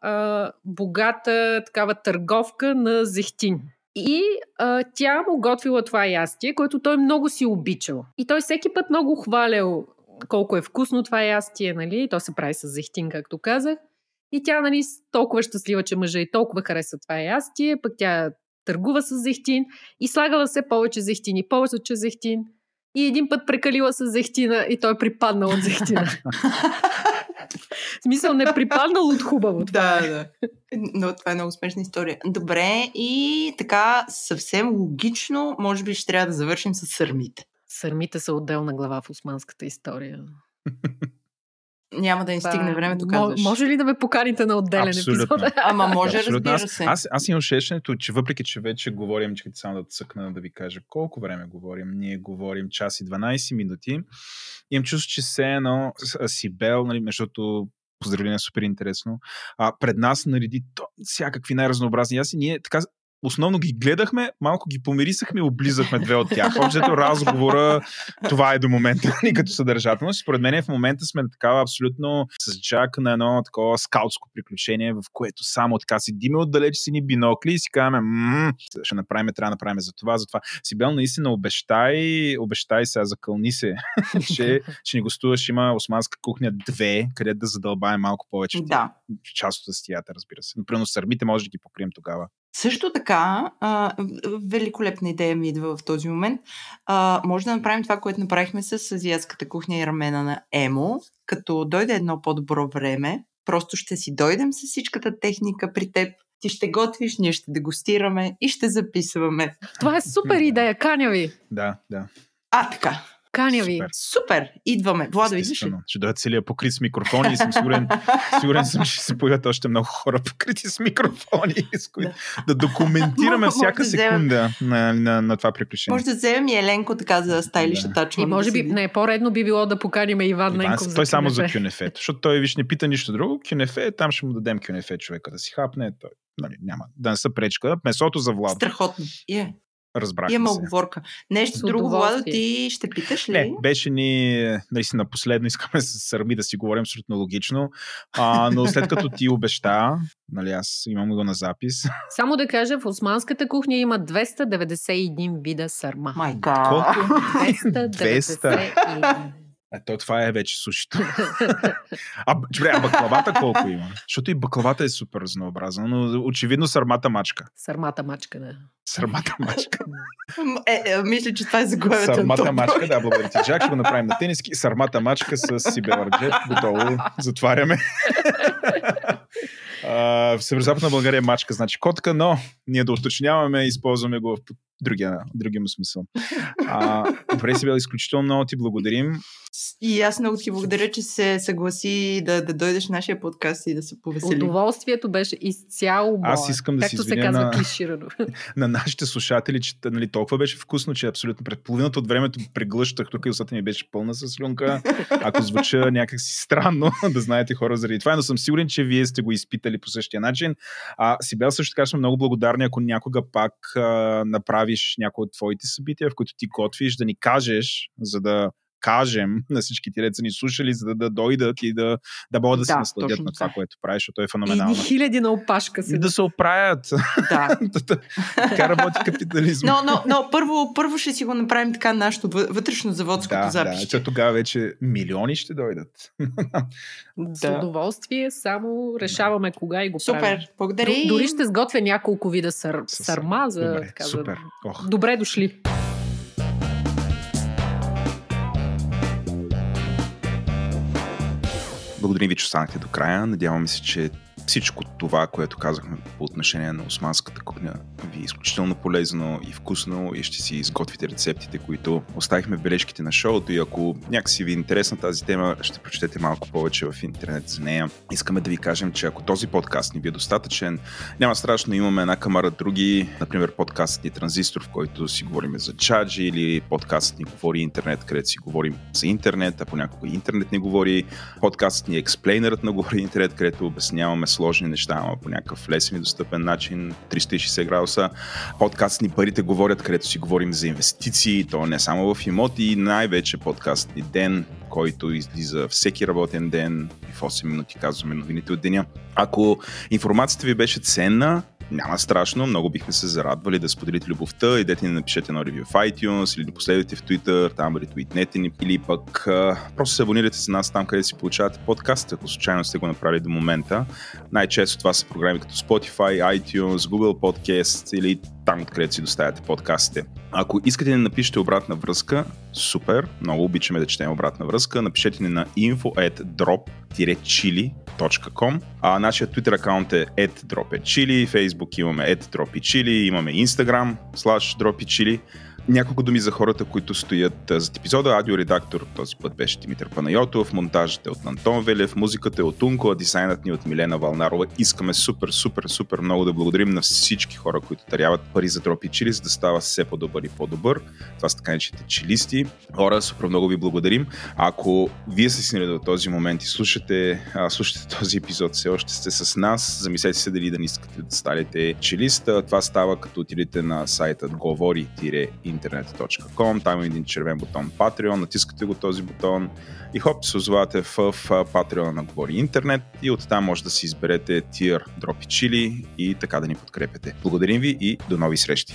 а, богата такава търговка на зехтин. И а, тя му готвила това ястие, което той много си обичал. И той всеки път много хвалял колко е вкусно това ястие, нали? То се прави с зехтин, както казах. И тя, нали, толкова щастлива, че мъжа и толкова харесва това ястие, пък тя търгува с зехтин и слагала все повече зехтин и повече зехтин. И един път прекалила с зехтина и той припаднал от зехтина. В смисъл, не припаднал от хубаво. Да, да. Но това е много смешна история. Добре, и така съвсем логично, може би ще трябва да завършим с сърмите. Сърмите са отделна глава в османската история. Няма да ни стигне времето, казваш. Може ли да ме поканите на отделен Абсолютно. епизод? Ама може, Абсолютно. разбира аз, се. Аз, аз имам усещането, че въпреки, че вече говорим, че само да цъкна да ви кажа колко време говорим, ние говорим час и 12 минути, имам чувство, че все едно Сибел, нали, защото поздравление, супер интересно, а, пред нас нареди то, всякакви най-разнообразни яси. Ние така основно ги гледахме, малко ги помирисахме и облизахме две от тях. Общото разговора, това е до момента ни като съдържателност. Според мен в момента сме такава абсолютно с Джак на едно такова скаутско приключение, в което само така седиме отдалеч си ни бинокли и си казваме, «М, ще направим, трябва да направим за това, за това. Сибел наистина обещай, обещай сега, закълни се, че ще ни гостуваш, има османска кухня 2, където да задълбаем малко повече Да. Част от стията, разбира се. Например, сърмите може да ги покрием тогава. Също така, а, великолепна идея ми идва в този момент. А, може да направим това, което направихме с азиатската кухня и рамена на Емо, като дойде едно по-добро време, просто ще си дойдем с всичката техника при теб, ти ще готвиш, ние ще дегустираме и ще записваме. Това е супер идея, каня ви. Да, да. А, така. Каня ви. Супер. Супер! Идваме. Владо, идваш ли? Ще дойдат целият покрит с микрофони и съм сигурен, сигурен съм, че ще се появят още много хора покрити с микрофони, с които да документираме Може всяка вземем- секунда на, на, на това приключение. Може да вземем и Еленко така за стайлиш Да. атачмент. И може би, не, по-редно би било да поканим Иван Иван, Ненков за той само за кюнефе. кюнефет, защото той виж не пита нищо друго. Кюнефе, там ще му дадем кюнефе човека да си хапне. Той, нали, няма да не са пречка. Месото за Влад. Страхотно. Е, Разбрахме имаме се. оговорка. Нещо С друго, Владо, ти ще питаш ли? Не, беше ни наистина последно, искаме с Сърми да си говорим абсолютно логично, а, но след като ти обеща, нали аз имам го на запис, Само да кажа, в османската кухня има 291 вида сарма. Майка. колко? 291. А то това е вече сушито. а, добре, а баклавата колко има? Защото и баклавата е супер разнообразна, но очевидно сармата мачка. Сармата мачка, да. Сармата мачка. Е, е, мисля, че това е заглавието. този мачка, да, благодаря ти, Джак. Ще го направим на тениски. Сармата мачка с Сибел Арджет. Готово. Затваряме. А, в Северо-Западна България е мачка, значи котка, но ние да уточняваме, използваме го в другия, другия му смисъл. А, добре, Сибел, изключително много ти благодарим. И аз много ти благодаря, че се съгласи да, да дойдеш в нашия подкаст и да се повеселим. Удоволствието беше изцяло мое. Аз искам да се Както се извиня казва на- клиширано. на нашите слушатели, че нали, толкова беше вкусно, че абсолютно пред половината от времето преглъщах тук и устата ми беше пълна с слюнка. Ако звуча някакси странно, да знаете хора заради това, но съм сигурен, че вие сте го изпитали по същия начин. А Сибел също така сме много благодарни, ако някога пак а, направи представиш някои от твоите събития, в които ти готвиш, да ни кажеш, за да кажем на всички ти деца ни слушали, за да, да дойдат и да, да могат да, да се насладят на това, което правиш, защото е феноменално. И хиляди на опашка си. И да се оправят. Да. така работи капитализма. Но, но, но първо, първо ще си го направим така нашето вътрешно заводското да, запище. Да, че тогава вече милиони ще дойдат. С удоволствие, само решаваме кога и го Супер, правим. благодаря. Дори ще сготвя няколко вида сър... сарма за Добре, така, супер. За... Ох. Добре дошли. Благодарим ви, че останахте до края. Надяваме се, че всичко това, което казахме по отношение на османската кухня, ви е изключително полезно и вкусно и ще си изготвите рецептите, които оставихме в бележките на шоуто и ако някакси ви е интересна тази тема, ще прочетете малко повече в интернет за нея. Искаме да ви кажем, че ако този подкаст ни ви е достатъчен, няма страшно, имаме една камара други, например подкастът ни Транзистор, в който си говорим за чаджи или подкастът ни Говори интернет, където си говорим за интернет, а понякога интернет не говори. Подкастът ни Експлейнерът на Говори интернет, където обясняваме сложни неща, ама по някакъв лесен и достъпен начин, 360 градуса. Подкаст ни Парите говорят, където си говорим за инвестиции, то не само в имоти, най-вече подкаст ни Ден, който излиза всеки работен ден и в 8 минути казваме новините от деня. Ако информацията ви беше ценна, няма страшно, много бихме се зарадвали да споделите любовта. Идете ни напишете едно ревю в iTunes или да последвате в Twitter, там ретвитнете ни или пък а, просто се абонирате с нас там, къде си получавате подкаст, ако случайно сте го направили до момента. Най-често това са програми като Spotify, iTunes, Google Podcast или там, откъдето си доставяте подкастите. Ако искате да напишете обратна връзка, супер, много обичаме да четем обратна връзка, напишете ни на info.drop-chili.com а нашия Twitter акаунт е @dropchili, Facebook имаме @dropchili, имаме Instagram slash dropchili. Няколко думи за хората, които стоят зад епизода. Аудиоредактор този път беше Димитър Панайотов, монтажът е от Антон Велев, музиката е от Унко, а дизайнът ни е от Милена Валнарова. Искаме супер, супер, супер много да благодарим на всички хора, които даряват пари за дропи чили, да става все по-добър и по-добър. Това са така наречените чилисти. Хора, супер много ви благодарим. Ако вие сте стигнали до този момент и слушате, а, слушате този епизод, все още сте с нас, замислете се дали да не искате да станете чилист. Това става като отидете на сайта говори-интернет.com. Там има един червен бутон Patreon. Натискате го този бутон и хоп, се озовавате в, Patreon на Говори Интернет и оттам може да си изберете тир Дропи Чили и така да ни подкрепяте. Благодарим ви и до нови срещи!